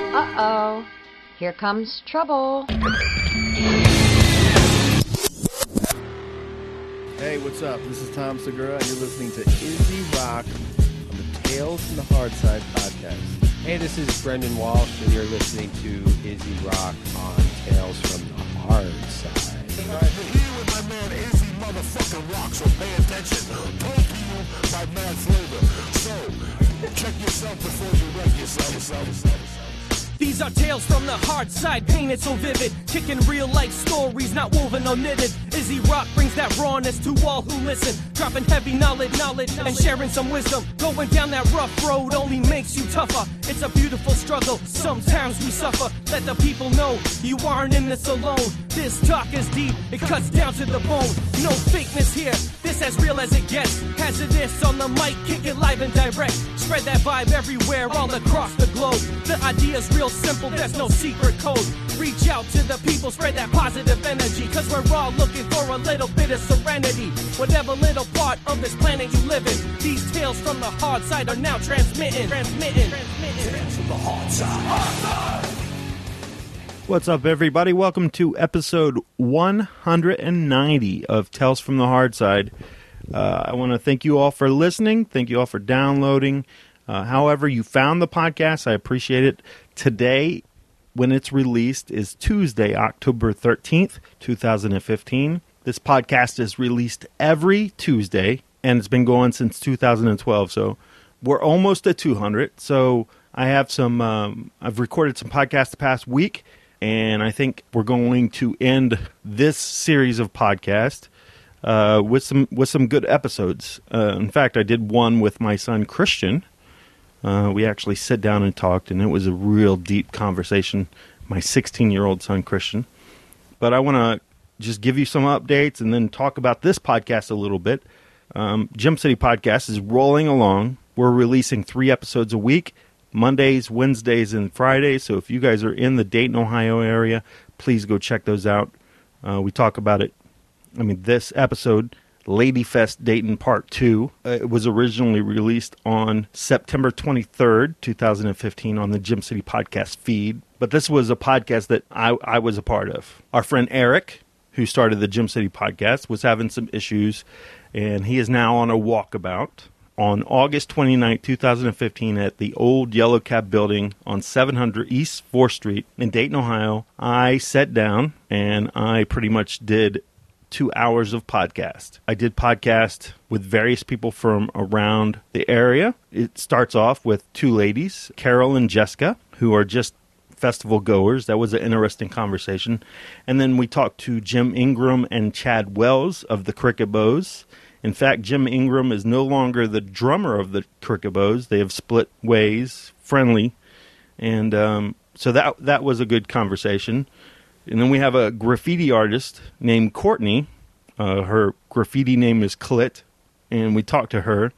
Uh oh. Here comes trouble. Hey, what's up? This is Tom Segura, and you're listening to Izzy Rock on the Tales from the Hard Side podcast. Hey, this is Brendan Walsh, and you're listening to Izzy Rock on Tales from the Hard Side. Here with my man Izzy motherfucking rock, so pay attention. Told you by Mad Flavor. So, check yourself before you wreck yourself. yourself, yourself, yourself. These are tales from the hard side, painted so vivid. Kicking real life stories, not woven or knitted. Izzy Rock brings that rawness to all who listen. Dropping heavy knowledge, knowledge, and sharing some wisdom. Going down that rough road only makes you tougher. It's a beautiful struggle, sometimes we suffer. Let the people know you aren't in this alone. This talk is deep, it cuts down to the bone. No fakeness here, this as real as it gets. Hazardous on the mic, kick it live and direct. Spread that vibe everywhere, all across the globe. The idea's real simple, there's no secret code. Reach out to the people, spread that positive energy. Cause we're all looking for a little bit of serenity. Whatever little part of this planet you live in, these tales from the hard side are now transmitting. Transmitting. transmitting. What's up, everybody? Welcome to episode 190 of Tales from the Hard Side. Uh, I want to thank you all for listening. Thank you all for downloading. Uh, however, you found the podcast, I appreciate it. Today, when it's released, is Tuesday, October 13th, 2015. This podcast is released every Tuesday, and it's been going since 2012. So we're almost at 200. So I have some, um, I've recorded some podcasts the past week, and I think we're going to end this series of podcasts uh, with some with some good episodes. Uh, in fact, I did one with my son Christian. Uh, we actually sat down and talked, and it was a real deep conversation. My 16 year old son Christian. But I want to just give you some updates and then talk about this podcast a little bit. Um, Gem City Podcast is rolling along. We're releasing three episodes a week. Mondays, Wednesdays, and Fridays. So if you guys are in the Dayton, Ohio area, please go check those out. Uh, we talk about it I mean, this episode, Ladyfest Dayton Part 2, uh, it was originally released on September 23rd, 2015, on the Gem City Podcast feed. But this was a podcast that I, I was a part of. Our friend Eric, who started the Gem City Podcast, was having some issues, and he is now on a walkabout. On August 29, 2015, at the old Yellow Cab building on 700 East 4th Street in Dayton, Ohio, I sat down and I pretty much did two hours of podcast. I did podcast with various people from around the area. It starts off with two ladies, Carol and Jessica, who are just festival goers. That was an interesting conversation. And then we talked to Jim Ingram and Chad Wells of the Cricket Bows. In fact, Jim Ingram is no longer the drummer of the Bows. They have split ways, friendly, and um, so that that was a good conversation. And then we have a graffiti artist named Courtney. Uh, her graffiti name is Clit, and we talked to her.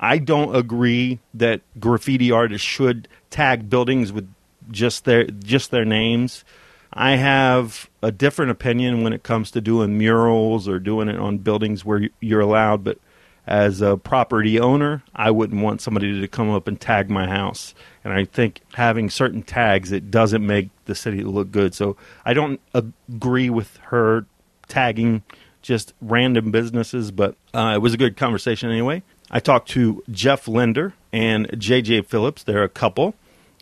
I don't agree that graffiti artists should tag buildings with just their just their names. I have a different opinion when it comes to doing murals or doing it on buildings where you're allowed, but as a property owner, I wouldn't want somebody to come up and tag my house. And I think having certain tags, it doesn't make the city look good. So I don't agree with her tagging just random businesses, but uh, it was a good conversation anyway. I talked to Jeff Linder and JJ Phillips. They're a couple,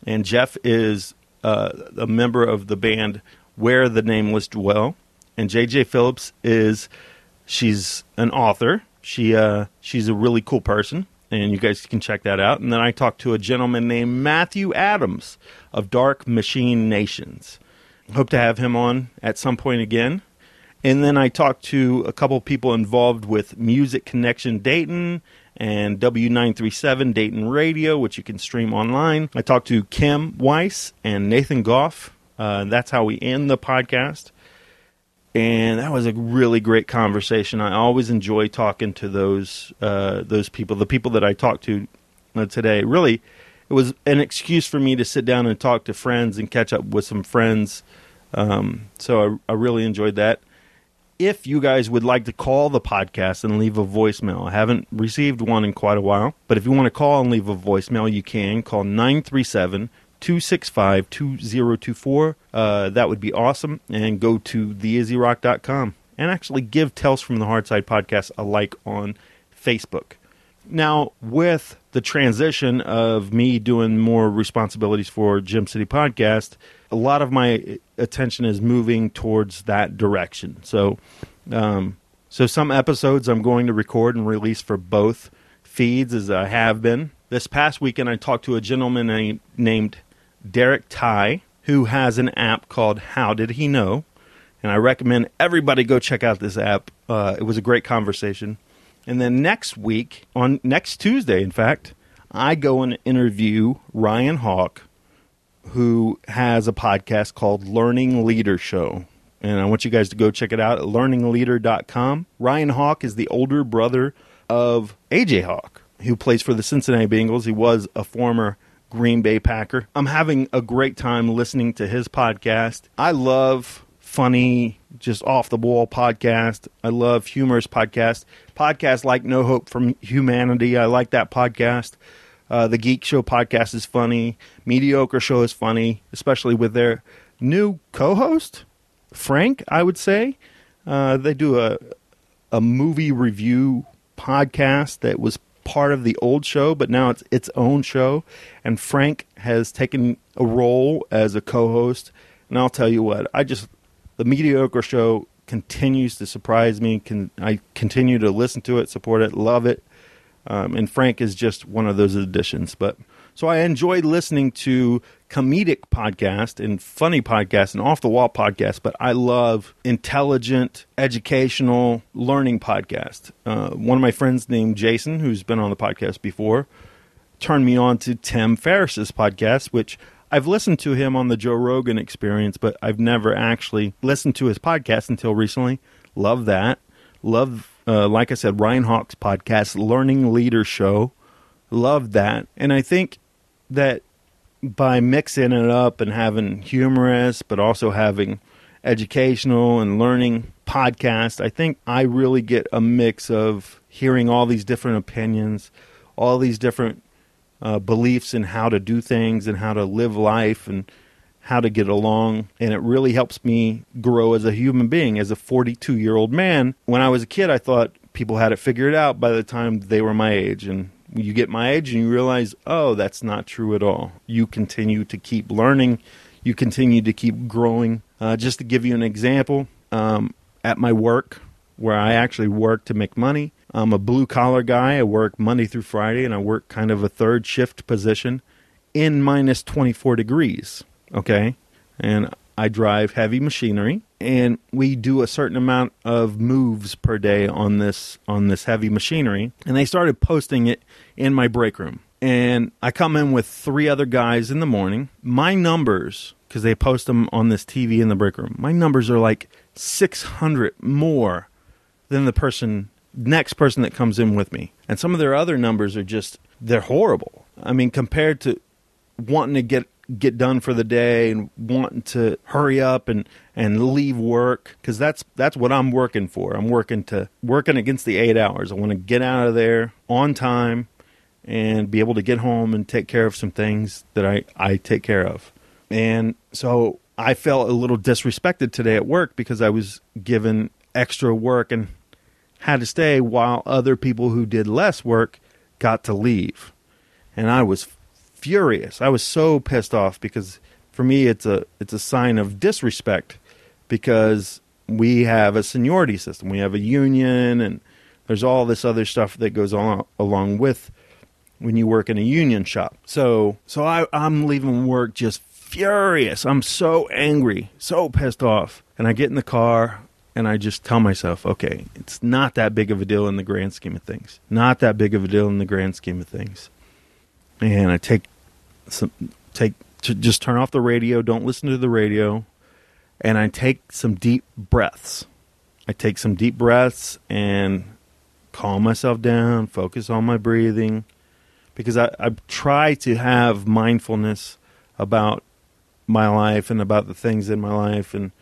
and Jeff is uh, a member of the band Where the Nameless Dwell, and JJ Phillips is she's an author. She uh, she's a really cool person, and you guys can check that out. And then I talked to a gentleman named Matthew Adams of Dark Machine Nations. Hope to have him on at some point again. And then I talked to a couple people involved with Music Connection Dayton and W937 Dayton Radio, which you can stream online. I talked to Kim Weiss and Nathan Goff. Uh, that's how we end the podcast. And that was a really great conversation. I always enjoy talking to those uh, those people, the people that I talked to uh, today. Really, it was an excuse for me to sit down and talk to friends and catch up with some friends. Um, so I, I really enjoyed that if you guys would like to call the podcast and leave a voicemail, I haven't received one in quite a while, but if you want to call and leave a voicemail, you can call 937 265 2024. Uh, that would be awesome. And go to theizzyrock.com and actually give Tales from the Hardside podcast a like on Facebook. Now, with the transition of me doing more responsibilities for Gem City Podcast, a lot of my attention is moving towards that direction. So, um, so some episodes I'm going to record and release for both feeds, as I have been. This past weekend, I talked to a gentleman named Derek Ty, who has an app called How Did He Know? And I recommend everybody go check out this app. Uh, it was a great conversation. And then next week, on next Tuesday, in fact, I go and interview Ryan Hawk, who has a podcast called Learning Leader Show. And I want you guys to go check it out at learningleader.com. Ryan Hawk is the older brother of AJ Hawk, who plays for the Cincinnati Bengals. He was a former Green Bay Packer. I'm having a great time listening to his podcast. I love funny, just off the wall podcast. I love humorous podcast. Podcasts like No Hope from Humanity. I like that podcast. Uh, the Geek Show podcast is funny. Mediocre Show is funny, especially with their new co-host, Frank. I would say uh, they do a a movie review podcast that was part of the old show, but now it's its own show. And Frank has taken a role as a co-host. And I'll tell you what, I just the mediocre show continues to surprise me. Can I continue to listen to it, support it, love it? Um, and Frank is just one of those additions. But so I enjoy listening to comedic podcast and funny podcast and off the wall podcast, but I love intelligent, educational, learning podcast. Uh, one of my friends named Jason, who's been on the podcast before, turned me on to Tim Ferriss's podcast, which I've listened to him on the Joe Rogan experience, but I've never actually listened to his podcast until recently. Love that. Love uh, like I said, Ryan Hawk's podcast, Learning Leader Show. Love that. And I think that by mixing it up and having humorous, but also having educational and learning podcast, I think I really get a mix of hearing all these different opinions, all these different uh, beliefs in how to do things and how to live life and how to get along. And it really helps me grow as a human being. As a 42 year old man, when I was a kid, I thought people had it figured out by the time they were my age. And you get my age and you realize, oh, that's not true at all. You continue to keep learning, you continue to keep growing. Uh, just to give you an example, um, at my work, where I actually work to make money, I'm a blue collar guy. I work Monday through Friday and I work kind of a third shift position in minus 24 degrees okay? And I drive heavy machinery and we do a certain amount of moves per day on this on this heavy machinery and they started posting it in my break room. And I come in with three other guys in the morning. My numbers because they post them on this TV in the break room. My numbers are like 600 more than the person next person that comes in with me. And some of their other numbers are just they're horrible. I mean compared to wanting to get get done for the day and wanting to hurry up and and leave work because that's that's what I'm working for. I'm working to working against the eight hours. I want to get out of there on time and be able to get home and take care of some things that I I take care of. And so I felt a little disrespected today at work because I was given extra work and had to stay while other people who did less work got to leave. And I was furious. I was so pissed off because for me it's a it's a sign of disrespect because we have a seniority system. We have a union and there's all this other stuff that goes on along with when you work in a union shop. So so I, I'm leaving work just furious. I'm so angry, so pissed off. And I get in the car and I just tell myself, okay, it's not that big of a deal in the grand scheme of things. Not that big of a deal in the grand scheme of things. And I take some take to just turn off the radio, don't listen to the radio, and I take some deep breaths. I take some deep breaths and calm myself down, focus on my breathing, because I, I try to have mindfulness about my life and about the things in my life. And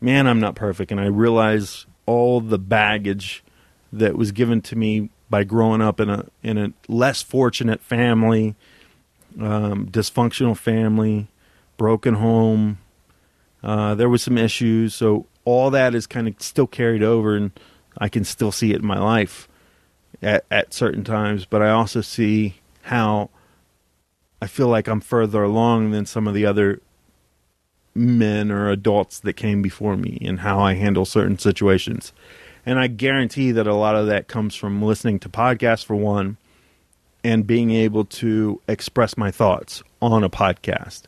man, I'm not perfect. And I realize all the baggage that was given to me by growing up in a in a less fortunate family, um, dysfunctional family, broken home. Uh, there was some issues, so all that is kind of still carried over, and I can still see it in my life at, at certain times. But I also see how I feel like I'm further along than some of the other men or adults that came before me and how I handle certain situations. And I guarantee that a lot of that comes from listening to podcasts, for one, and being able to express my thoughts on a podcast.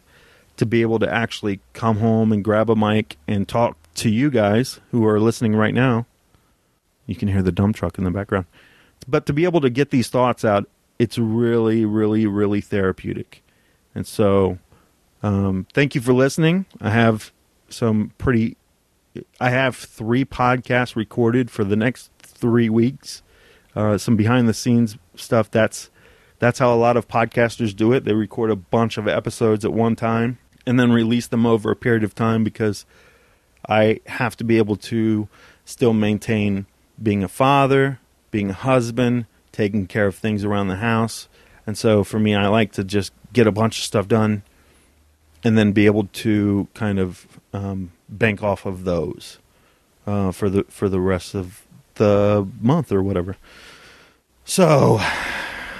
To be able to actually come home and grab a mic and talk to you guys who are listening right now. You can hear the dump truck in the background. But to be able to get these thoughts out, it's really, really, really therapeutic. And so, um, thank you for listening. I have some pretty, I have three podcasts recorded for the next three weeks. Uh, some behind the scenes stuff. That's that's how a lot of podcasters do it. They record a bunch of episodes at one time and then release them over a period of time because I have to be able to still maintain being a father, being a husband, taking care of things around the house. And so for me, I like to just get a bunch of stuff done and then be able to kind of um, bank off of those uh, for the for the rest of the month or whatever. So,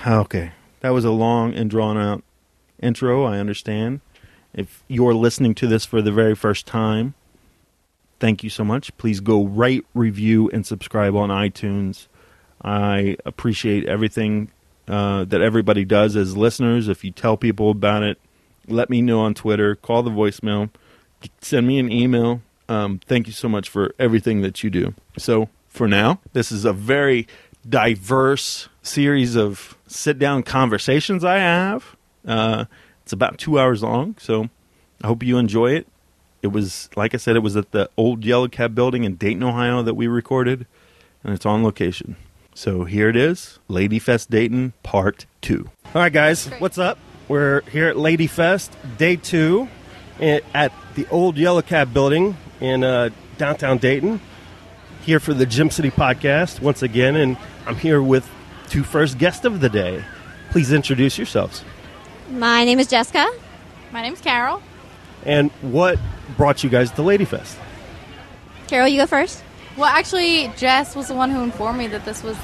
okay, that was a long and drawn out intro. I understand. If you're listening to this for the very first time, thank you so much. Please go rate, review, and subscribe on iTunes. I appreciate everything uh, that everybody does as listeners. If you tell people about it, let me know on Twitter, call the voicemail, send me an email. Um, thank you so much for everything that you do. So, for now, this is a very diverse series of sit down conversations I have. Uh, it's about two hours long, so I hope you enjoy it. It was, like I said, it was at the old Yellow Cab building in Dayton, Ohio that we recorded, and it's on location. So here it is Lady Fest Dayton, part two. All right, guys, what's up? We're here at Lady Fest, day two, at the old Yellow Cab building in uh, downtown Dayton. Here for the Gem City podcast once again, and I'm here with two first guests of the day. Please introduce yourselves. My name is Jessica. My name's Carol. And what brought you guys to Lady Fest? Carol, you go first. Well, actually, Jess was the one who informed me that this was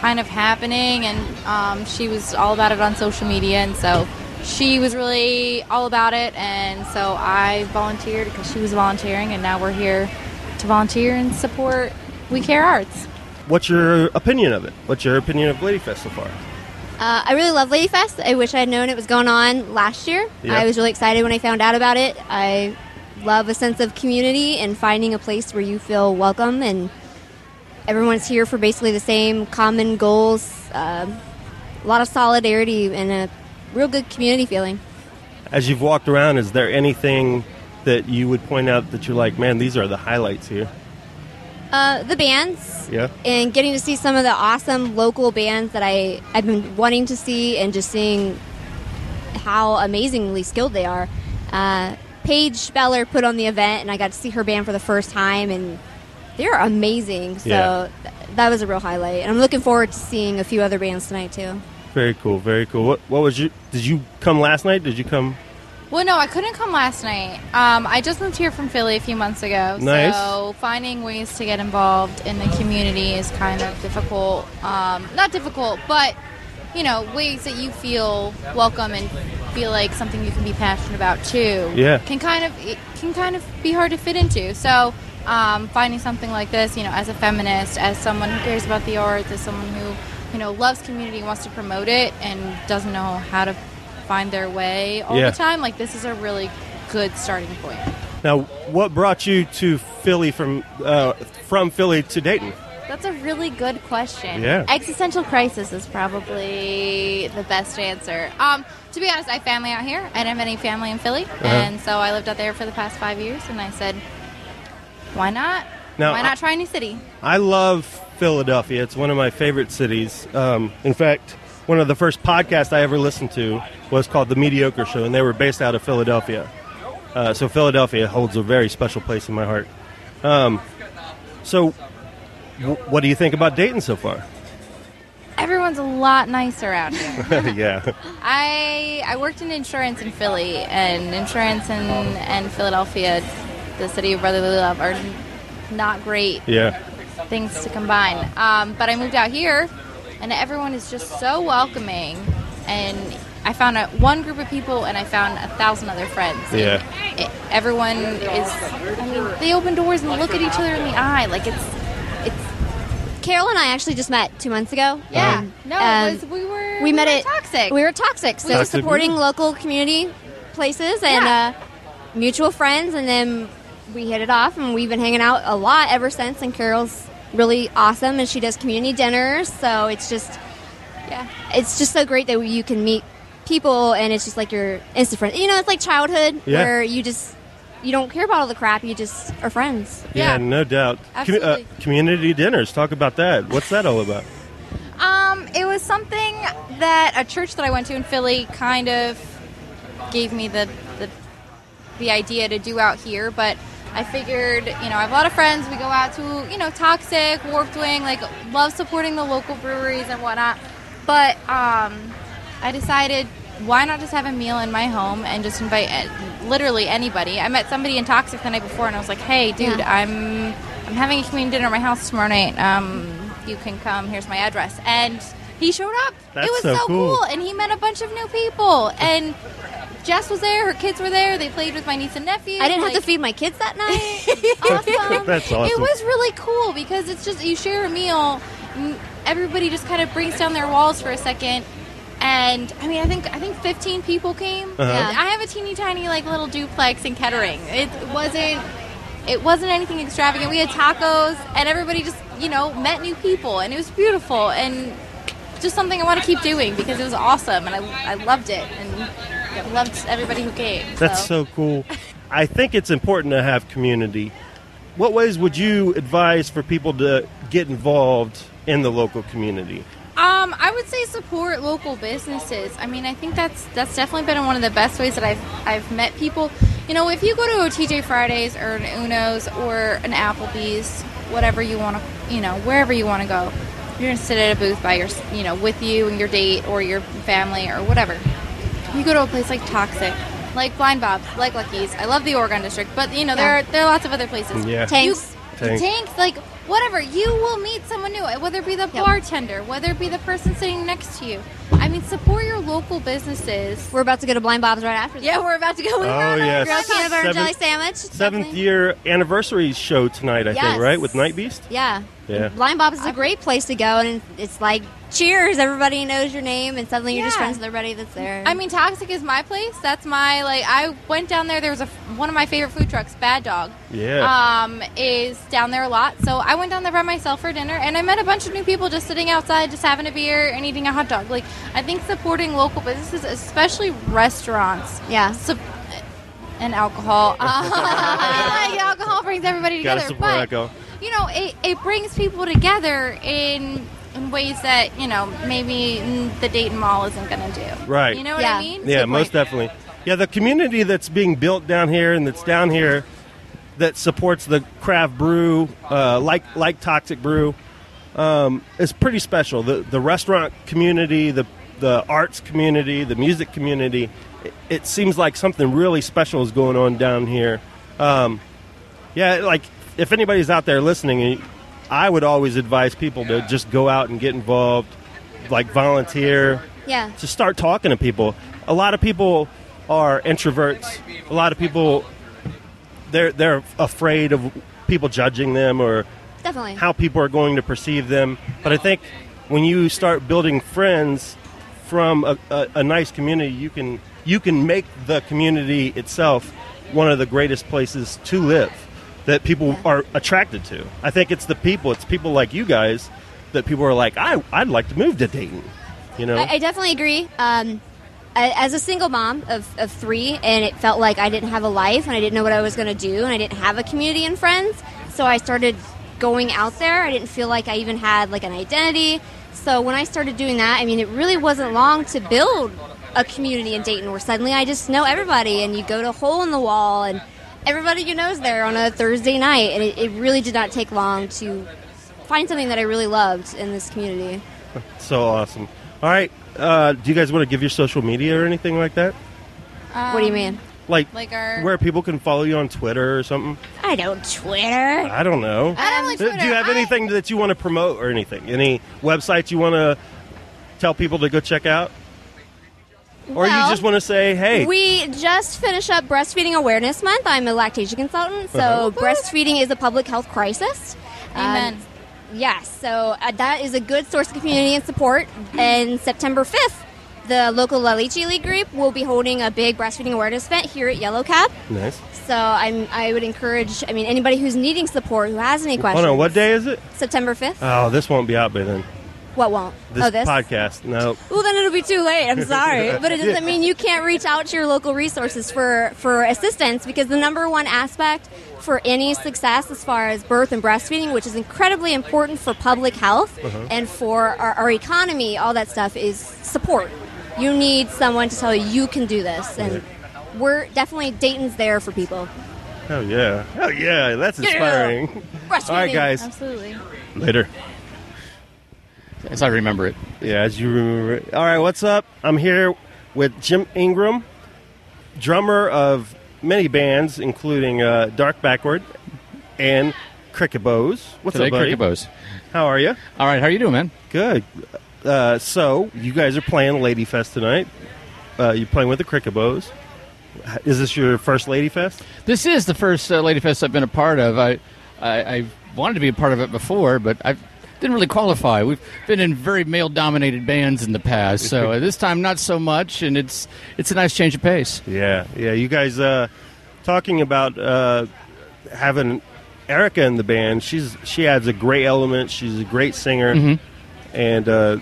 kind of happening, and um, she was all about it on social media, and so she was really all about it, and so I volunteered because she was volunteering, and now we're here to volunteer and support We Care Arts. What's your opinion of it? What's your opinion of Ladyfest so far? Uh, I really love Ladyfest. I wish I had known it was going on last year. I was really excited when I found out about it. I love a sense of community and finding a place where you feel welcome and everyone's here for basically the same common goals. Um a lot of solidarity and a real good community feeling. As you've walked around, is there anything that you would point out that you're like, man, these are the highlights here? Uh, the bands Yeah. and getting to see some of the awesome local bands that I, I've been wanting to see and just seeing how amazingly skilled they are. Uh, Paige Beller put on the event, and I got to see her band for the first time, and they're amazing. So Yeah. th- that was a real highlight. And I'm looking forward to seeing a few other bands tonight, too. Very cool, very cool. What, what was you? Did you come last night? Did you come? Well, no, I couldn't come last night. Um, I just moved here from Philly a few months ago. Nice. So finding ways to get involved in the community is kind of difficult. Um, not difficult, but you know, ways that you feel welcome and feel like something you can be passionate about too. Yeah. Can kind of it can kind of be hard to fit into. So um, finding something like this, you know, as a feminist, as someone who cares about the arts, as someone who you know loves community, wants to promote it, and doesn't know how to find their way all Yeah. the time, like this is a really good starting point. Now, what brought you to Philly from uh, from Philly to Dayton? That's a really good question. Yeah. Existential crisis is probably the best answer. Um, to be honest, I have family out here. I didn't have any family in Philly, Uh-huh. and so I lived out there for the past five years. And I said, why not? Now, why I- not try a new city? I love Philadelphia. It's one of my favorite cities. Um, in fact, one of the first podcasts I ever listened to was called The Mediocre Show, and they were based out of Philadelphia. Uh, so Philadelphia holds a very special place in my heart. Um, so, w- what do you think about Dayton so far? Everyone's a lot nicer out here. yeah. I I worked in insurance in Philly, and insurance and and Philadelphia, the city of brotherly love, are not great Yeah. things to combine. Um, but I moved out here, and everyone is just so welcoming. And I found a, one group of people, and I found a thousand other friends. Yeah. it- everyone is. I mean, they open doors and look at each other in the eye. Like it's. Carol and I actually just met two months ago. Yeah. Um, no, um, it was, we were. we met were at Toxic. We were toxic, so Toxic supporting Brew. local community places and Yeah. uh, mutual friends, and then we hit it off, and we've been hanging out a lot ever since. And Carol's really awesome, and she does community dinners, so it's just yeah, it's just so great that you can meet people, and it's just like your instant friend. You know, it's like childhood Yeah. where you just you don't care about all the crap, you just are friends. Yeah, no doubt. Com- uh, Absolutely. community dinners. Talk about that. What's that all about? Um, it was something that a church that I went to in Philly kind of gave me the the, the idea to do out here, but I figured, you know, I have a lot of friends. We go out to, you know, Toxic, Warped Wing, like love supporting the local breweries and whatnot. But um, I decided, why not just have a meal in my home and just invite uh, literally anybody? I met somebody in Toxic the night before, and I was like, hey, dude, Yeah. I'm I'm having a community dinner at my house tomorrow night. Um, you can come. Here's my address. And he showed up. That's it was so so, cool. cool. And he met a bunch of new people. And Jess was there. Her kids were there. They played with my niece and nephew. I didn't like, have to feed my kids that night. awesome. That's awesome. It was really cool because it's just you share a meal. and Everybody just kind of brings down their walls for a second. And I mean, I think I think 15 people came. Uh-huh. And I have a teeny tiny like little duplex in Kettering. It wasn't it wasn't anything extravagant. We had tacos, and everybody just you know met new people, and it was beautiful and just something I want to keep doing because it was awesome, and I, I loved it, and loved everybody who came. That's so cool. I think it's important to have community. What ways would you advise for people to get involved in the local community? Um, I would say support local businesses. I mean, I think that's that's definitely been one of the best ways that I've I've met people. You know, if you go to a TJ Fridays or an Uno's or an Applebee's, whatever you want to, you know, wherever you want to go, you're gonna sit at a booth by your, you know, with you and your date or your family or whatever. You go to a place like Toxic, like Blind Bob's, like Lucky's. I love the Oregon District, but you know there Yeah. are there are lots of other places. Yeah. Tanks. Tanks. Tanks, like whatever. You will meet someone new, whether it be the bartender, whether it be the person sitting next to you. I mean, support your local businesses. We're about to go to Blind Bob's right after. Yeah, we're about to go. We Oh, were on a yes. Grilled peanut butter and Seven- jelly sandwich. Seventh Definitely. year anniversary show tonight, I Yes. think, right? With Night Beast? Yeah. Yeah. Blind Bob's is a great place to go, and it's like cheers. Everybody knows your name, and suddenly you're just friends with everybody that's there. I mean, Toxic is my place. That's my like. I went down there. There was a one of my favorite food trucks, Bad Dog. Yeah. Um, is down there a lot. So I went down there by myself for dinner, and I met a bunch of new people just sitting outside, just having a beer and eating a hot dog. Like I think supporting local businesses, especially restaurants. Yeah. Sup- and alcohol. Like alcohol brings everybody Gotta together. support but alcohol. You know, it, it brings people together in in ways that you know maybe the Dayton Mall isn't going to do. Right. You know what Yeah. I mean? Yeah, most definitely. Yeah, the community that's being built down here and that's down here that supports the craft brew, uh, like like Toxic Brew, um, is pretty special. The the restaurant community, the the arts community, the music community. It, it seems like something really special is going on down here. Um, yeah, like if anybody's out there listening, I would always advise people to just go out and get involved, like volunteer yeah. to start talking to people. A lot of people are introverts. A lot of people they're they're afraid of people judging them or Definitely. how people are going to perceive them. But I think when you start building friends from a, a, a nice community, you can you can make the community itself one of the greatest places to live that people are attracted to. I think it's the people. It's people like you guys that people are like, I I'd like to move to Dayton. You know, I, I definitely agree. Um, I- as a single mom of, of three, and it felt like I didn't have a life and I didn't know what I was going to do, and I didn't have a community and friends. So I started going out there. I didn't feel like I even had like an identity. So when I started doing that, I mean, it really wasn't long to build a community in Dayton where suddenly I just know everybody, and you go to Hole in the Wall, and everybody you know is there on a Thursday night, and it, it really did not take long to find something that I really loved in this community. so awesome. All right, uh, do you guys want to give your social media or anything like that? what do you mean? Like, Like our- where people can follow you on Twitter or something? I don't Twitter. I don't know. I don't like Do- Do you have anything that you want to promote or anything? Any websites you want to tell people to go check out? Or Well, you just want to say, hey, We just finished up Breastfeeding Awareness Month. I'm a lactation consultant, so Uh-huh. breastfeeding is a public health crisis. Amen. Um, yes, so uh, that is a good source of community and support. And September 5th, the local La Leche League group will be holding a big breastfeeding awareness event here at Yellow Cab. nice. So I'm, I would encourage, I mean, anybody who's needing support, who has any questions. Hold on, what day is it? September 5th. Oh, this won't be out by then. What won't? This, oh, this? podcast. No. Well, then it'll be too late. I'm sorry, but it doesn't mean you can't reach out to your local resources for for assistance because the number one aspect for any success as far as birth and breastfeeding, which is incredibly important for public health Uh-huh. and for our, our economy, all that stuff is support. You need someone to tell you you can do this, and we're definitely Dayton's there for people. Oh yeah. Oh yeah. That's inspiring. Breastfeeding. All right, guys. Absolutely. Later. As I remember it. Yeah, as you remember it. All right, what's up? I'm here with Jim Ingram, drummer of many bands, including uh, Dark Backward and Cricket Bows. What's Today, up, buddy? Cricket Bows. How are you? All right, how are you doing, man? Good. Uh, so, you guys are playing Lady Fest tonight. Uh, you're playing with the Cricket Bows. Is this your first Lady Fest? This is the first uh, Lady Fest I've been a part of. I, I, I wanted to be a part of it before, but I didn't really qualify. We've been in very male-dominated bands in the past, so uh, this time not so much, and it's it's a nice change of pace. Yeah, yeah. You guys uh, talking about uh, having Erica in the band. She's she adds a great element. She's a great singer. Mhm. And uh,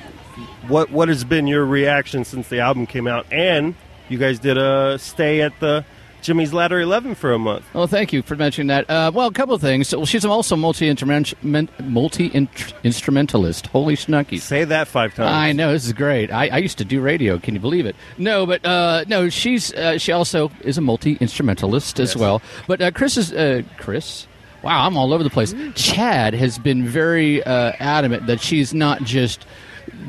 what what has been your reaction since the album came out? And you guys did a stay at the Jimmy's Ladder Eleven for a month. Well, thank you for mentioning that. Uh, well, a couple of things. Well, she's also multi multi instrumentalist. Holy schnuckies! Say that five times. I know this is great. I, I used to do radio. Can you believe it? No, but uh, no, she's uh, she also is a multi instrumentalist as Yes. well. But uh, Chris is uh, Chris. Wow, I'm all over the place. Chad has been very uh, adamant that she's not just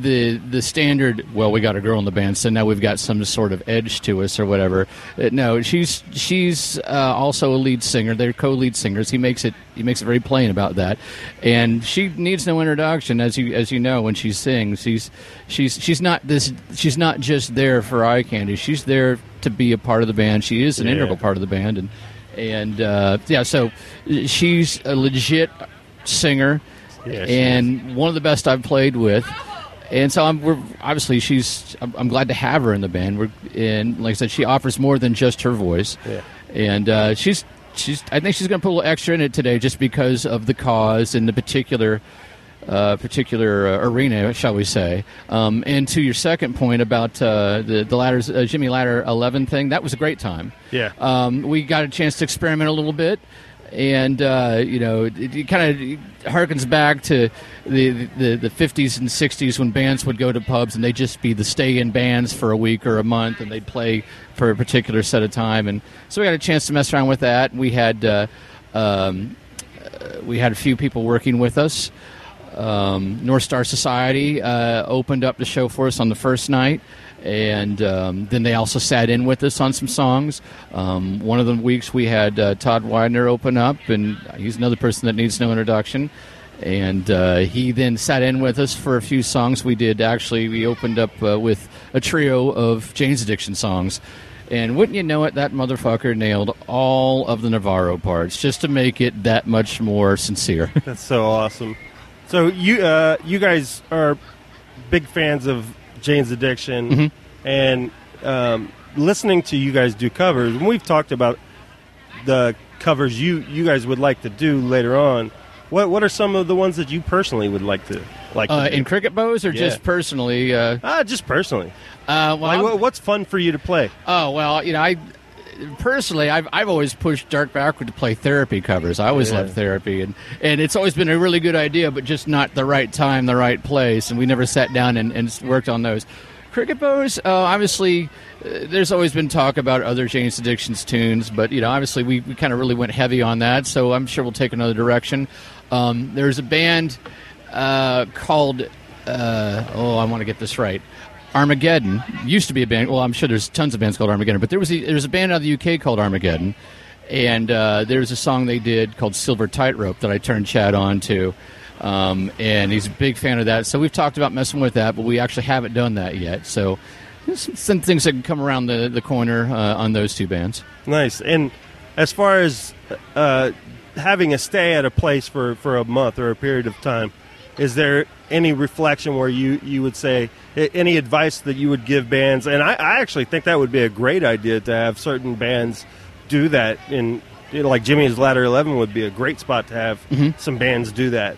the the standard. Well, we got a girl in the band, so now we've got some sort of edge to us or whatever. Uh, no, she's she's uh, also a lead singer. They're co-lead singers. He makes it he makes it very plain about that, and she needs no introduction, as you as you know when she sings. She's she's she's not this. She's not just there for eye candy. She's there to be a part of the band. She is an Yeah. integral part of the band, and and uh, yeah, so uh, she's a legit singer, Yeah, and one of the best I've played with. And so I'm, we're obviously she's. I'm, I'm glad to have her in the band. We're and like I said, she offers more than just her voice. Yeah. And uh, she's she's. I think she's going to put a little extra in it today, just because of the cause and the particular uh, particular uh, arena, shall we say? Um, and to your second point about uh, the the ladders, uh, Jimmy Ladder Eleven thing, that was a great time. Yeah. Um, we got a chance to experiment a little bit, and uh, you know, it, it kind of harkens back to the, the the 50s and 60s when bands would go to pubs and they'd just be the stay-in bands for a week or a month, and they'd play for a particular set of time. And so we got a chance to mess around with that. We had uh, um, uh, we had a few people working with us. Um, North Star Society uh, opened up the show for us on the first night, and um, then they also sat in with us on some songs. Um, one of the weeks we had uh, Todd Widener open up, and he's another person that needs no introduction. And uh, he then sat in with us for a few songs. We did actually, we opened up uh, with a trio of Jane's Addiction songs. And wouldn't you know it, that motherfucker nailed all of the Navarro parts just to make it that much more sincere. That's so awesome. So you uh, you guys are big fans of Jane's Addiction, Mhm. and um, listening to you guys do covers. And we've talked about the covers you you guys would like to do later on. What what are some of the ones that you personally would like to like to Uh, do? in cricket bows or Yeah. just personally? Uh, ah, just personally. Uh, well, Like, what's fun for you to play? Oh well, you know, I personally, I've I've always pushed Dark Backward to play therapy covers. I always Yeah. loved therapy, and and it's always been a really good idea, but just not the right time, the right place, and we never sat down and, and worked on those. Cricket bows, uh, obviously, uh, there's always been talk about other Jane's Addictions tunes, but you know, obviously, we, we kind of really went heavy on that, so I'm sure we'll take another direction. Um, there's a band uh, called uh, oh, I want to get this right. Armageddon used to be a band. Well, I'm sure there's tons of bands called Armageddon, but there was a, there was a band out of the UK called Armageddon, and uh, there's a song they did called Silver Tightrope that I turned Chad on to, um, and he's a big fan of that. So we've talked about messing with that, but we actually haven't done that yet. So some, some things that can come around the the corner uh, on those two bands. Nice. And as far as uh, having a stay at a place for, for a month or a period of time, is there any reflection where you, you would say any advice that you would give bands? And I, I actually think that would be a great idea to have certain bands do that. In you know, like Jimmy's Ladder Eleven would be a great spot to have Mhm. some bands do that.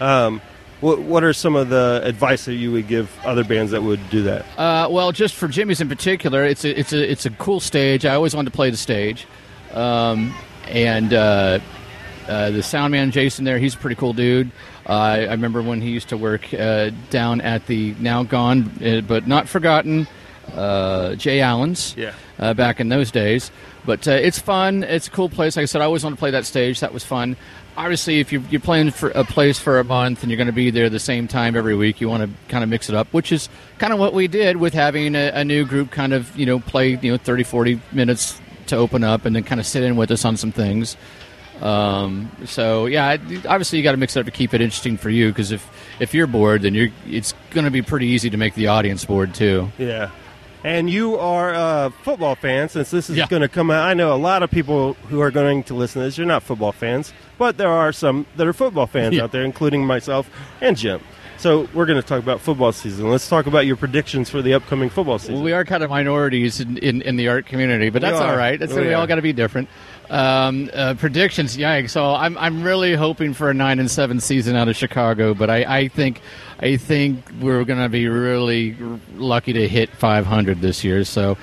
Um, what, what are some of the advice that you would give other bands that would do that? Uh, well, just for Jimmy's in particular, it's a it's a it's a cool stage. I always wanted to play the stage, um, and uh, uh, the sound man Jason there, he's a pretty cool dude. Uh, I, I remember when he used to work uh, down at the now gone uh, but not forgotten uh, Jay Allen's. Yeah. Uh, back in those days, but uh, it's fun. It's a cool place. Like I said, I always wanted to play that stage. That was fun. Obviously, if you're, you're playing for a place for a month and you're going to be there the same time every week, you want to kind of mix it up, which is kind of what we did with having a, a new group kind of, you know, play, you know, 30, 40 minutes to open up and then kind of sit in with us on some things. Um, so yeah, obviously you got to mix it up to keep it interesting for you because if if you're bored, then you're it's going to be pretty easy to make the audience bored too. Yeah. And you are a football fan, since this is Yeah. going to come out. I know a lot of people who are going to listen to this. You're not football fans, but there are some that are football fans Yeah. out there, including myself and Jim. So we're going to talk about football season. Let's talk about your predictions for the upcoming football season. Well, we are kind of minorities in, in, in the art community, but that's all right. That's We we all got to be different. Um, uh, predictions, yikes! So I'm I'm really hoping for a nine and seven season out of Chicago, but I, I think I think we're going to be really r- lucky to hit 500 this year. So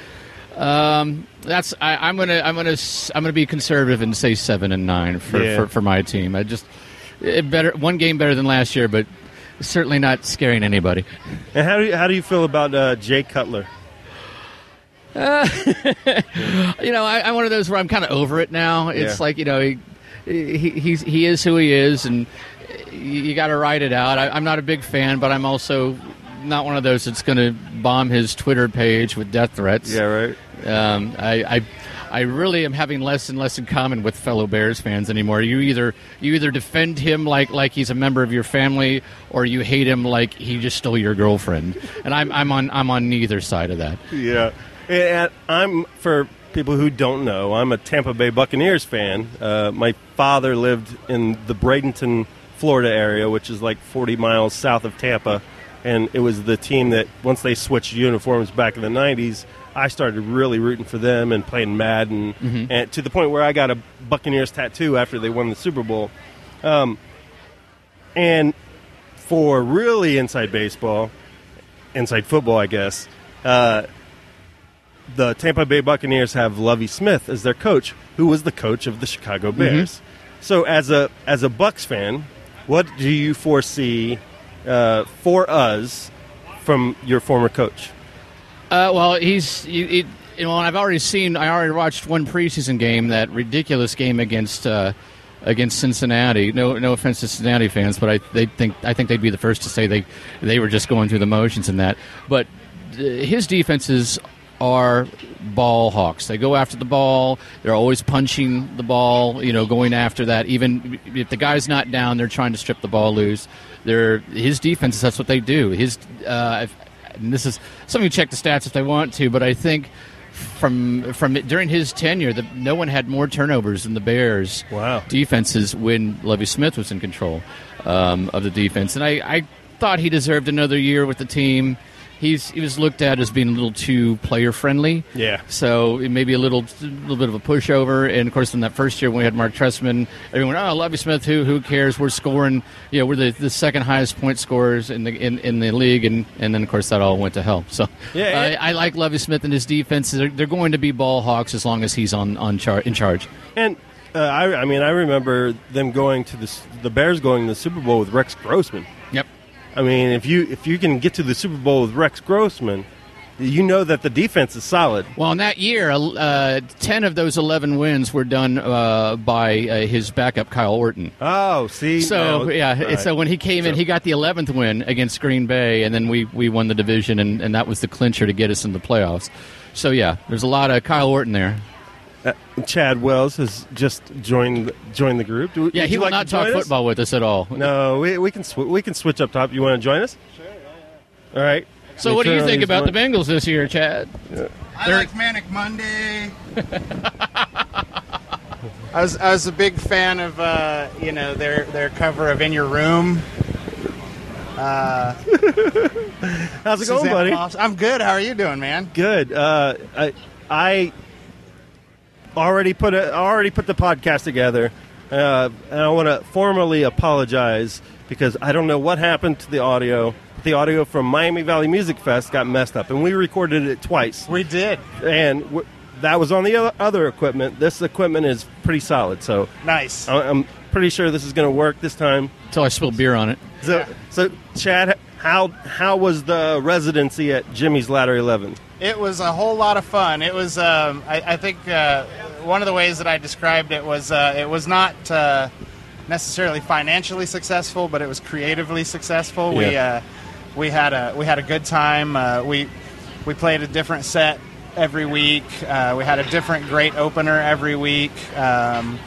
um, that's I, I'm gonna I'm gonna I'm gonna be conservative and say seven and nine for, Yeah. for, for my team. I just it better one game better than last year, but certainly not scaring anybody. and how do you, how do you feel about uh, Jay Cutler? Uh, you know, I, I'm one of those where I'm kind of over it now. It's Yeah. like you know, he, he he's he is who he is, and you, you got to ride it out. I, I'm not a big fan, but I'm also not one of those that's going to bomb his Twitter page with death threats. Yeah, right. Um, I, I I really am having less and less in common with fellow Bears fans anymore. You either you either defend him like like he's a member of your family, or you hate him like he just stole your girlfriend. And I'm I'm on I'm on neither side of that. Yeah, and I'm for people who don't know, I'm a Tampa Bay Buccaneers fan. Uh, my father lived in the Bradenton, Florida area, which is like 40 miles south of Tampa, and it was the team that once they switched uniforms back in the 90s. I started really rooting for them and playing Madden, Mhm. and to the point where I got a Buccaneers tattoo after they won the Super Bowl. Um, and for really inside baseball, inside football, I guess, uh, the Tampa Bay Buccaneers have Lovie Smith as their coach, who was the coach of the Chicago Bears. So, as a as a Bucs fan, what do you foresee uh, for us from your former coach? Uh, well, he's you, it, you know, I've already seen. I already watched one preseason game, that ridiculous game against uh, against Cincinnati. No, no offense to Cincinnati fans, but I they think I think they'd be the first to say they they were just going through the motions in that. But uh, his defenses are ball hawks. They go after the ball. They're always punching the ball. You know, going after that. Even if the guy's not down, they're trying to strip the ball loose. They're his defenses. That's what they do. His uh, if- and this is something to check the stats if they want to, but I think from from during his tenure, the, no one had more turnovers than the Bears. Wow. defenses when Lovie Smith was in control um, of the defense, and I, I thought he deserved another year with the team. He's he was looked at as being a little too player friendly. Yeah. So it may be a little a little bit of a pushover. And of course, in that first year when we had Marc Trestman, everyone, oh, Lovie Smith, who who cares? We're scoring. You know, we're the, the second highest point scorers in the in, in the league, and and then of course that all went to hell. So Yeah, it- I like Lovie Smith and his defense. They're, they're going to be ball hawks as long as he's on on char- in charge. And uh, I, I mean, I remember them going to the the Bears going to the Super Bowl with Rex Grossman. Yep. I mean, if you if you can get to the Super Bowl with Rex Grossman, you know that the defense is solid. Well, in that year, uh, ten of those eleven wins were done uh, by uh, his backup Kyle Orton. Oh, see, So No, yeah, right. so when he came in, he got the eleventh win against Green Bay, and then we, we won the division, and, and that was the clincher to get us in the playoffs. So yeah, there's a lot of Kyle Orton there. Uh, Chad Wells has just joined joined the group. Do, Yeah, he you will like not to talk us? football with us at all. No, we, we can sw- we can switch up top. You want to join us? Sure. yeah. All right. So Let me what do you think these about the Bengals this year, Chad? I like Manic Monday. I was I was a big fan of uh, you know their their cover of In Your Room. Uh, How's it going, buddy? Moss- I'm good. How are you doing, man? Good. Uh, I I already put a, already put the podcast together, uh, and I want to formally apologize because I don't know what happened to the audio. The audio from Miami Valley Music Fest got messed up, and we recorded it twice. We did, and w- that was on the other equipment. This equipment is pretty solid, so Nice. I- I'm pretty sure this is going to work this time. Until I spill beer on it. So, so Chad, how how was the residency at Jimmy's Ladder Eleven? It was a whole lot of fun. It was, um, I, I think, uh, one of the ways that I described it was uh, it was not uh, necessarily financially successful, but it was creatively successful. We Yeah. uh, we had a we had a good time. Uh, we we played a different set every week. Uh, we had a different great opener every week. Um,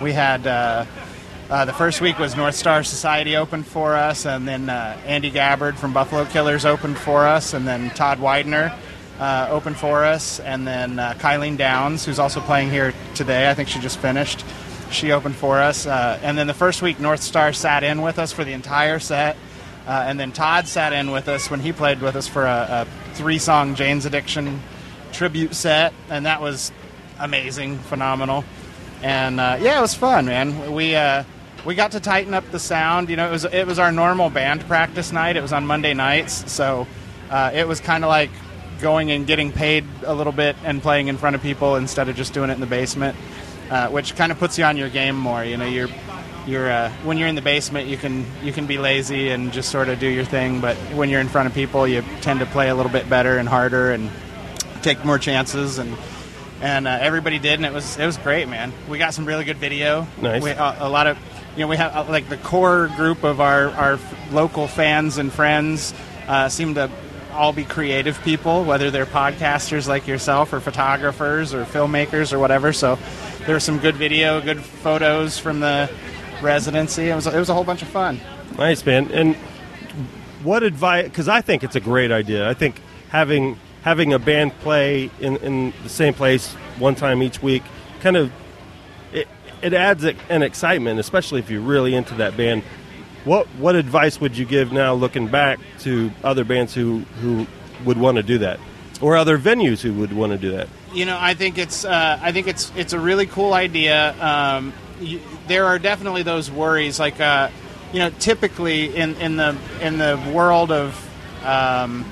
we had. Uh, uh, the first week was North Star Society opened for us, and then uh, Andy Gabbard from Buffalo Killers opened for us, and then Todd Widener uh, opened for us, and then uh, Kylene Downs, who's also playing here today. I think she just finished. She opened for us, uh, and then the first week North Star sat in with us for the entire set, uh, and then Todd sat in with us when he played with us for a, a three-song Jane's Addiction tribute set, and that was amazing, phenomenal and uh, yeah, it was fun, man. We uh, we got to tighten up the sound. You know, it was it was our normal band practice night. It was on Monday nights, so it was kind of like going and getting paid a little bit and playing in front of people instead of just doing it in the basement, uh, which kind of puts you on your game more. You know, you're you're uh, when you're in the basement, you can you can be lazy and just sort of do your thing, but when you're in front of people, you tend to play a little bit better and harder and take more chances and and uh, everybody did, and it was it was great, man. We got some really good video. Nice. We, uh, a lot of you know we have uh, like the core group of our our f- local fans and friends uh, seem to all be creative people, whether they're podcasters like yourself or photographers or filmmakers or whatever. So there was some good video, good photos from the residency. It was it was a whole bunch of fun. Nice, man. And what advice? Because I think it's a great idea. I think having having a band play in, in the same place one time each week kind of it, it adds an excitement, especially if you're really into that band. What what advice would you give now, looking back, to other bands who who would want to do that, or other venues who would want to do that? you know, I think it's uh, I think it's it's a really cool idea. Um, you, there are definitely those worries, like uh, you know, typically in, in the in the world of um,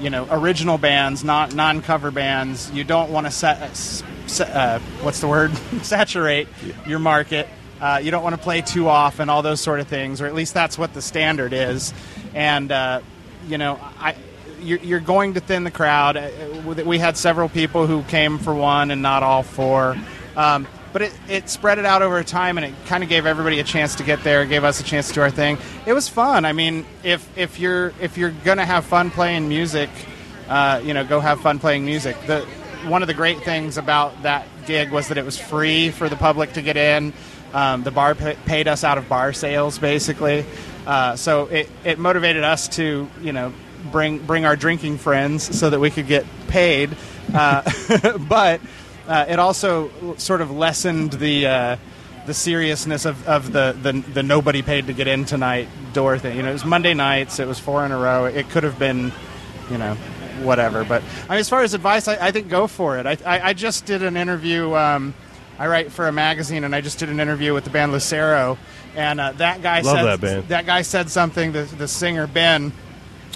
you know original bands, not non cover bands, you don't want to set, set uh, what's the word saturate your market. Uh, you don't want to play too often, all those sort of things, or at least that's what the standard is. And uh, you know, I you're, you're going to thin the crowd. Uh, We had several people who came for one and not all four. Um, but it, it spread it out over time and it kind of gave everybody a chance to get there, gave us a chance to do our thing. It was fun. I mean, if, if you're if you're gonna have fun playing music, uh, you know, go have fun playing music. The one of the great things about that gig was that it was free for the public to get in. Um, the bar pa- paid us out of bar sales, basically. Uh, so it, it motivated us to, you know, bring bring our drinking friends so that we could get paid. Uh, but uh, it also sort of lessened the uh, the seriousness of, of the, the the nobody paid to get in tonight door thing. You know, it was Monday nights. It was four in a row. It could have been you know, whatever. But I mean, as far as advice, I, I think go for it. I, I, I just did an interview. Um, I write for a magazine, and I just did an interview with the band Lucero, and uh, that guy Love said that band. that guy said something. The, the singer Ben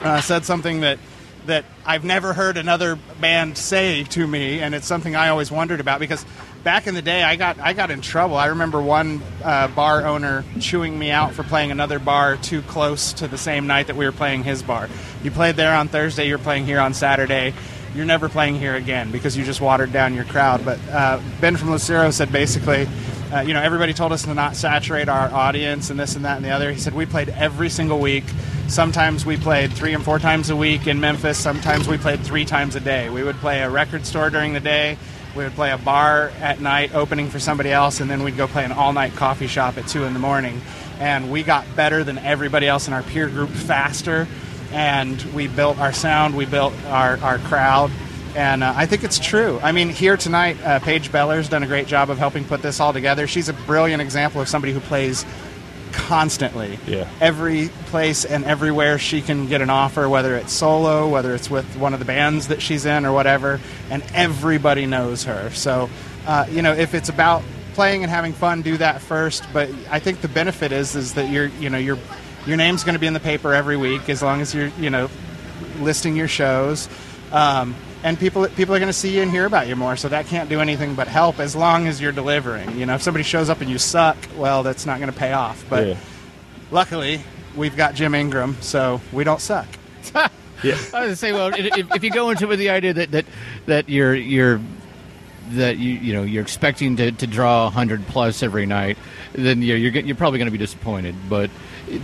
uh, said something that that I've never heard another band say to me, and it's something I always wondered about because back in the day, I got I got in trouble. I remember one uh, bar owner chewing me out for playing another bar too close to the same night that we were playing his bar. You played there on Thursday, you're playing here on Saturday. You're never playing here again because you just watered down your crowd. But uh, Ben from Lucero said basically, uh, you know, everybody told us to not saturate our audience and this and that and the other. He said we played every single week. Sometimes we played three and four times a week in Memphis. Sometimes we played three times a day. We would play a record store during the day. We would play a bar at night, opening for somebody else, and then we'd go play an all-night coffee shop at two in the morning. And we got better than everybody else in our peer group faster, and we built our sound, we built our, our crowd, and uh, I think it's true. I mean, here tonight, uh, Paige Beller's done a great job of helping put this all together. She's a brilliant example of somebody who plays constantly. Yeah. Every place and everywhere she can get an offer, whether it's solo, whether it's with one of the bands that she's in or whatever, and everybody knows her. So, uh, you know, if it's about playing and having fun, do that first. But I think the benefit is is that you're, you know, your your name's going to be in the paper every week as long as you're, you know, listing your shows. Um, and people people are going to see you and hear about you more. So that can't do anything but help as long as you're delivering. You know, if somebody shows up and you suck, well, that's not going to pay off. But Yeah. luckily, we've got Jim Ingram, so we don't suck. yeah, I was gonna say, well, if, if you go into it with the idea that that that you're you're that you you know you're expecting to, to draw hundred plus every night, then you're you're, you're probably going to be disappointed. But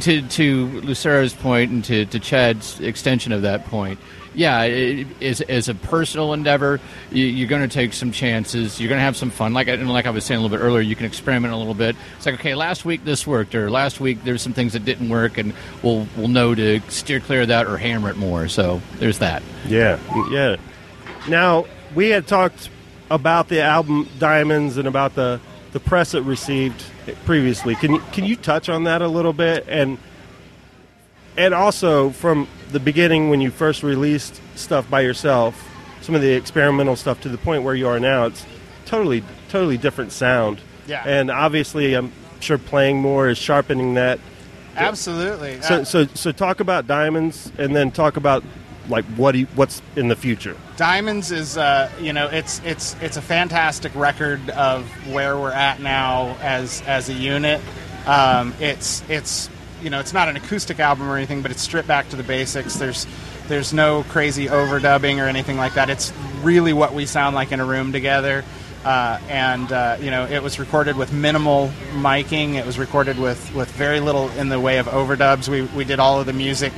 to to Lucero's point and to, to Chad's extension of that point, yeah, it, as a personal endeavor, you, you're going to take some chances. You're going to have some fun. Like I, like I was saying a little bit earlier, you can experiment a little bit. It's like okay, last week this worked, or last week there's some things that didn't work, and we'll we'll know to steer clear of that or hammer it more. So there's that. Yeah, yeah. Now we had talked about the album Diamonds and about the the press it received previously. Can you can you touch on that a little bit and and also from the beginning when you first released stuff by yourself, some of the experimental stuff to the point where you are now, it's totally totally different sound. Yeah. And obviously, I'm sure playing more is sharpening that. Absolutely. So Uh, so so talk about diamonds and then talk about like what do you, what's in the future. Diamonds is, uh, you know, it's it's it's a fantastic record of where we're at now as as a unit. Um, it's it's you know, it's not an acoustic album or anything, but it's stripped back to the basics. There's there's no crazy overdubbing or anything like that. It's really what we sound like in a room together. Uh, and uh, you know, it was recorded with minimal miking. It was recorded with, with very little in the way of overdubs. We we did all of the music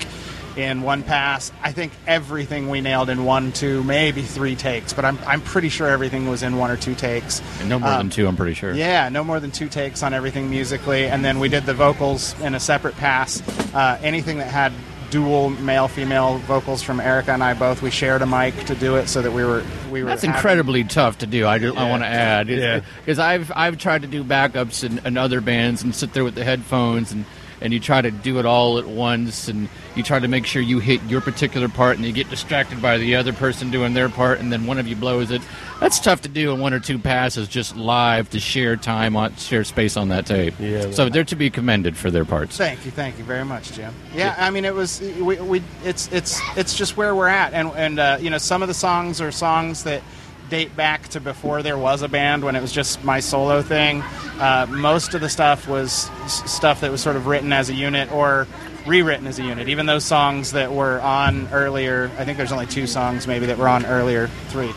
in one pass. I think everything we nailed in one, two, maybe three takes, but I'm, I'm pretty sure everything was in one or two takes. And no more Um, than two, I'm pretty sure. Yeah, no more than two takes on everything musically, and then we did the vocals in a separate pass. Uh, anything that had dual male female vocals from Erica and I both, we shared a mic to do it so that we were we were. That's having- incredibly tough to do. I, do, I want to add, Yeah. because I've I've tried to do backups in, in other bands and sit there with the headphones and and you try to do it all at once and you try to make sure you hit your particular part and you get distracted by the other person doing their part and then one of you blows it. That's tough to do in one or two passes just live to share time on share space on that tape. Yeah. So they're to be commended for their parts. Thank you, thank you very much, Jim. Yeah, I mean, it was we, we it's it's it's just where we're at, and and uh, you know, some of the songs are songs that date back to before there was a band when it was just my solo thing. Uh, most of the stuff was s- stuff that was sort of written as a unit or rewritten as a unit. Even those songs that were on earlier, I think there's only two songs maybe that were on earlier three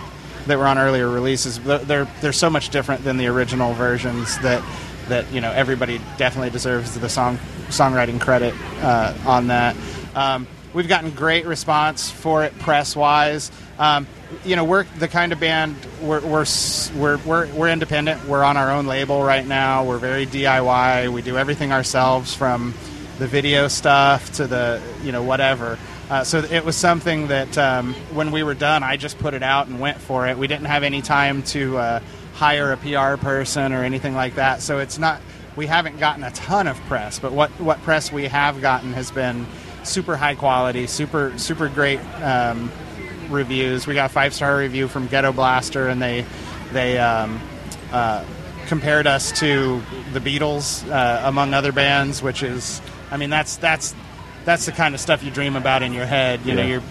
that were on earlier releases. They're they're, so much different than the original versions that that you know everybody definitely deserves the song songwriting credit uh, on that. Um, we've gotten great response for it press wise. Um, you know, we're the kind of band we're we're we're we're independent. We're on our own label right now. We're very DIY. We do everything ourselves from the video stuff to the you know whatever. Uh, so it was something that um, when we were done, I just put it out and went for it. We didn't have any time to uh, hire a PR person or anything like that. So it's not. We haven't gotten a ton of press, but what what press we have gotten has been super high quality, super super great um, reviews. We got a five star review from Ghetto Blaster, and they they um, uh, compared us to the Beatles uh, among other bands, which is, I mean, that's that's that's the kind of stuff you dream about in your head. You know, your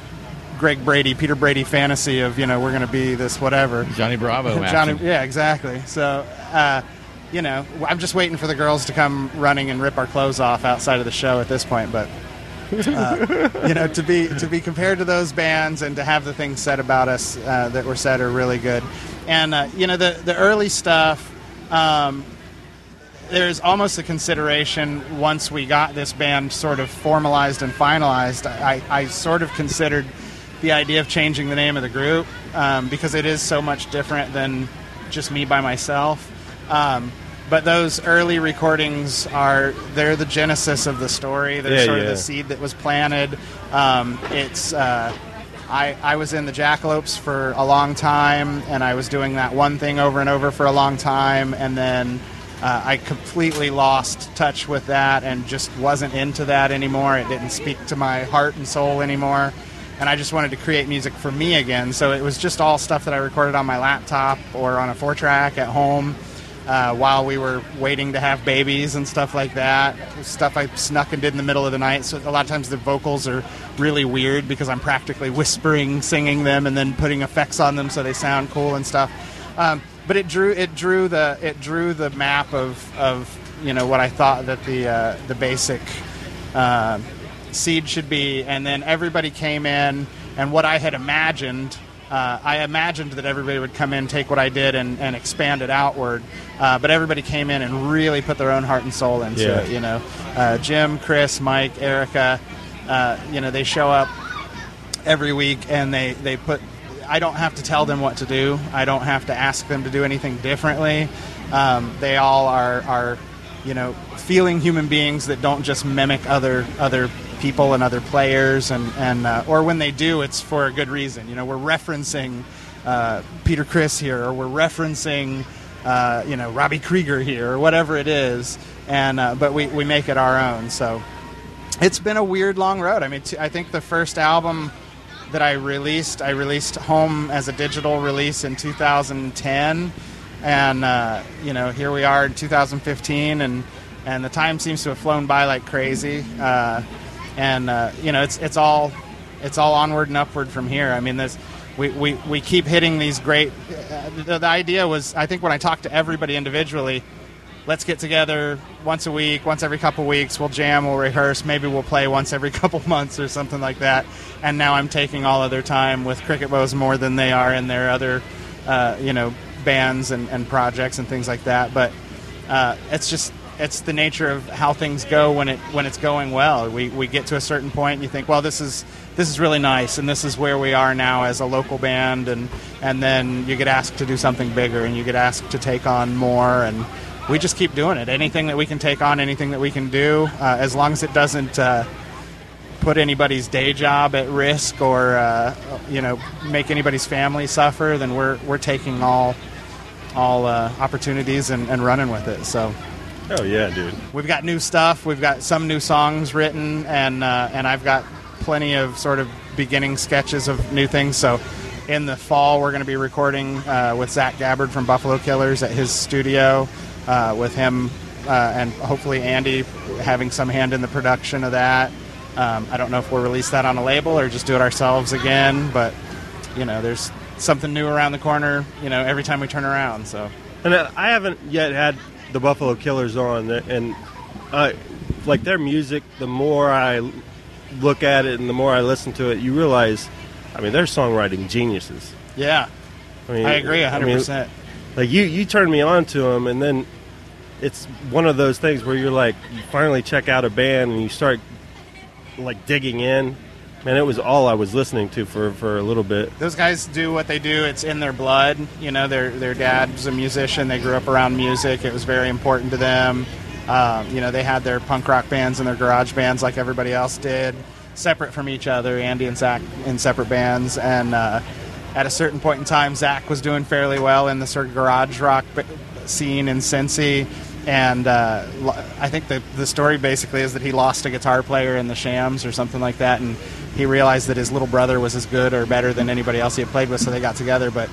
Greg Brady, Peter Brady fantasy of you know we're going to be this whatever. Johnny Bravo Johnny, yeah, exactly. So. Uh, you know, I'm just waiting for the girls to come running and rip our clothes off outside of the show at this point. But uh, you know, to be to be compared to those bands and to have the things said about us uh, that were said are really good. And uh, you know, the the early stuff. Um, there's almost a consideration once we got this band sort of formalized and finalized. I, I sort of considered the idea of changing the name of the group um, because it is so much different than just me by myself. Um, but those early recordings are they're the genesis of the story. They're Yeah, sort of the seed that was planted. Um, it's uh, I, I was in the Jackalopes for a long time, and I was doing that one thing over and over for a long time, and then uh, I completely lost touch with that and just wasn't into that anymore. It didn't speak to my heart and soul anymore, and I just wanted to create music for me again. So it was just all stuff that I recorded on my laptop or on a four track at home uh, while we were waiting to have babies and stuff like that. Stuff I snuck and did in the middle of the night. So a lot of times the vocals are really weird because I'm practically whispering, singing them, and then putting effects on them so they sound cool and stuff. Um, but it drew it drew the it drew the map of, of you know what I thought that the uh, the basic uh, seed should be, and then everybody came in, and what I had imagined. Uh, I imagined that everybody would come in, take what I did, and, and expand it outward. Uh, but everybody came in and really put their own heart and soul into Yeah. it. You know, uh, Jim, Chris, Mike, Erica. Uh, you know, they show up every week and they, they put i don't have to tell them what to do. I don't have to ask them to do anything differently. Um, they all are, are you know feeling human beings that don't just mimic other other people and other players. And, and uh, or when they do it's for a good reason. You know we're referencing uh, Peter Criss here or we're referencing uh, you know Robby Krieger here or whatever it is. And uh, but we, we make it our own. So it's been a weird long road. I mean, t- I think the first album that I released, I released Home as a digital release in 2010, and uh, you know, here we are in 2015, and and the time seems to have flown by like crazy. Uh, and uh, you know, it's it's all it's all onward and upward from here. I mean, there's we, we, we keep hitting these great. Uh, the, the idea was, I think, when I talked to everybody individually, let's get together once a week, once every couple weeks. We'll jam, we'll rehearse. Maybe we'll play once every couple months or something like that. And now I'm taking all of their time with Cricket Bows more than they are in their other, uh, you know, bands and, and projects and things like that. But uh, it's just it's the nature of how things go when it when it's going well. We, we get to a certain point and you think, well, this is this is really nice, and this is where we are now as a local band, and and then you get asked to do something bigger, and you get asked to take on more, and we just keep doing it. Anything that we can take on, anything that we can do, uh, as long as it doesn't. Uh, put anybody's day job at risk or uh, you know make anybody's family suffer then we're we're taking all all uh, opportunities and, and running with it so Oh yeah, dude. we've got new stuff we've got some new songs written and uh, and I've got plenty of sort of beginning sketches of new things so in the fall we're going to be recording uh, with Zach Gabbard from Buffalo Killers at his studio uh, with him uh, and hopefully Andy having some hand in the production of that um, I don't know if we'll release that on a label or just do it ourselves again but you know there's something new around the corner you know every time we turn around so And uh, I haven't yet had the Buffalo Killers on, and uh, like their music. The more I look at it and the more I listen to it, you realize, I mean, they're songwriting geniuses. yeah I mean, I agree I mean, 100%. Like you, you turn me on to them, and then it's one of those things where you're like, you finally check out a band and you start like digging in. Man, it was all I was listening to for, for a little bit. those guys do what they do. It's in their blood. You know, their their dad's a musician. They grew up around music. It was very important to them. Um, you know, they had their punk rock bands and their garage bands like everybody else did, separate from each other. Andy and Zach in separate bands, and uh, at a certain point in time, Zach was doing fairly well in the sort of garage rock scene in Cincy, and uh, I think the the story basically is that he lost a guitar player in the Shams or something like that, and he realized that his little brother was as good or better than anybody else he had played with, so they got together. But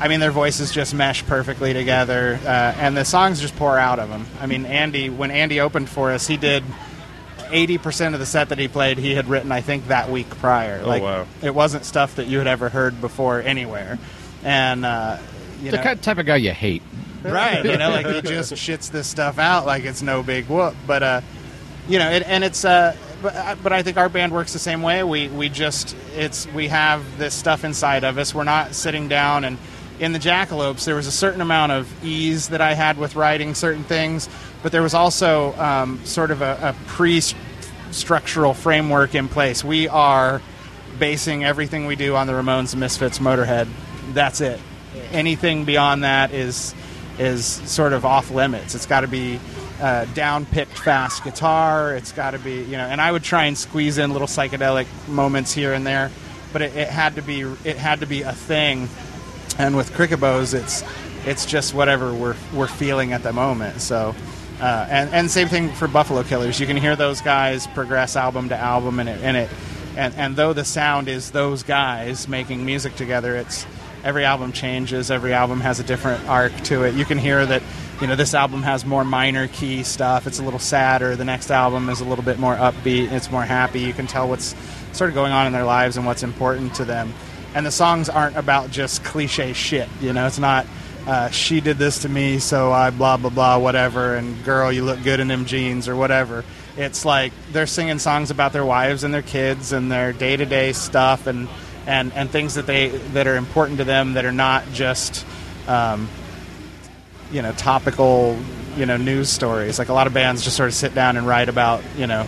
I mean, their voices just mesh perfectly together, uh, and the songs just pour out of them. I mean, Andy, when Andy opened for us, he did. 80% of the set that he played, he had written, I think, that week prior. Oh, like, wow. It wasn't stuff that you had ever heard before anywhere. And, uh, you the know, kind type of guy you hate. right you know like he just shits this stuff out like it's no big whoop but uh you know it, and it's uh but, uh, but I think our band works the same way. We we just it's we have this stuff inside of us. We're not sitting down and in the Jackalopes there was a certain amount of ease that I had with writing certain things, but there was also um, sort of a, a pre-structural framework in place. We are basing everything we do on the Ramones, Misfits, Motorhead. That's it. Anything beyond that is is sort of off limits. It's got to be uh, down picked fast guitar. It's got to be you know. And I would try and squeeze in little psychedelic moments here and there, but it, it had to be it had to be a thing. And with Cricket Bows, it's it's just whatever we're we're feeling at the moment. So. Uh, and, and same thing for Buffalo Killers. You can hear those guys progress album to album, and it, and it, and, and though the sound is those guys making music together, it's every album changes. Every album has a different arc to it. You can hear that, you know, this album has more minor key stuff. It's a little sadder. The next album is a little bit more upbeat. It's more happy. You can tell what's sort of going on in their lives and what's important to them. And the songs aren't about just cliche shit. You know, it's not. Uh, she did this to me, so I blah blah blah whatever, and girl, you look good in them jeans or whatever. It's like they're singing songs about their wives and their kids and their day to day stuff and, and and things that they that are important to them that are not just um, you know topical you know news stories. Like a lot of bands just sort of sit down and write about you know.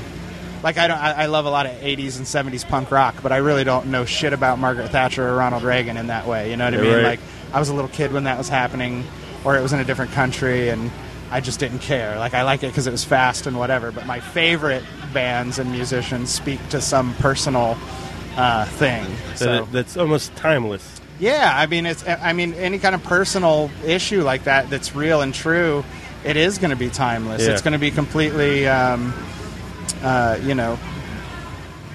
Like I don't, I I love a lot of '80s and '70s punk rock, but I really don't know shit about Margaret Thatcher or Ronald Reagan in that way. You know what I mean? right. Like I was a little kid when that was happening, or it was in a different country, and I just didn't care. Like I like it because it was fast and whatever. But my favorite bands and musicians speak to some personal uh, thing. So it- that's almost timeless. yeah, I mean it's I mean any kind of personal issue like that that's real and true, it is going to be timeless. Yeah. It's going to be completely, um, uh, you know,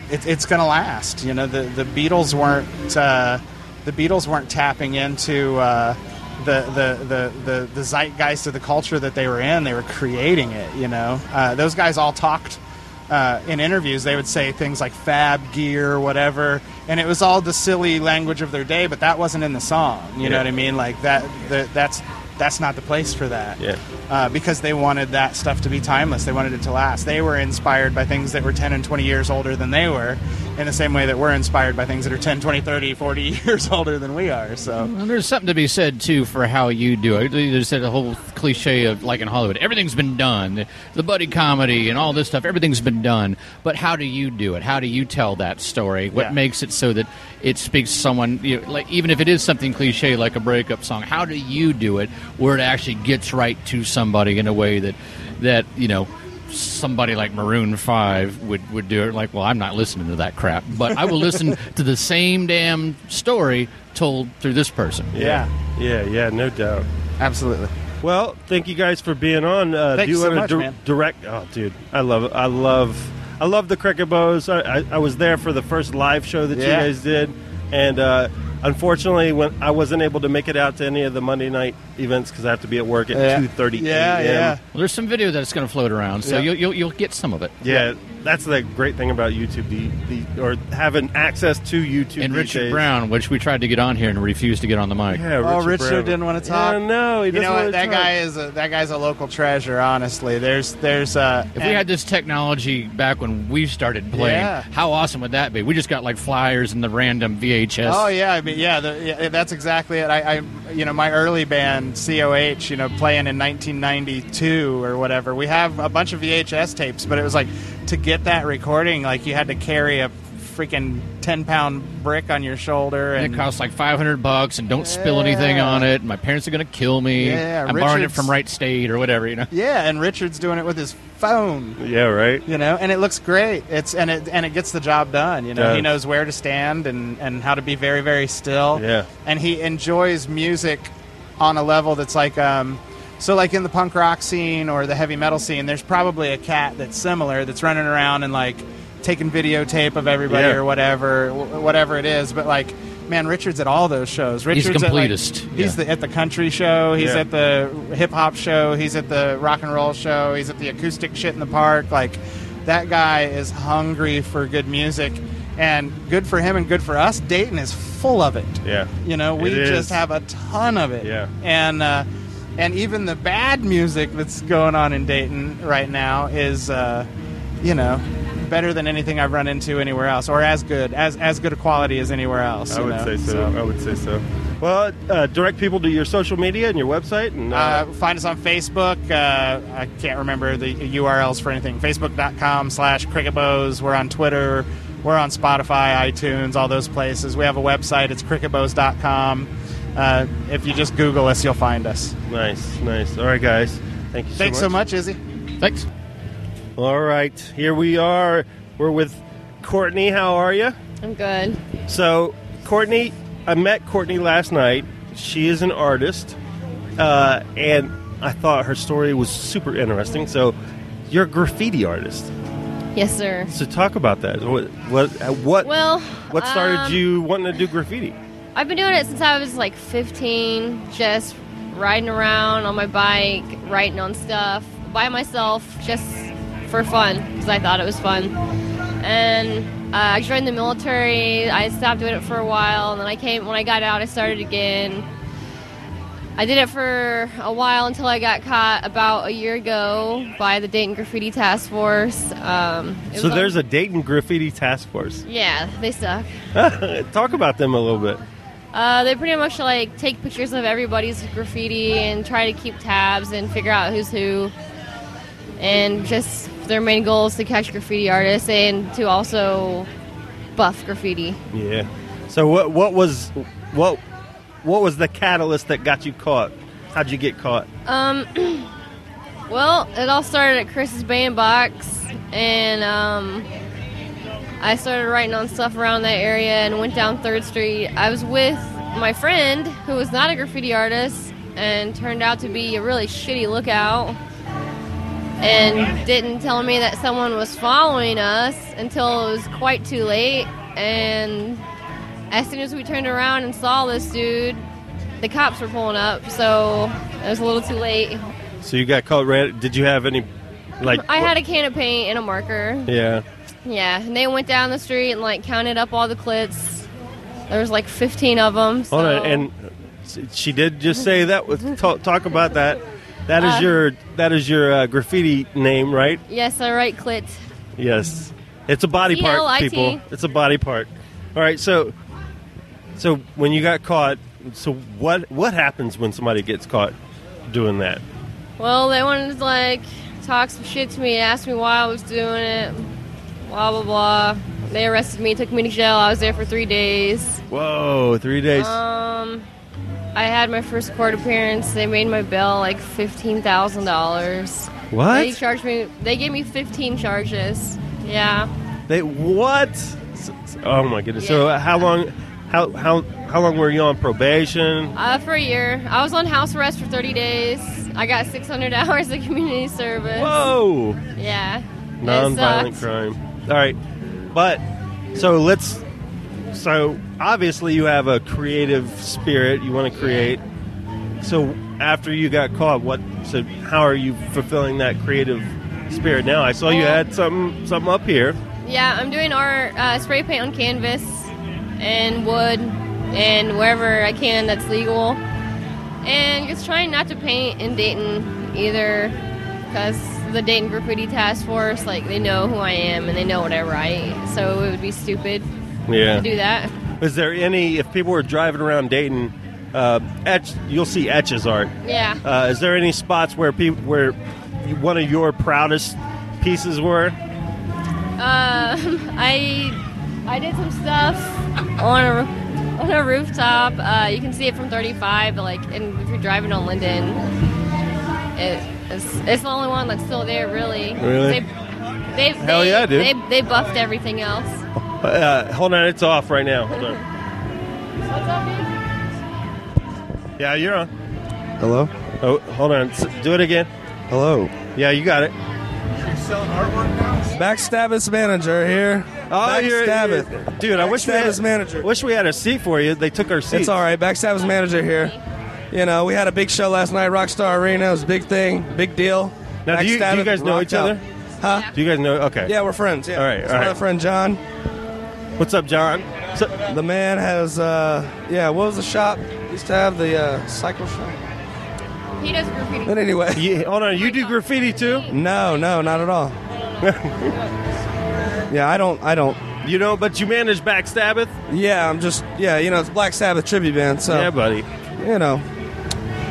it, it's going to last. You know, the the Beatles weren't uh, the Beatles weren't tapping into. Uh, the, the, the, the, the zeitgeist of the culture that they were in, they were creating it. You know, uh, those guys all talked uh, in interviews, they would say things like fab gear, whatever, and it was all the silly language of their day. But that wasn't in the song. You know what I mean? Like that. The, that's that's not the place for that. Yeah. Uh, because they wanted that stuff to be timeless. They wanted it to last. They were inspired by things that were 10 and 20 years older than they were, in the same way that we're inspired by things that are 10, 20, 30, 40 years older than we are. So. Well, there's something to be said too for how you do it. There's that whole cliche of like in Hollywood, everything's been done, the, the buddy comedy and all this stuff. Everything's been done, but how do you do it? How do you tell that story? What Yeah. makes it so that it speaks to someone? You know, like even if it is something cliche like a breakup song, how do you do it where it actually gets right to somebody in a way that that you know somebody like Maroon Five would would do it? Like, well, I'm not listening to that crap, but I will listen to the same damn story told through this person. Yeah. Yeah, yeah, no doubt. Absolutely. Well, thank you guys for being on. Uh, Thanks do you so wanna much, man. direct? Oh, dude, I love it. I love, I love the Cricket Bows. I, I, I was there for the first live show that you guys did, and uh, unfortunately, when I wasn't able to make it out to any of the Monday night events because I have to be at work at Yeah. two thirty. Yeah, yeah. Well, there's some video that's going to float around, so Yeah. you'll, you'll you'll get some of it. Yeah, that's the great thing about YouTube, the, the or having access to YouTube. And Richard days. Brown, which we tried to get on here and refused to get on the mic. Yeah, oh, Richard Richard Brown. didn't want to talk. Yeah, no, he you doesn't know what? That talk. guy is a that guy's a local treasure. Honestly, there's there's uh, If we had this technology back when we started playing, Yeah. how awesome would that be? We just got like flyers and the random VHS. Oh yeah, I mean yeah, the, yeah, that's exactly it. I, I, you know, my early band COH, you know, playing in 1992 or whatever. We have a bunch of VHS tapes, but it was like to get that recording, like you had to carry a freaking 10 pound brick on your shoulder, And and it costs like 500 bucks, and don't spill anything on it. My parents are going to kill me. Yeah, I'm borrowing it from Wright State or whatever, you know. yeah, and Richard's doing it with his phone. Yeah, right. You know, and it looks great. It's and it and it gets the job done. You know, Does. he knows where to stand and and how to be very very still. Yeah. and he enjoys music on a level that's like um, So, like in the punk rock scene or the heavy metal scene, there's probably a cat that's similar that's running around and like taking videotape of everybody Yeah. or whatever, wh- whatever it is. But like, man, Richard's at all those shows. He's Richard's at, like- completist. he's Yeah. the, at the country show. He's Yeah. at the hip hop show. He's at the rock and roll show. He's at the acoustic shit in the park. Like, that guy is hungry for good music. And good for him and good for us. Dayton is full of it. Yeah. You know, we just have a ton of it. Yeah. And uh, and even the bad music that's going on in Dayton right now is, uh, you know, better than anything I've run into anywhere else, or as good as as good a quality as anywhere else. I would know? say so. I would say so. Well, uh, direct people to your social media and your website, and uh, Uh, find us on Facebook. Uh, I can't remember the URLs for anything. Facebook.com slash cricketbows. We're on Twitter. We're on Spotify, iTunes, all those places. We have a website. It's cricketbows.com. Uh, if you just Google us, you'll find us. nice, nice. All right, guys. Thank you. Thanks so much, Izzy. Thanks. All right, here we are. We're with Courtney. How are you? I'm good. So, Courtney, I met Courtney last night. She is an artist, uh, and I thought her story was super interesting. So, you're a graffiti artist. Yes, sir. So, talk about that. What what uh, what Well, what started um, you wanting to do graffiti? I've been doing it since I was like 15, just riding around on my bike, writing on stuff by myself, just for fun, because I thought it was fun. And uh, I joined the military. I stopped doing it for a while, and then I came when I got out. I started again. I did it for a while until I got caught about a year ago by the Dayton Graffiti Task Force. Um, So on- there's a Dayton graffiti task force. yeah, they suck. Talk about them a little bit. Uh, they pretty much like take pictures of everybody's graffiti and try to keep tabs and figure out who's who. And just their main goal is to catch graffiti artists and to also buff graffiti. Yeah. So what what was what what was the catalyst that got you caught? How'd you get caught? Um, well, it all started at Chris's bandbox, and um, I started writing on stuff around that area and went down Third Street. I was with my friend who was not a graffiti artist and turned out to be a really shitty lookout. And didn't tell me that someone was following us until it was quite too late. And as soon as we turned around and saw this dude, the cops were pulling up, so it was a little too late. So you got caught red. Did you have any like I had a can of paint and a marker. Yeah. Yeah, and they went down the street and like counted up all the clits. There was like 15 of them. So. Hold on, and she did just say that. Talk, talk about that. That is Uh, your that is your uh, graffiti name, right? yes, I write clit. Yes, it's a body part, people. It's a body part. All right, so so when you got caught, so what what happens when somebody gets caught doing that? Well, they wanted to like talk some shit to me, ask me why I was doing it, blah blah blah. They arrested me, took me to jail. I was there for three days. Whoa, three days. Um, I had my first court appearance. They made my bail like fifteen thousand dollars. What? They charged me. They gave me fifteen charges. Yeah. They what? Oh my goodness! So how long? How how how long were you on probation? Uh, for a year. I was on house arrest for 30 days. I got 600 hours of community service. Whoa! Yeah. Non-violent crime. All right, but so let's. So obviously you have a creative spirit. You want to create. So after you got caught, what? So how are you fulfilling that creative spirit now? I saw you had something something up here. Yeah, I'm doing art, uh, spray paint on canvas and wood and wherever I can that's legal. And just trying not to paint in Dayton either because the Dayton Graffiti Task Force, like, they know who I am and they know what I write. So it would be stupid Yeah. to do that. Is there any? If people were driving around Dayton, uh, etch, you'll see Etch's art. Yeah. Uh, is there any spots where people where one of your proudest pieces were? Um, I I did some stuff on a on a rooftop. Uh, you can see it from 35, but like, and if you're driving on Linden, it, it's it's the only one that's still there, really. Really? They, they, Hell they, yeah, dude. They, they buffed everything else. Uh, hold on, it's off right now. Hold on. What's up, dude? Yeah, you're on. Hello? Oh, hold on. Do it again. Hello. Yeah, you got it. Backstabbith's manager here. Oh, you're, Backstabbith. you're- dude. I wish we had manager. Wish we had a seat for you. They took our seats. It's all right. Backstabbith's manager here. You know, we had a big show last night, Rockstar Arena. It was a big thing, big deal. Now, do you, do you guys know rocked each other? out. Huh? Do you guys know? Okay. Yeah, we're friends. Yeah. All right. It's all my friend John. What's up, John? the man has, uh, yeah, what was the shop? He used to have the uh, cycle shop. He does graffiti. But anyway. You, hold on. You do graffiti too? No, no, not at all. yeah, I don't, I don't. You know, but you manage Backstabbith? Yeah, I'm just, yeah, you know, it's Black Sabbath tribute band, so. Yeah, buddy. You know,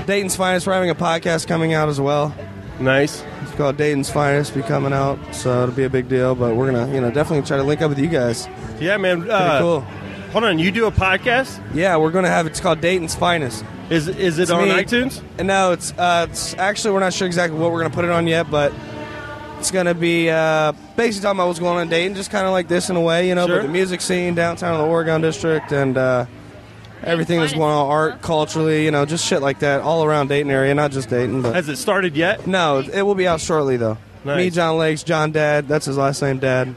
Dayton's Finest. We're having a podcast coming out as well. Nice. It's called Dayton's Finest. Be coming out, so it'll be a big deal. But we're gonna, you know, definitely try to link up with you guys. Yeah, man. Pretty Uh, cool. Hold on. You do a podcast? Yeah, we're gonna have. It's called Dayton's Finest. Is is it It's on me. iTunes? No, it's uh, it's actually we're not sure exactly what we're gonna put it on yet, but it's gonna be uh, basically talking about what's going on in Dayton, just kind of like this in a way, you know, Sure. but the music scene downtown in the Oregon district and uh, everything that's going on art culturally, you know, just shit like that all around Dayton area, not just Dayton. But Has it started yet? no, it will be out shortly though. Nice. Me, John Lakes, John Dad. That's his last name, Dad.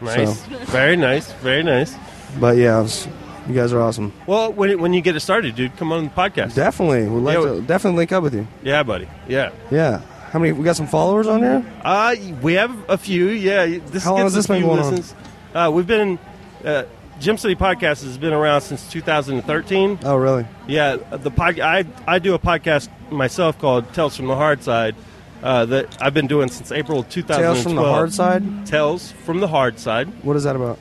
Nice. Very nice. Very nice. But yeah, it was- you guys are awesome. Well, when, when you get it started, dude, come on the podcast. Definitely, we'd like Yeah, to definitely link up with you. Yeah, buddy. Yeah. Yeah. How many? We got some followers on here. Uh, we have a few. Yeah. This How long gets has this a been few going on? listens. Uh, we've been. Uh, Gem City Podcast has been around since 2013. Oh, really? Yeah, the pod, I I do a podcast myself called Tales from the Hard Side uh, that I've been doing since April of 2012. Tales from the Hard Side? Tales from the Hard Side. What is that about?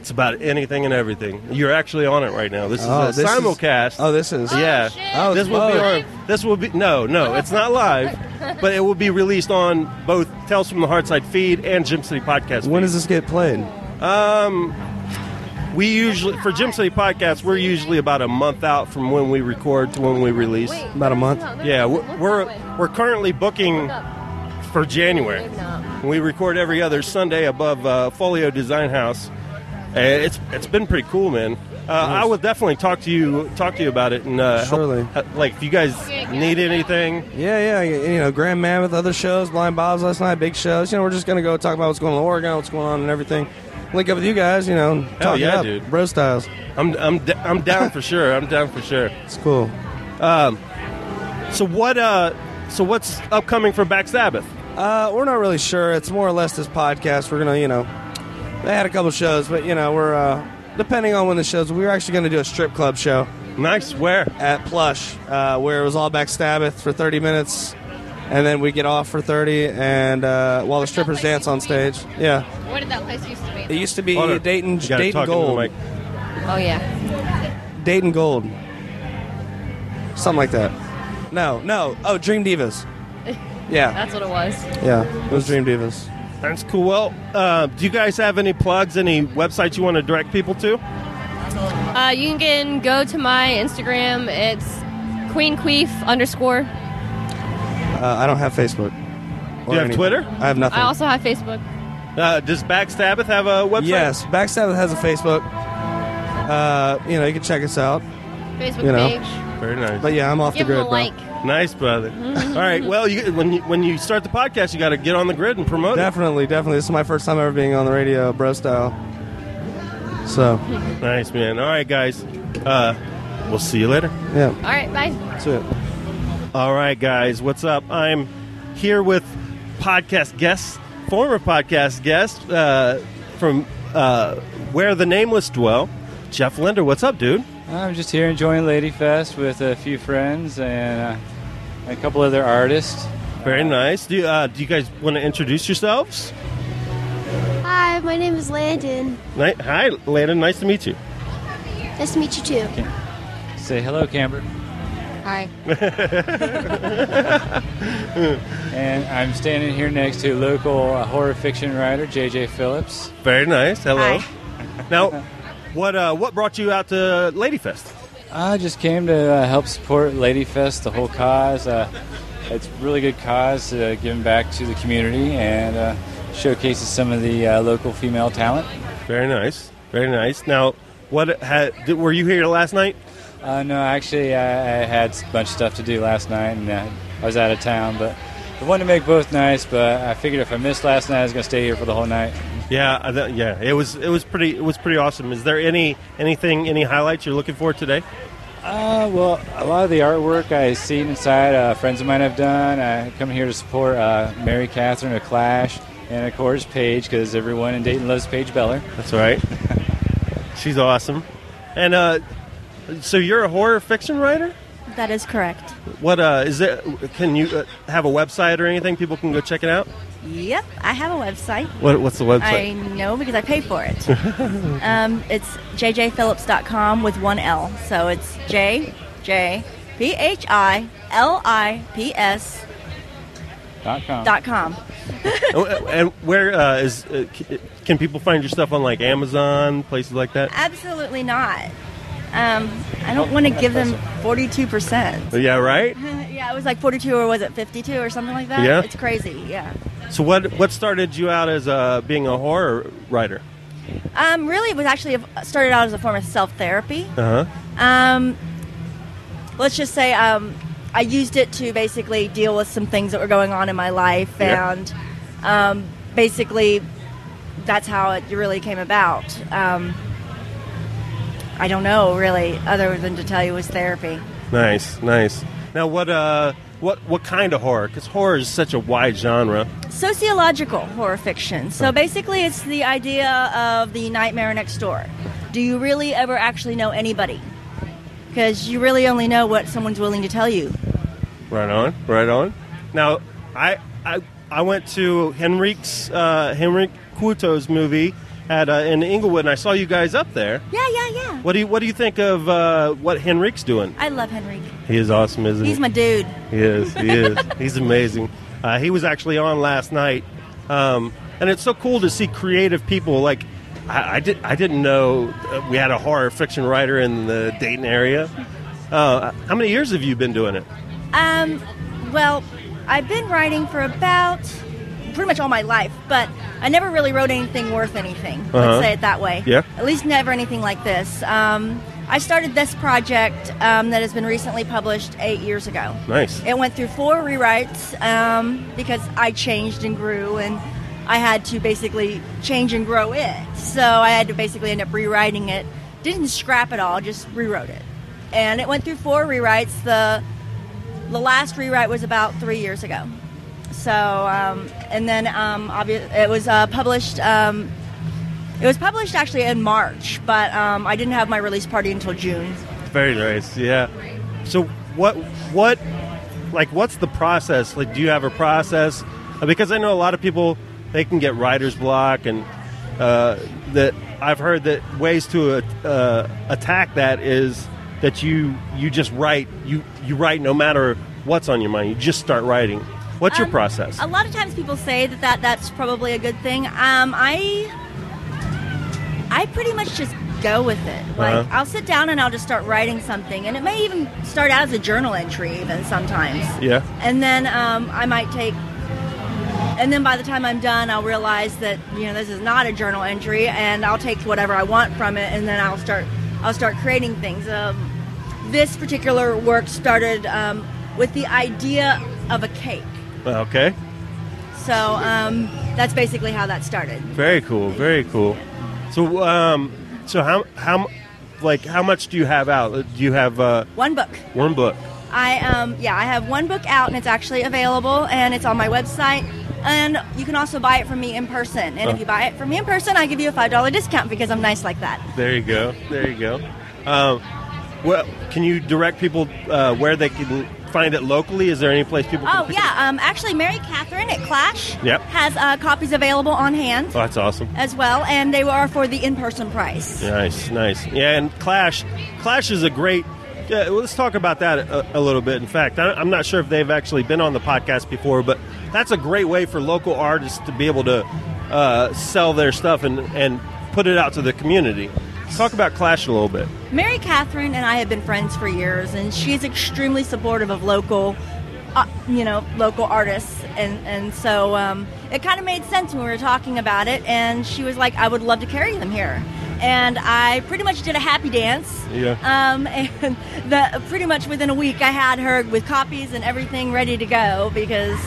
It's about anything and everything. You're actually on it right now. This is Oh, a this is- simulcast. oh, this is- yeah. Oh, this it's will be live. on. This will be no, no. It's not live, but it will be released on both Tales from the Hard Side feed and Gem City Podcast. When does this get played? Um, we usually for Gem City Podcast, we're usually about a month out from when we record to when we release. About a month. Yeah, we're we're, we're currently booking for January. We record every other Sunday above uh, Folio Design House. Uh, it's it's been pretty cool, man. Uh, I will definitely talk to you talk to you about it and uh, help- Surely. uh, like if you guys need anything. Yeah, yeah, you know, Grand Mammoth, other shows, Blind Bob's last night, big shows. You know, we're just gonna go talk about what's going on in Oregon, what's going on, and everything. Link up with you guys, you know, talk yeah, up, dude. bro styles. I'm I'm d- I'm down for sure. I'm down for sure. It's cool. Um, so what uh so what's upcoming for Back Sabbath? Uh, we're not really sure. It's more or less this podcast. We're gonna, you know, they had a couple shows, but you know, we're uh, depending on when the shows. We were actually gonna do a strip club show. Nice. Where? At Plush, uh, where it was all Back Sabbath for 30 minutes, and then we get off for 30, and uh, while the strippers dance on stage. Yeah, What did that place used to be? it used to be Hold. Dayton, Dayton talk into the Gold. Oh yeah. Dayton Gold, something like that. No, no. Oh, Dream Divas. Yeah, That's what it was. yeah. It was Dream Divas. That's cool. Well, uh, do you guys have any plugs, any websites you want to direct people to? Uh, you can go to my Instagram. It's Queen Queef underscore. Uh, I don't have Facebook. Do you have anything. Twitter? I have nothing. I also have Facebook. Uh, does Backstabbath have a website? Yes, Backstabbath has a Facebook. Uh, you know, you can check us out. Facebook You know. page. Very nice. But yeah, I'm off Give the them grid, a bro. like. Nice, brother. All right. Well, you, when you, when you start the podcast, you got to get on the grid and promote Definitely, definitely. This is my first time ever being on the radio, bro style. So, it. Nice, man. All right, guys. Uh, we'll see you later. yeah, All right. Bye. that's it. All right, guys. What's up? I'm here with podcast guest, former podcast guest uh, from uh, Where the Nameless Dwell, Jeff Linder. What's up, dude? I'm just here enjoying Ladyfest with a few friends and uh, a couple other artists. Very nice. Do you, uh, do you guys want to introduce yourselves? Hi, my name is Landon. Ni- Hi, Landon. Nice to meet you. Nice to meet you too. Say hello, Camber. Hi. And I'm standing here next to local uh, horror fiction writer JJ Phillips. Very nice. Hello. Now, what uh, what brought you out to Ladyfest? I just came to uh, help support Ladyfest, the whole cause. Uh, it's a really good cause, uh, giving back to the community and uh, showcases some of the uh, local female talent. Very nice. Very nice. Now, what had, did, were you here last night? Uh, no, actually, I, I had a bunch of stuff to do last night, and uh, I was out of town. But I wanted to make both nights, but I figured if I missed last night, I was going to stay here for the whole night. Yeah, th- yeah. It was it was pretty it was pretty awesome. Is there any anything any highlights you're looking for today? Uh, well, a lot of the artwork I've seen inside, uh, friends of mine have done. I come here to support uh, Mary Catherine of Clash, and of course Paige, because everyone in Dayton loves Paige Beller. That's right. She's awesome. And uh, so you're a horror fiction writer? That is correct. What uh, is it? Can you uh, have a website or anything people can go check it out? Yep, I have a website. What, what's the website? I know because I pay for it. um, it's jjphillips.com with one L. So it's J J P H I L I P S Dot com. dot com. Oh, and where uh, is uh, can people find your stuff on like Amazon, places like that? Absolutely not. Um, I don't want to give them 42%. Yeah, right. yeah, it was like 42 or was it 52 or something like that? Yeah? It's crazy, yeah. So what what started you out as uh, being a horror writer? Um, really, it was actually started out as a form of self therapy. Uh huh. Um, let's just say um, I used it to basically deal with some things that were going on in my life, Yeah. and um, basically that's how it really came about. Um, I don't know really, other than to tell you it was therapy. Nice, nice. Now what uh what what kind of horror? Because horror is such a wide genre. Sociological horror fiction. So basically, it's the idea of the nightmare next door. Do you really ever actually know anybody? Because you really only know what someone's willing to tell you. Right on, right on. Now, I I, I went to Henrik's uh, Henrik Kuto's movie at uh, in Englewood, and I saw you guys up there. Yeah, yeah, yeah. What do you What do you think of uh, what Henrik's doing? I love Henry. He is awesome, isn't he? He's my dude. He is. He is. He's amazing. Uh, he was actually on last night, um, and it's so cool to see creative people. Like I, I did. I didn't know uh, we had a horror fiction writer in the Dayton area. Uh, how many years have you been doing it? Um, well, I've been writing for about pretty much all my life, but I never really wrote anything worth anything. Uh-huh. Let's say it that way. Yeah. At least never anything like this. Um, I started this project um, that has been recently published eight years ago. Nice. It went through four rewrites um, because I changed and grew, and I had to basically change and grow it. So I had to basically end up rewriting it. Didn't scrap it all, just rewrote it. And it went through four rewrites. The the last rewrite was about three years ago. So, um, and then um, obvi- it was uh, published. Um, it was published actually in March, but um, I didn't have my release party until June. Very nice. Yeah. So what what like what's the process? Like do you have a process? Uh, Because I know a lot of people they can get writer's block and uh, that I've heard that ways to uh, attack that is that you you just write you you write no matter what's on your mind. You just start writing. What's your Um, process? A lot of times people say that, that that's probably a good thing. Um, I I pretty much just go with it. Like Uh-huh. I'll sit down and I'll just start writing something, and it may even start out as a journal entry, even sometimes. Yeah. And then um, I might take, and then by the time I'm done, I'll realize that you know this is not a journal entry, and I'll take whatever I want from it, and then I'll start I'll start creating things. Um, this particular work started um, with the idea of a cake. Okay. So um, that's basically how that started. Very cool. Very cool. So um so how how like how much do you have out? Do you have uh, One book. one book? I um yeah, I have one book out and it's actually available and it's on my website. And you can also buy it from me in person. And Oh. if you buy it from me in person, I give you a five dollar discount because I'm nice like that. There you go. There you go. Um, well, can you direct people uh, where they can find it locally? Is there any place people can Oh yeah, um, actually Mary Catherine at Clash Yep. has uh, copies available on hand Oh, that's awesome. as well, and they are for the in person price. Nice, nice. Yeah, and Clash, Clash is a great. Yeah, well, let's talk about that a, a little bit. In fact, I, I'm not sure if they've actually been on the podcast before, but that's a great way for local artists to be able to uh, sell their stuff and, and put it out to the community. Talk about Clash a little bit. Mary Catherine and I have been friends for years, and she's extremely supportive of local, uh, you know, local artists, and and so um, it kind of made sense when we were talking about it. And she was like, "I would love to carry them here," and I pretty much did a happy dance. Yeah. Um, and the, pretty much within a week, I had her with copies and everything ready to go because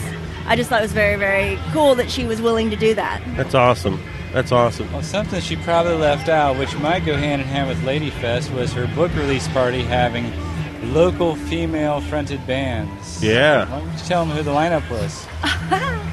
I just thought it was very, very cool that she was willing to do that. That's awesome. That's awesome. Well, something she probably left out, which might go hand in hand with Ladyfest, was her book release party having local female fronted bands. Yeah. Why don't you tell them who the lineup was?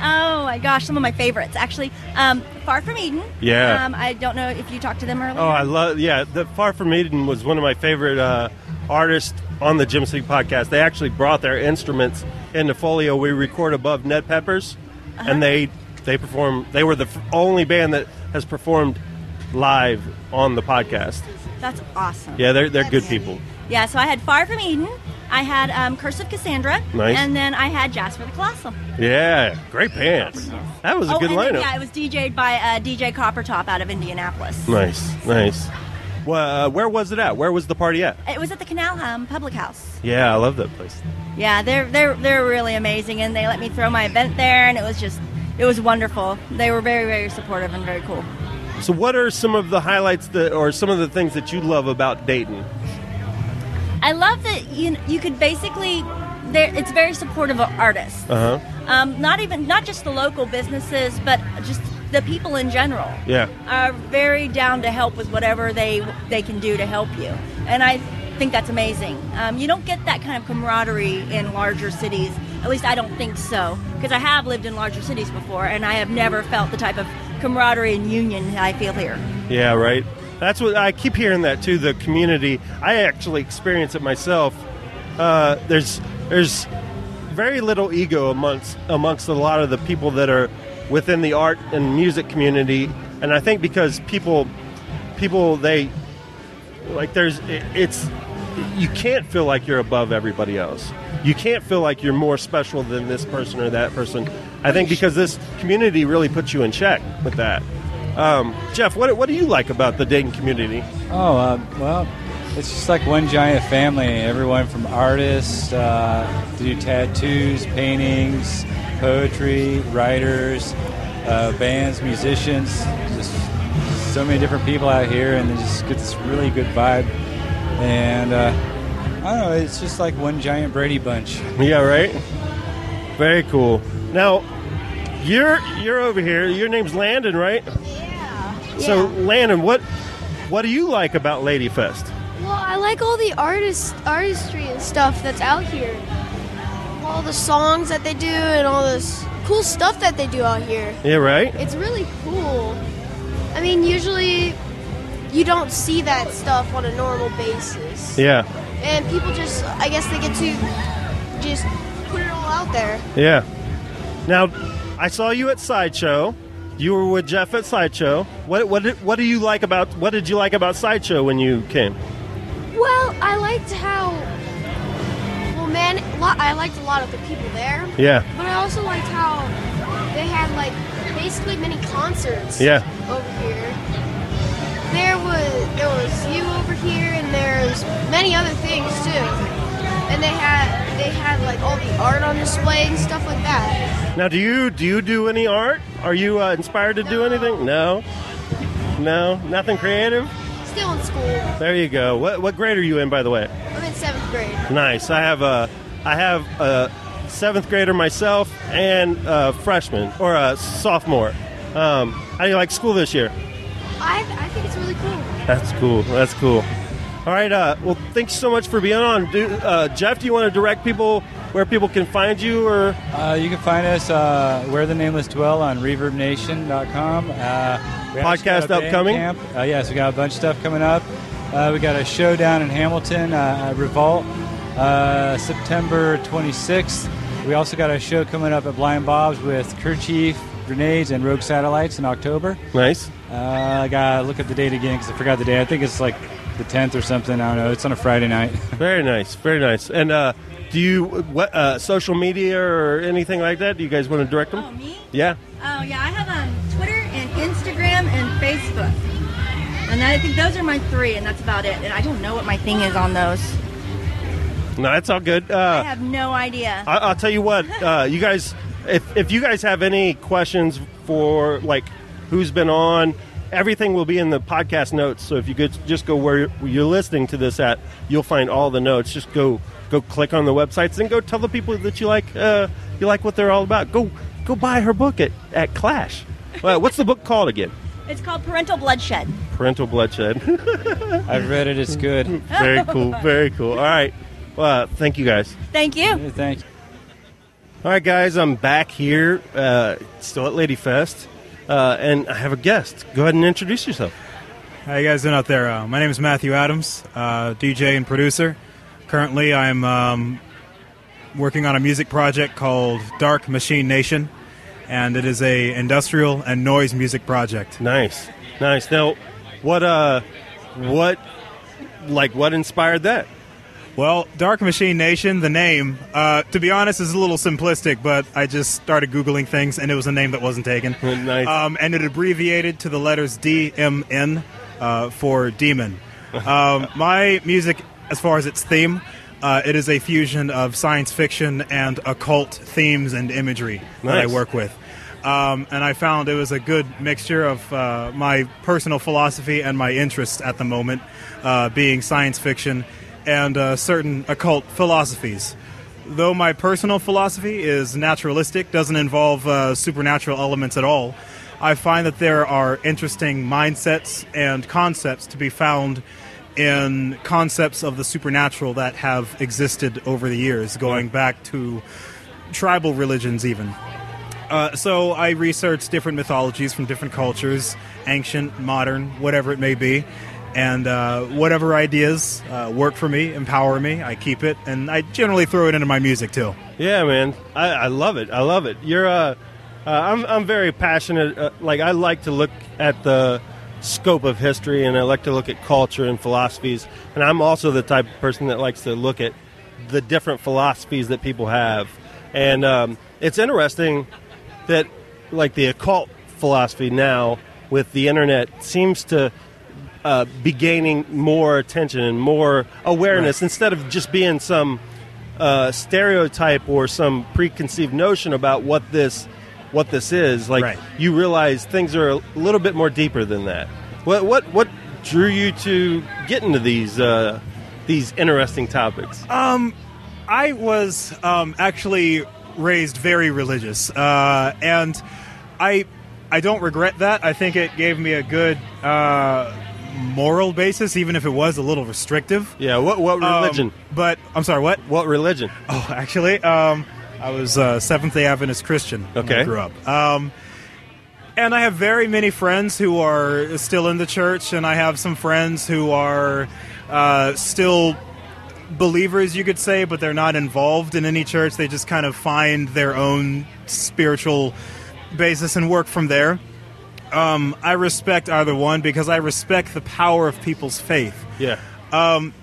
Oh my gosh, some of my favorites actually. Um, Far from Eden. Yeah. Um, I don't know if you talked to them earlier. Oh, I love. Yeah, the Far From Eden was one of my favorite uh, artists on the Gem City podcast. They actually brought their instruments into Folio. We record above Ned Peppers, Uh-huh. and they they perform. They were the f- only band that has performed live on the podcast. That's awesome. Yeah, they're they're good people. Yeah, so I had Far from Eden. I had um, Curse of Cassandra. Nice. And then I had Jasper the Colossal. Yeah, great bands. That was a oh, good and then, lineup. yeah, it was DJ'd by uh, DJ Coppertop out of Indianapolis. Nice, nice. Well, uh, where was it at? Where was the party at? It was at the Canal um, Public House. Yeah, I love that place. Yeah, they're they're they're really amazing, and they let me throw my event there, and it was just it was wonderful. They were very very supportive and very cool. So, what are some of the highlights that, or some of the things that you love about Dayton? I love that you you could basically there it's very supportive of artists. Uh huh. Um, not even not just the local businesses, but just the people in general. Yeah. are very down to help with whatever they they can do to help you, and I think that's amazing. Um, you don't get that kind of camaraderie in larger cities. At least I don't think so, because I have lived in larger cities before, and I have never felt the type of camaraderie and union that I feel here. Yeah, right. That's what I keep hearing that too. The community. I actually experience it myself. Uh, there's there's very little ego amongst amongst a lot of the people that are within the art and music community, and I think because people people they like there's it- it's you can't feel like you're above everybody else. You can't feel like you're more special than this person or that person. I think because this community really puts you in check with that. Um, Jeff, what, what do you like about the Dayton community? Oh, uh, well, it's just like one giant family. Everyone from artists uh, to do tattoos, paintings, poetry, writers, uh, bands, musicians. Just so many different people out here, and it just gets this really good vibe. And uh, I don't know, it's just like one giant Brady bunch. Yeah, right. Very cool. Now, you're you're over here. Your name's Landon, right? Yeah. So, Landon, what what do you like about Ladyfest? Well, I like all the artist artistry and stuff that's out here. All the songs that they do and all this cool stuff that they do out here. Yeah, right. It's really cool. I mean, usually you don't see that stuff on a normal basis. Yeah, And people just, I guess they get to just put it all out there. yeah. Now, I saw you at Sideshow. You were with Jeff at Sideshow. What what did, what do you like about what did you like about Sideshow when you came? Well, I liked how. Well, man, I liked a lot of the people there. Yeah. But I also liked how they had like basically many concerts. Yeah. Over here. There was there was you over here, and there's many other things too. And they had they had like all the art on display and stuff like that. Now, do you do you do any art? Are you uh, inspired to do anything? No. No, nothing creative. Still in school. There you go. What what grade are you in, by the way? I'm in seventh grade. Nice. I have a I have a seventh grader myself and a freshman or a sophomore. Um, how do you like school this year? I I think it's really cool. That's cool. That's cool. All right. Uh, well, thanks so much for being on. Do, uh, Jeff, do you want to direct people where people can find you, or Uh, you can find us uh, where the nameless dwell on ReverbNation.com. Uh, we Podcast upcoming? Bandcamp. Uh, yes, we got a bunch of stuff coming up. Uh, we got a show down in Hamilton, uh, at Revolt, uh, September 26th. We also got a show coming up at Blind Bob's with Kerchief, Grenades, and Rogue Satellites in October. Nice. Uh, I gotta look at the date again because I forgot the date. I think it's like the 10th or something. I don't know. It's on a Friday night. very nice, very nice. And uh, do you what uh, social media or anything like that? Do you guys want to direct them? Oh, me? Yeah. Oh yeah, I have um, Twitter and Instagram and Facebook, and I think those are my three, and that's about it. And I don't know what my thing is on those. No, that's all good. Uh, I have no idea. I, I'll tell you what, uh, you guys, if, if you guys have any questions for like who's been on, everything will be in the podcast notes. So if you could just go where you're listening to this at, you'll find all the notes. Just go go click on the websites and go tell the people that you like uh, you like what they're all about. Go go buy her book at at Clash. Well, what's the book called again? It's called Parental Bloodshed. Parental bloodshed. I've read it. It's good. very cool. Very cool. All right. Well, thank you guys. Thank you. Thank you. All right, guys, I'm back here, uh, still at Ladyfest, uh, and I have a guest. Go ahead and introduce yourself. How you guys doing out there? Uh, my name is Matthew Adams, uh, DJ and producer. Currently, I'm um, working on a music project called Dark Machine Nation, and it is a industrial and noise music project. Nice, nice. Now, what, uh, what, like, what inspired that? Well, Dark Machine Nation, the name, uh, to be honest, is a little simplistic, but I just started Googling things and it was a name that wasn't taken. nice. Um, and it abbreviated to the letters DMN uh, for demon. Um, my music, as far as its theme, uh, it is a fusion of science fiction and occult themes and imagery that I Nice. work with. Um, and I found it was a good mixture of uh, my personal philosophy and my interests at the moment, uh, being science fiction and uh, certain occult philosophies. Though my personal philosophy is naturalistic, doesn't involve uh, supernatural elements at all, I find that there are interesting mindsets and concepts to be found in concepts of the supernatural that have existed over the years, going back to tribal religions, even. Uh, so I research different mythologies from different cultures, ancient, modern, whatever it may be. And uh, whatever ideas uh, work for me, empower me, I keep it, and I generally throw it into my music too. Yeah, man, I, I love it. I love it. You're, uh, uh, I'm, I'm very passionate. Uh, like, I like to look at the scope of history, and I like to look at culture and philosophies. And I'm also the type of person that likes to look at the different philosophies that people have. And um, it's interesting that, like, the occult philosophy now with the internet seems to uh, be gaining more attention and more awareness instead of just being some uh, stereotype or some preconceived notion about what this what this is. Like Right. you realize things are a little bit more deeper than that. What what what drew you to get into these uh, these interesting topics? Um, I was um, actually raised very religious, uh, and I I don't regret that. I think it gave me a good uh, moral basis, even if it was a little restrictive. Yeah. What what Um, religion? but I'm sorry. What? What religion? Oh, actually, um, I was uh, Seventh Day Adventist Christian when I Okay. grew up. Um, and I have very many friends who are still in the church, and I have some friends who are uh, still believers, you could say, but they're not involved in any church. They just kind of find their own spiritual basis and work from there. Um, I respect either one because I respect the power of people's faith. Yeah. Um,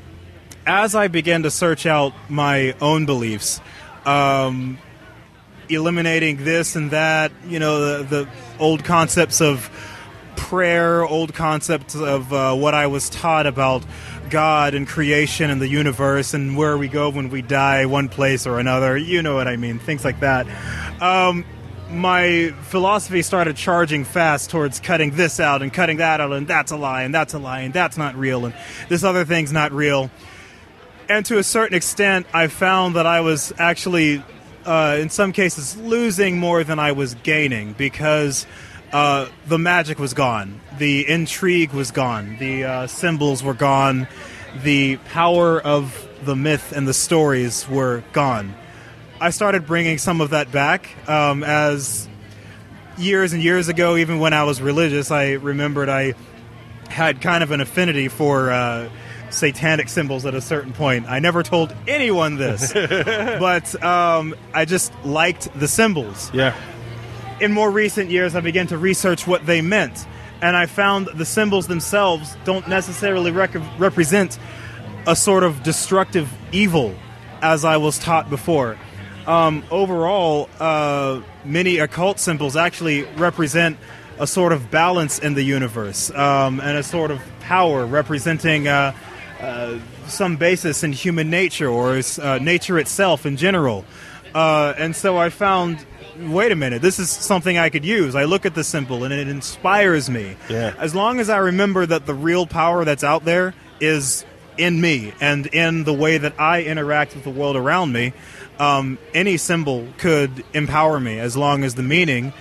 as I began to search out my own beliefs, um, eliminating this and that, you know, the, the old concepts of prayer, old concepts of uh, what I was taught about God and creation and the universe and where we go when we die, one place or another. You know what I mean, things like that. Um, my philosophy started charging fast towards cutting this out and cutting that out, and that's a lie, and that's a lie, and that's not real, and this other thing's not real. And to a certain extent, I found that I was actually, uh, in some cases, losing more than I was gaining because uh, the magic was gone, the intrigue was gone, the uh, symbols were gone, the power of the myth and the stories were gone. I started bringing some of that back um, as years and years ago, even when I was religious, I remembered I had kind of an affinity for uh, satanic symbols at a certain point. I never told anyone this, but um, I just liked the symbols. Yeah. In more recent years, I began to research what they meant, and I found the symbols themselves don't necessarily rec- represent a sort of destructive evil as I was taught before. Um, overall, uh, many occult symbols actually represent a sort of balance in the universe um, and a sort of power representing uh, uh, some basis in human nature or uh, nature itself in general. Uh, and so I found wait a minute, this is something I could use. I look at the symbol and it inspires me. Yeah. As long as I remember that the real power that's out there is in me and in the way that I interact with the world around me, um, any symbol could empower me as long as the meaning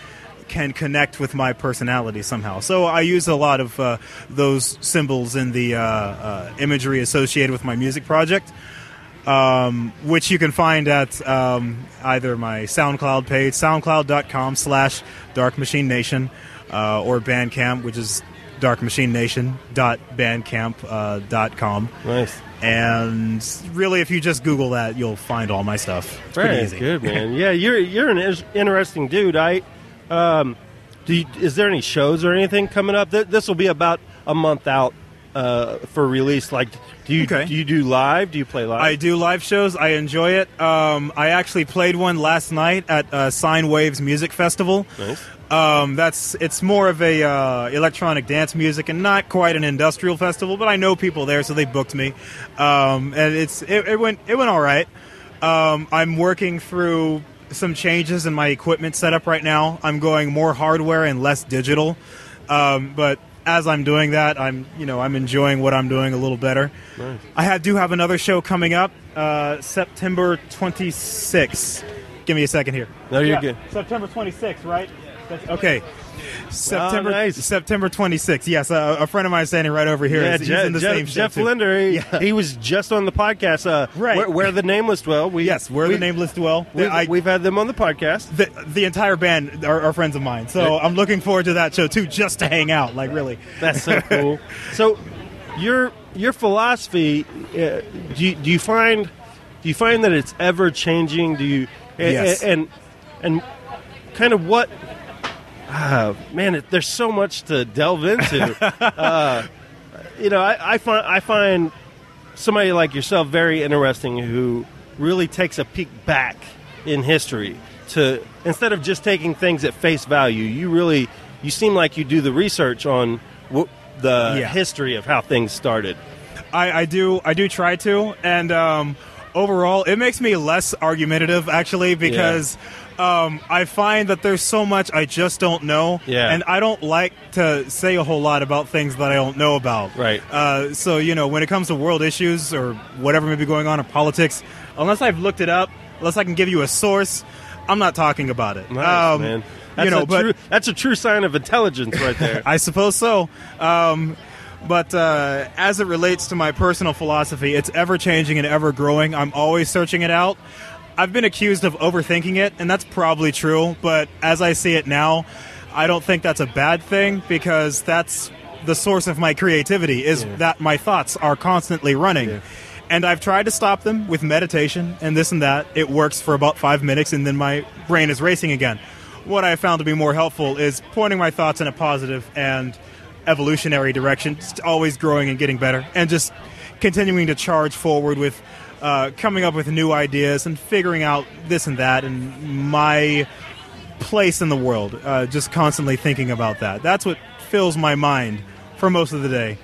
can connect with my personality somehow. So I use a lot of uh, those symbols in the uh, uh, imagery associated with my music project um, which you can find at um, either my SoundCloud page, soundcloud.com slash Dark Machine Nation, uh, or Bandcamp, which is darkmachinenation.bandcamp.com. Nice. And really, if you just Google that, you'll find all my stuff. It's pretty Very easy. good, man. Yeah, you're you're an is- interesting dude. I um, do. You, is there any shows or anything coming up? Th- This will be about a month out uh, for release. Like, do you do you do live? Do you play live? I do live shows. I enjoy it. Um, I actually played one last night at uh, Sine Waves Music Festival. Nice. Um, that's it's more of a uh, electronic dance music and not quite an industrial festival, but I know people there, so they booked me, um, and it's it, it went it went all right. Um, I'm working through some changes in my equipment setup right now. I'm going more hardware and less digital, um, but as I'm doing that, I'm you know I'm enjoying what I'm doing a little better. Nice. I had, do have another show coming up, uh, September 26th. Give me a second here. No, you're Yeah, good. September 26th, right? That's- okay. September Oh, nice. September 26th. Yes, a, a friend of mine standing right over here. Yeah, He's Jeff, in the Jeff, same Jeff. Linder. He, he was just on the podcast. Uh, Right. Where, where the nameless dwell. We, Yes, where the nameless dwell. We've, I- we've had them on the podcast. The, the entire band are, are friends of mine, so I'm looking forward to that show too, just to hang out. Like really, That's so cool. so, your your philosophy, uh, do you, do you find do you find that it's ever changing? Do you and, Yes. and and kind of what? Uh, man, it, there's so much to delve into. uh, you know, I, I find I find somebody like yourself very interesting who really takes a peek back in history to instead of just taking things at face value. You really you seem like you do the research on w- the Yeah. history of how things started. I, I do I do try to, and um, overall, it makes me less argumentative actually because um, I find that there's so much I just don't know, Yeah. and I don't like to say a whole lot about things that I don't know about. Right. Uh, so you know, when it comes to world issues or whatever may be going on in politics, unless I've looked it up, unless I can give you a source, I'm not talking about it. Nice, Um, man. That's you know, a but true, that's a true sign of intelligence right there. I suppose so. Um, but uh, as it relates to my personal philosophy, it's ever changing and ever growing. I'm always searching it out. I've been accused of overthinking it, and that's probably true. But as I see it now, I don't think that's a bad thing because that's the source of my creativity. Is that my thoughts are constantly running. And I've tried to stop them with meditation and this and that. It works for about five minutes, and then my brain is racing again. What I found to be more helpful is pointing my thoughts in a positive and evolutionary direction, just always growing and getting better, and just continuing to charge forward with uh, coming up with new ideas and figuring out this and that and my place in the world. Uh, just constantly thinking about that. That's what fills my mind for most of the day.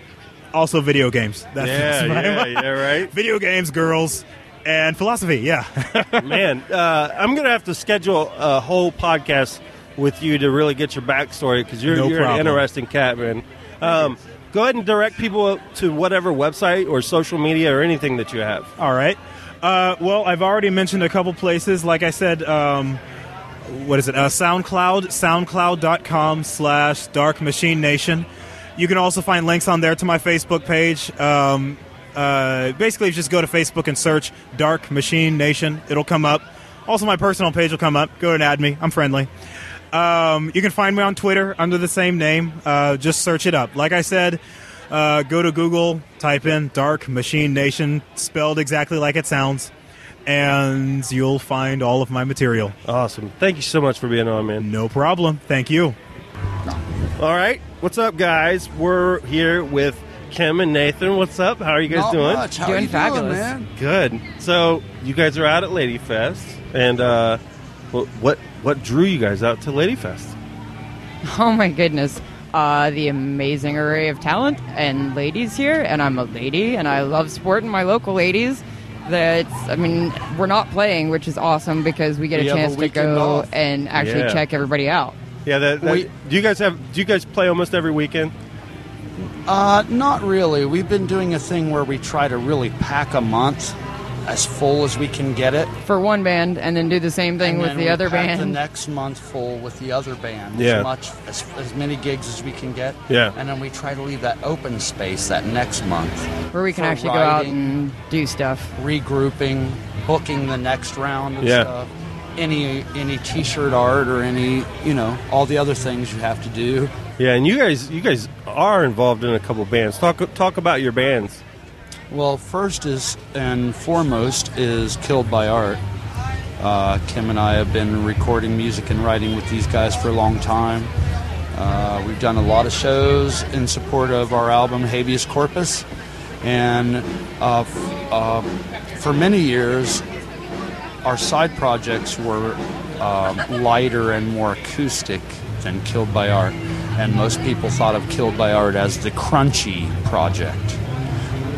Also, video games. That Yeah, my yeah, mind. yeah, right. Video games, girls, and philosophy. Yeah. Man, uh, I'm going to have to schedule a whole podcast with you to really get your backstory because you're, No you're an interesting cat, man. Um, go ahead and direct people to whatever website or social media or anything that you have. All right. Uh, well, I've already mentioned a couple places. Like I said, um, what is it? Uh, SoundCloud, soundcloud.com slash Dark Machine Nation. You can also find links on there to my Facebook page. Um, uh, basically, just go to Facebook and search Dark Machine Nation. It'll come up. Also, my personal page will come up. Go and add me. I'm friendly. Um, you can find me on Twitter under the same name. Uh, just search it up. Like I said, uh, go to Google, type in Dark Machine Nation, spelled exactly like it sounds, and you'll find all of my material. Awesome. Thank you so much for being on, man. No problem. Thank you. All right. What's up, guys? We're here with Kim and Nathan. What's up? How are you guys Not doing? much. How Doing you doing, man? Good. So you guys are out at Ladyfest, and uh, what what what drew you guys out to Ladyfest? Oh my goodness. Uh, the amazing array of talent and ladies here, and I'm a lady, and I love supporting my local ladies. That's, I mean, we're not playing, which is awesome because we get a You have a chance to go off. and actually Yeah. check everybody out. Yeah, that, that- We- do you guys have? Do you guys play almost every weekend? Uh, not really. We've been doing a thing where we try to really pack a month as full as we can get it. For one band, and then do the same thing and with then the we other band. The next month full with the other band. Yeah. As much as, as many gigs as we can get. Yeah. And then we try to leave that open space that next month where we can for actually go out and do stuff. regrouping, booking the next round of Yeah. stuff. Any any T-shirt art or any you know all the other things you have to do. Yeah, and you guys, you guys are involved in a couple bands. Talk talk about your bands. Well, first is and foremost is Killed by Art. Uh, Kim and I have been recording music and writing with these guys for a long time. Uh, we've done a lot of shows in support of our album Habeas Corpus, and uh, f- uh, for many years, our side projects were um, lighter and more acoustic than Killed by Art, and most people thought of Killed by Art as the crunchy project.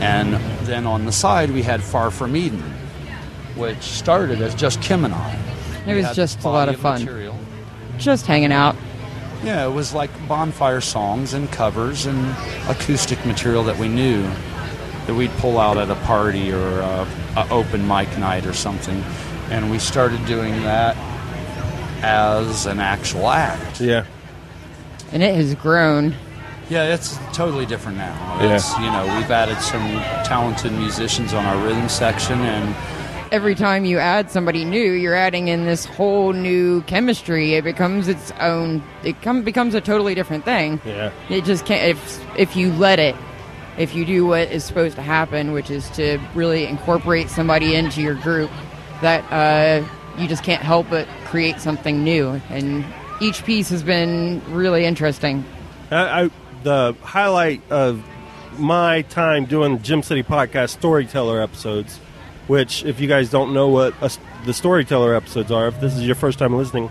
And then on the side, we had Far From Eden, which started as just Kim and I. It was just a lot of fun. material. Just hanging out. Yeah, it was like bonfire songs and covers and acoustic material that we knew that we'd pull out at a party or a, a open mic night or something, and we started doing that as an actual act. Yeah. And it has grown. Yeah, it's totally different now. Yeah. You know, we've added some talented musicians on our rhythm section, and Every time you add somebody new, you're adding in this whole new chemistry. It becomes its own. It come, becomes a totally different thing. Yeah. It just can't. If if you let it, if you do what is supposed to happen, which is to really incorporate somebody into your group, that uh, you just can't help but create something new. And each piece has been really interesting. I, I the highlight of my time doing Gem City podcast storyteller episodes, which if you guys don't know what a, the storyteller episodes are, if this is your first time listening,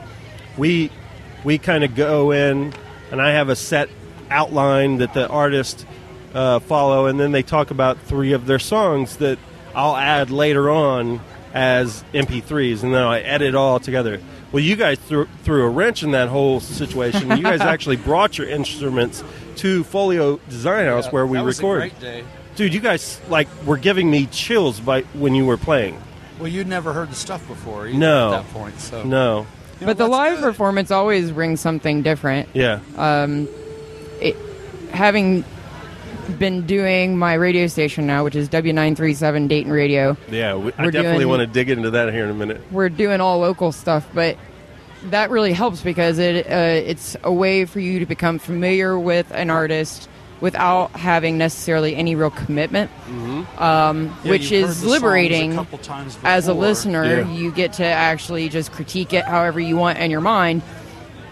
we we kind of go in and I have a set outline that the artist uh, follow, and then they talk about three of their songs that I'll add later on as MP3s, and then I edit all together. Well, you guys threw, threw a wrench in that whole situation. you guys actually brought your instruments to Folio Design House where we that was a recorded. great day. Dude, you guys like were giving me chills by when you were playing. well, you'd never heard the stuff before. Either No. at that point. So No. but the live performance always brings something different. Yeah. Um, it, having been doing my radio station now, which is W937 Dayton Radio, Yeah, we, I definitely doing- want to dig into that here in a minute. we're doing all local stuff, but that really helps because it uh, it's a way for you to become familiar with an artist without having necessarily any real commitment, um, Mm-hmm. Yeah, which is the songs a liberating. couple times As a listener, Yeah. you get to actually just critique it however you want in your mind.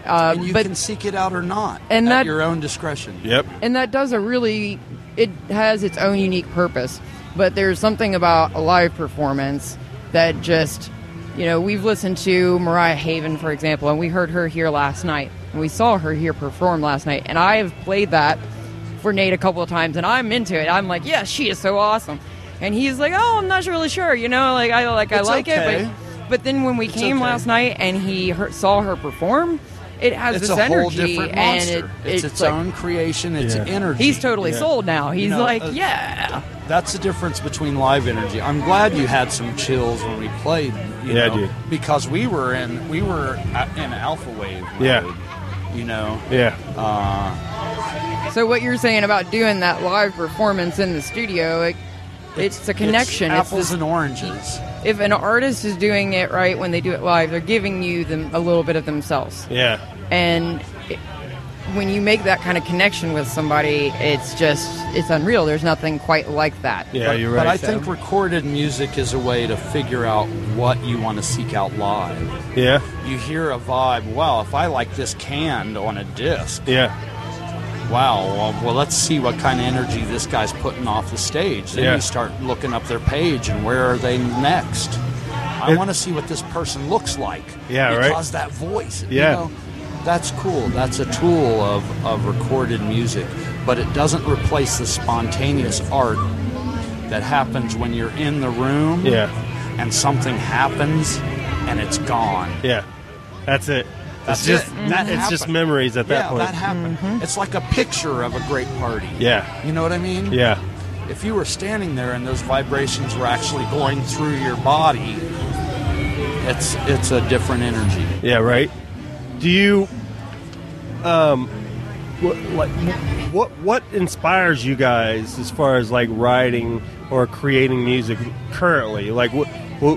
Uh, and you but can seek it out or not And at that- your own discretion. Yep. and that does a really it has its own unique purpose but there's something about a live performance that just you know we've listened to mariah haven for example and we heard her here last night and we saw her here perform last night and i have played that for nate a couple of times and i'm into it i'm like yeah, she is so awesome and he's like oh i'm not really sure you know like i like It's i like okay. it but but then when we It's came okay. last night and he heard, saw her perform it has it's this a energy whole different and it, it's, it's its like- own creation. It's Yeah. energy. He's totally Yeah. sold now. You He's know, like, uh, yeah. That's the difference between live energy. I'm glad you had some chills when we played. You Yeah, I know, did. Because we were in we were in alpha wave. Mode, Yeah. You know. Yeah. Uh, So what you're saying about doing that live performance in the studio, it, it's a connection. It's It's apples this- and oranges. if an artist is doing it right when they do it live, they're giving you them a little bit of themselves. Yeah. And it, when you make that kind of connection with somebody, it's just it's unreal. There's nothing quite like that. Yeah, you're right. But right. I think recorded music is a way to figure out what you want to seek out live. Yeah. You hear a vibe. Wow, if I like this canned on a disc. Yeah. Wow. Well, well, let's see what kind of energy this guy's putting off the stage. Then Yeah. you start looking up their page and where are they next. I want to see what this person looks like. Yeah, right. Because that voice. you Yeah. know, that's cool. That's a tool of, of recorded music, but it doesn't replace the spontaneous art that happens when you're in the room. Yeah. And something happens, and it's gone. Yeah, that's it. That's it's just it. That it's just memories at that yeah, point. that happened. It's like a picture of a great party. Yeah. You know what I mean? Yeah. If you were standing there and those vibrations were actually going through your body, it's it's a different energy. Yeah, right. Do you, um, what, like, what what inspires you guys as far as like writing or creating music currently? Like, what, what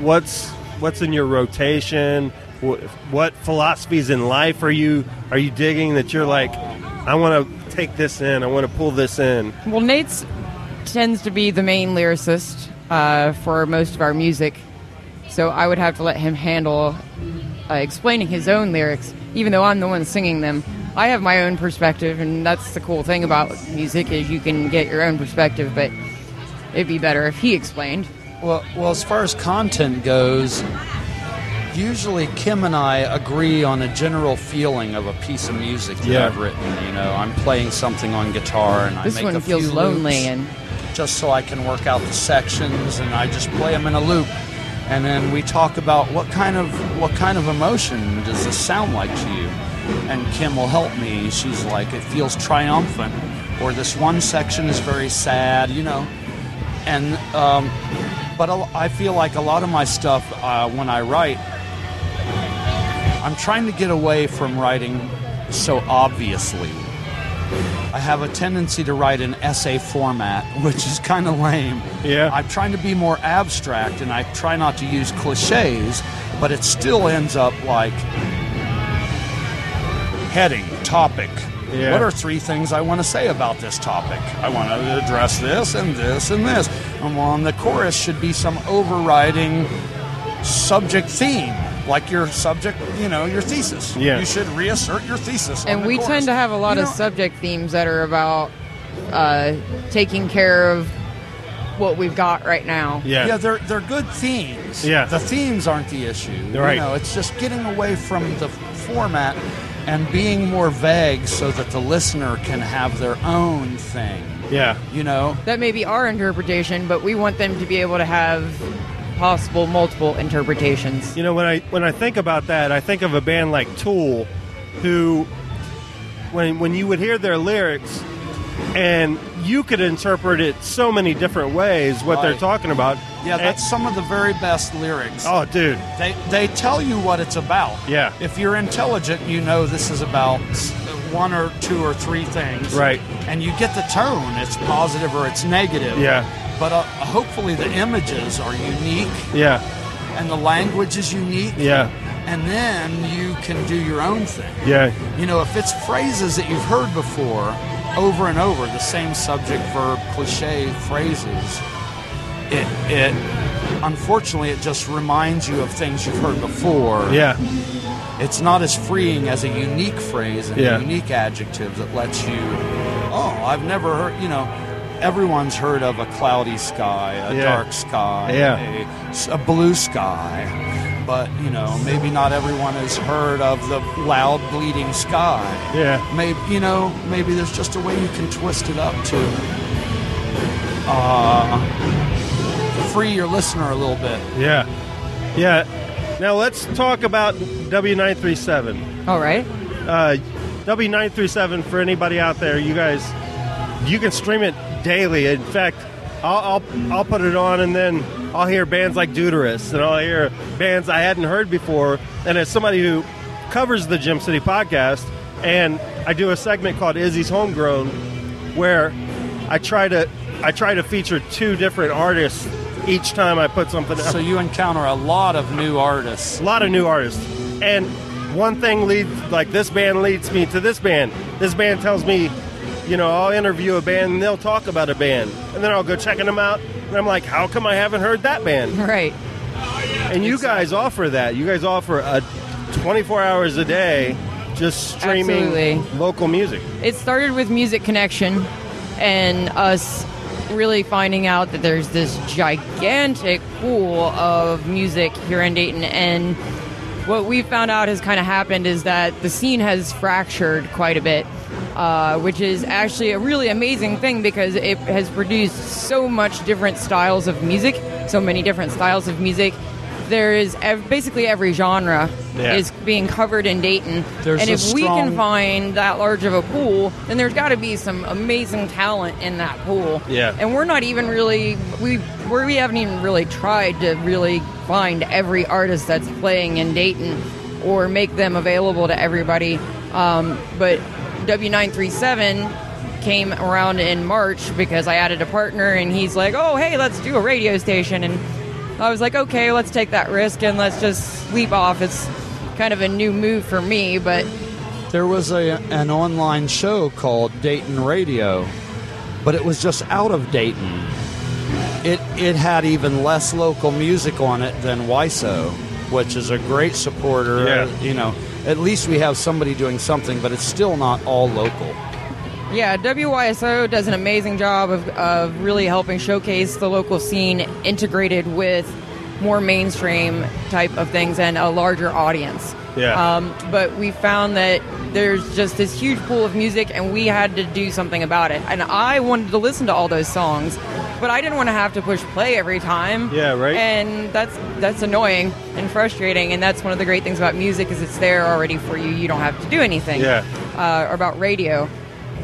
what's what's in your rotation? What, what philosophies in life are you are you digging that you're like, I want to take this in, I want to pull this in. Well, Nate's tends to be the main lyricist uh, for most of our music, so I would have to let him handle uh, explaining his own lyrics, even though I'm the one singing them. I have my own perspective, and that's the cool thing about music is you can get your own perspective. But it'd be better if he explained. Well, well, as far as content goes, usually Kim and I agree on a general feeling of a piece of music that Yeah. I've written. You know, I'm playing something on guitar, and This I make one a feels few lonely loops and- just so I can work out the sections, and I just play them in a loop. And then we talk about what kind of what kind of emotion does this sound like to you? And Kim will help me. She's like, it feels triumphant, or this one section is very sad. You know, and um, but I feel like a lot of my stuff uh, when I write, I'm trying to get away from writing so obviously. I have a tendency to write in essay format, which is kind of lame. Yeah. I'm trying to be more abstract and I try not to use cliches, but it still ends up like heading, topic. Yeah. What are three things I want to say about this topic? I want to address this and this and this. And and the chorus should be some overriding subject theme, like your subject, you know, your thesis. Yeah. You should reassert your thesis. on and the we chorus. tend to have a lot You of know, subject themes that are about uh, taking care of what we've got right now. Yeah, they're they're good themes. Yeah. the themes aren't the issue. Right. You know, it's just getting away from the format and being more vague so that the listener can have their own thing. Yeah. You know. That may be our interpretation, but we want them to be able to have possible multiple interpretations. You know, when I when I think about that, I think of a band like Tool, who, when when you would hear their lyrics, and you could interpret it so many different ways what they're talking about. Yeah, that's some of the very best lyrics. Oh, dude. They they tell you what it's about. Yeah. If you're intelligent, you know this is about s- one or two or three things. Right. And you get the tone. It's positive or it's negative. Yeah. But uh, hopefully the images are unique Yeah, and the language is unique. yeah, And then you can do your own thing. yeah, You know, if it's phrases that you've heard before over and over, the same subject, verb, cliche phrases, it, it unfortunately it just reminds you of things you've heard before. Yeah. It's not as freeing as a unique phrase and Yeah. a unique adjective that lets you, oh, I've never heard, you know, everyone's heard of a cloudy sky, a Yeah. dark sky, Yeah. a, a blue sky. But, you know, maybe not everyone has heard of the loud bleeding sky. Yeah. Maybe, you know, maybe there's just a way you can twist it up to uh, free your listener a little bit. yeah, yeah. Now let's talk about W937. All right. Uh, W937 for anybody out there, you guys, you can stream it daily. In fact, I'll, I'll I'll put it on and then I'll hear bands like Deuterus and I'll hear bands I hadn't heard before. And as somebody who covers the Gem City podcast, and I do a segment called Izzy's Homegrown, where I try to I try to feature two different artists each time I put something out. So you encounter a lot of new artists. A lot of new artists. And one thing leads, like this band leads me to this band. This band tells me, you know, I'll interview a band and they'll talk about a band. And then I'll go checking them out. And I'm like, how come I haven't heard that band? Right. And you guys offer that. You guys offer a 24 hours a day just streaming Absolutely. local music. It started with Music Connection and us really finding out that there's this gigantic pool of music here in Dayton. And what we found out has kind of happened is that the scene has fractured quite a bit. uh, which is actually a really amazing thing because it has produced so much different styles of music, so many different styles of music. There is ev- basically every genre Yeah. is being covered in Dayton, There's and if we can find that large of a pool, then there's got to be some amazing talent in that pool. Yeah. and we're not even really we we're, we haven't even really tried to really find every artist that's playing in Dayton or make them available to everybody. Um, but W937 came around in March because I added a partner and he's like, "Oh, hey, let's do a radio station." And I was like, "Okay, let's take that risk and let's just sleep off." It's kind of a new move for me, but There was a an online show called Dayton Radio, but it was just out of Dayton. It it had even less local music on it than WYSO, which is a great supporter. Yeah. You know, at least we have somebody doing something, but it's still not all local. Yeah, WYSO does an amazing job of, of really helping showcase the local scene integrated with more mainstream type of things and a larger audience. Yeah. Um, but we found that there's just this huge pool of music, and we had to do something about it. And I wanted to listen to all those songs, but I didn't want to have to push play every time. Yeah, right. And that's that's annoying and frustrating. And that's one of the great things about music is it's there already for you. You don't have to do anything. Yeah. Uh, or about radio,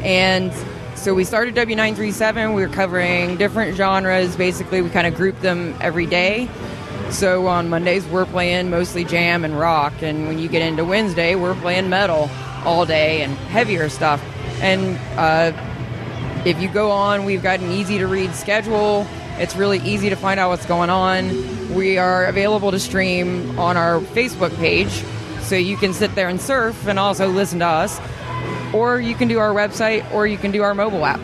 and so we started W937. We were covering different genres. Basically, we kind of grouped them every day. So on Mondays we're playing mostly jam and rock, and when you get into Wednesday we're playing metal all day and heavier stuff. And uh, if you go on, we've got an easy to read schedule. It's really easy to find out what's going on. We are available to stream on our Facebook page, so you can sit there and surf and also listen to us. Or you can do our website, or you can do our mobile app.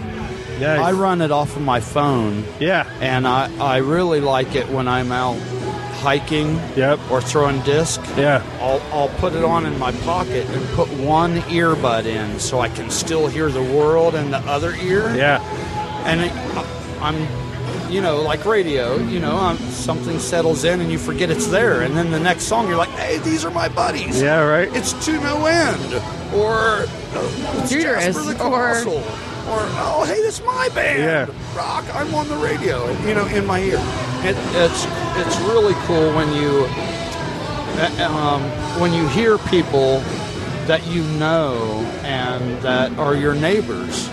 I run it off of my phone. Yeah. And I, I really like it when I'm out hiking yep. or throwing disc. Yeah. I'll, I'll put it on in my pocket and put one earbud in so I can still hear the world in the other ear. Yeah. And it, I'm, you know, like radio, you know, um something settles in and you forget it's there. And then the next song you're like, hey, these are my buddies. Yeah, right. It's To No End. Or uh, it's Judas, Jasper the or- Colossal. Or, oh, hey, that's my band. Yeah. Rock, I'm on the radio, you know, in my ear. It, it's it's really cool when you uh, um, when you hear people that you know and that are your neighbors.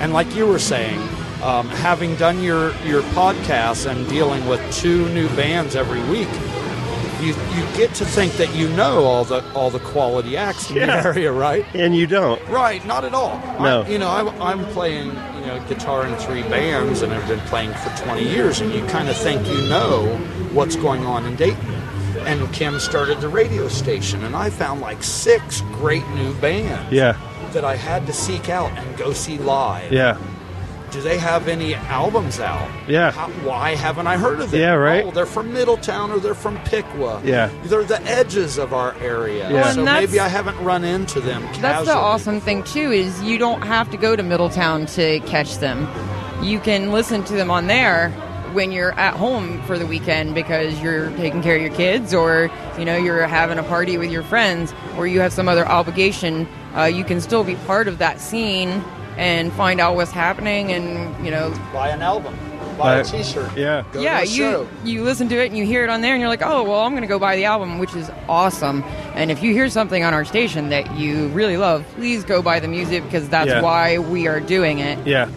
And like you were saying, um, having done your your podcast and dealing with two new bands every week, you you get to think that you know all the all the quality acts in Yeah. the area, right? And you don't. Right, not at all. No. I, you know, I, I'm playing you know guitar in three bands, and I've been playing for 20 years, and you kind of think you know what's going on in Dayton. And Kim started the radio station, and I found like six great new bands Yeah. that I had to seek out and go see live. Yeah. Do they have any albums out? Yeah. How, why haven't I heard of them? Yeah, right. Oh, they're from Middletown or they're from Piqua. Yeah. They're the edges of our area. Yeah. Well, So maybe I haven't run into them That's the casually. awesome thing too is you don't have to go to Middletown to catch them. You can listen to them on there when you're at home for the weekend because you're taking care of your kids or you know you're having a party with your friends or you have some other obligation. Uh, you can still be part of that scene and find out what's happening and you know buy an album, buy a Right. T-shirt. Yeah. Go yeah, to a you show. you listen to it and you hear it on there, and you're like, oh well, I'm going to go buy the album, which is awesome. And if you hear something on our station that you really love, please go buy the music because that's Yeah. why we are doing it. Yeah.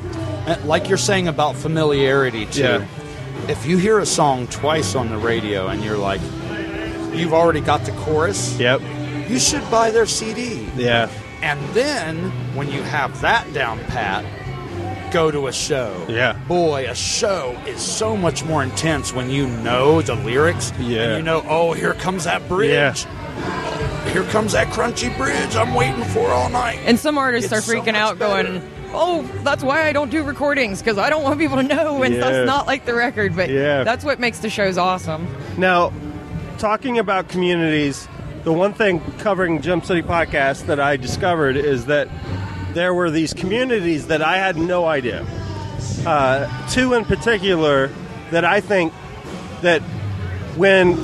And Like you're saying about familiarity too. Yeah. If you hear a song twice on the radio and you're like, you've already got the chorus. Yep. You should buy their CD. Yeah. And then when you have that down pat, go to a show. Yeah. Boy, a show is so much more intense when you know the lyrics. Yeah. And you know, oh, here comes that bridge. Yeah. Here comes that crunchy bridge I'm waiting for all night. And some artists It's are freaking much out, better. going, "Oh, that's why I don't do recordings because I don't want people to know when Yeah. stuff's not like the record." But Yeah. that's what makes the shows awesome. Now, talking about communities, the one thing covering Gem City Podcast that I discovered is that there were these communities that I had no idea. Uh, two in particular that I think that when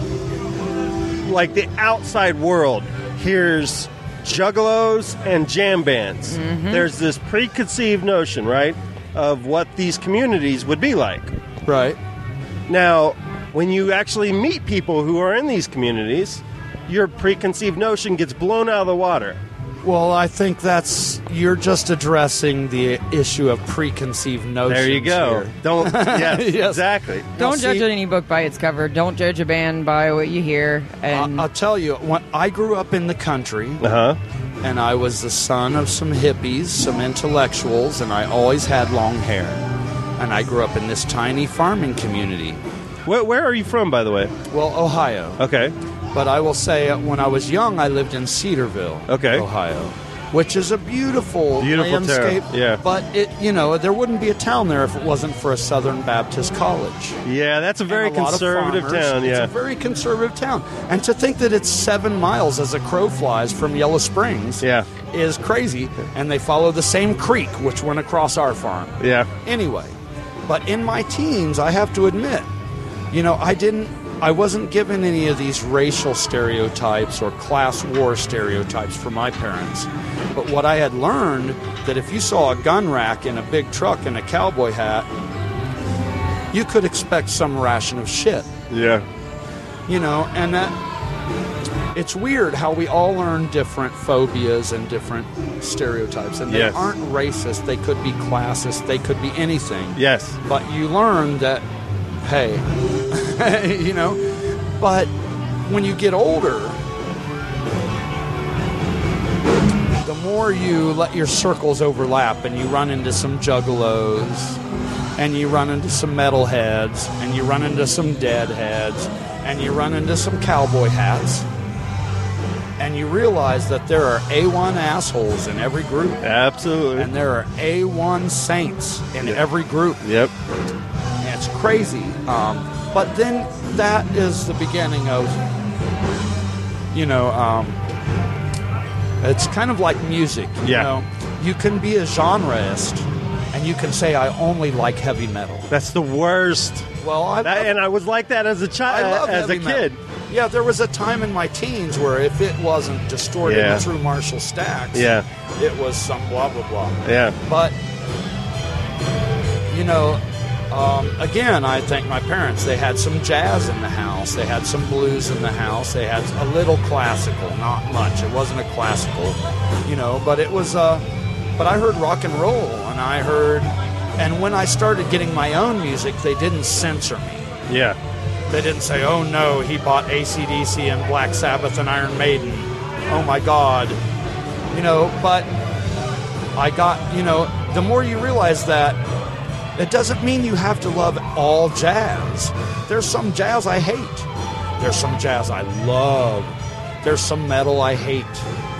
like the outside world hears juggalos and jam bands. Mhm. There's this preconceived notion, right, of what these communities would be like. Right. Now, when you actually meet people who are in these communities, your preconceived notion gets blown out of the water. Well, I think that's you're just addressing the issue of preconceived notions. There you go. here. Don't. yes, exactly. Don't judge any book by its cover. Don't judge a band by what you hear. And I'll tell you, when I grew up in the country, uh-huh. and I was the son of some hippies, some intellectuals, and I always had long hair. And I grew up in this tiny farming community. Where, where are you from, by the way? Well, Ohio. Okay. But I will say, uh, when I was young, I lived in Cedarville, Okay. Ohio, which is a beautiful, Beautiful landscape. yeah. But it, you know, there wouldn't be a town there if it wasn't for a Southern Baptist college. Yeah, that's a very a conservative farmers. town. It's Yeah. a very conservative town. And to think that it's seven miles as a crow flies from Yellow Springs yeah. is crazy. And they follow the same creek which went across our farm. Yeah. Anyway, but in my teens, I have to admit, you know, I didn't. I wasn't given any of these racial stereotypes or class war stereotypes from my parents. But what I had learned that if you saw a gun rack in a big truck and a cowboy hat, you could expect some ration of shit. Yeah. You know, and that it's weird how we all learn different phobias and different stereotypes. And they Yes. aren't racist, they could be classist, they could be anything. Yes. But you learn that, hey, you know, but when you get older, the more you let your circles overlap and you run into some juggalos and you run into some metalheads and you run into some deadheads and you run into some cowboy hats and you realize that there are A1 assholes in every group. Absolutely. And there are A1 saints in every group. Yep. It's crazy. Um, but then that is the beginning of, you know, um, it's kind of like music. You Yeah. know? You can be a genreist and you can say, I only like heavy metal. That's the worst. Well, I That- and I was like that as a child, as a heavy metal. kid. Yeah, there was a time in my teens where if it wasn't distorted Yeah. through Marshall Stacks, Yeah. it was some blah blah blah. Yeah. But you know, um, again, I thank my parents. They had some jazz in the house. They had some blues in the house. They had a little classical, not much. It wasn't a classical, you know, but it was. Uh, but I heard rock and roll, and I heard, and when I started getting my own music, they didn't censor me. Yeah. They didn't say, oh no, he bought ACDC and Black Sabbath and Iron Maiden. Oh my God. You know, but I got, you know, the more you realize that, it doesn't mean you have to love all jazz. There's some jazz I hate. There's some jazz I love. There's some metal I hate.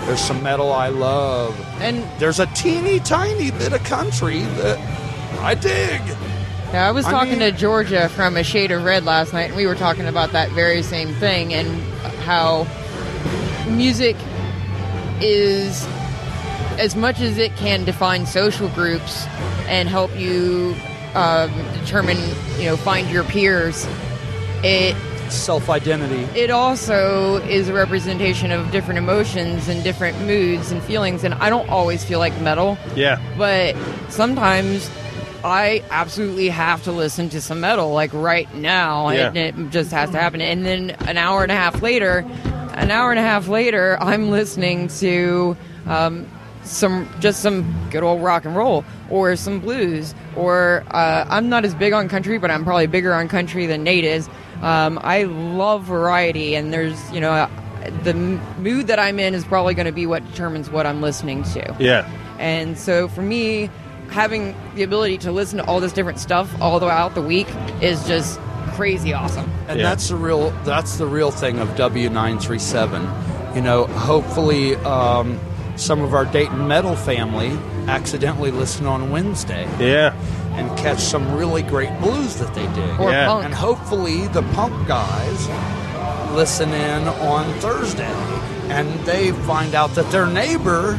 There's some metal I love. And there's a teeny tiny bit of country that I dig. Yeah, I was I talking mean- to Georgia from A Shade of Red last night, and we were talking about that very same thing and how music is, as much as it can define social groups and help you um, determine, you know, find your peers, it self identity. It also is a representation of different emotions and different moods and feelings, and I don't always feel like metal. Yeah. But sometimes I absolutely have to listen to some metal, like right now, Yeah. and it just has to happen. And then an hour and a half later, an hour and a half later, I'm listening to um, some just some good old rock and roll or some blues. Or uh, I'm not as big on country, but I'm probably bigger on country than Nate is. Um, I love variety, and there's you know the m- mood that I'm in is probably going to be what determines what I'm listening to. Yeah. And so for me, having the ability to listen to all this different stuff all throughout the week is just crazy awesome. And that's the real that's the real thing of W937. You know, hopefully um, some of our Dayton metal family accidentally listen on Wednesday. Yeah. And catch some really great blues that they dig. Or Yeah. punk. And hopefully the punk guys listen in on Thursday and they find out that their neighbor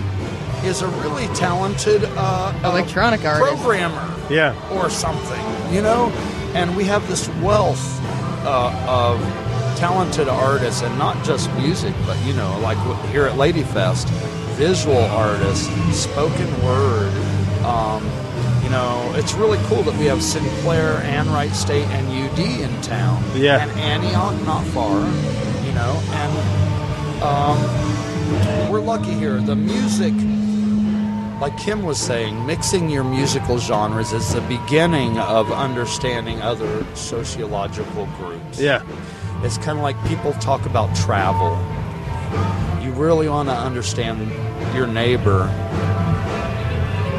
is a really talented uh, Electronic uh, artist. programmer Yeah. or something, you know? And we have this wealth uh, of talented artists, and not just music, but, you know, like here at Ladyfest, visual artists, spoken word. Um, you know, it's really cool that we have Sinclair, and Wright State, and UD in town. Yeah. And Antioch not far. You know, and um, we're lucky here. The music, like Kim was saying, mixing your musical genres is the beginning of understanding other sociological groups. Yeah. It's kind of like people talk about travel. You really want to understand your neighbor,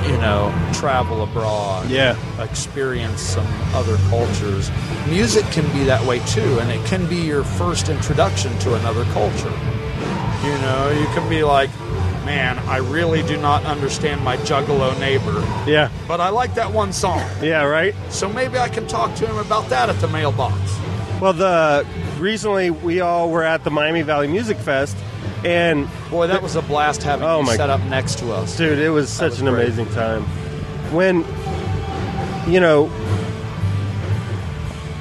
you know, travel abroad. Yeah. Experience some other cultures. Music can be that way too, and it can be your first introduction to another culture. You know, you can be like, man, I really do not understand my juggalo neighbor. Yeah. But I like that one song. Yeah, right? So maybe I can talk to him about that at the mailbox. Well, the recently we all were at the Miami Valley Music Fest, and boy, that was a blast having oh you my, set up next to us, dude. It was such was an great. amazing time. When you know,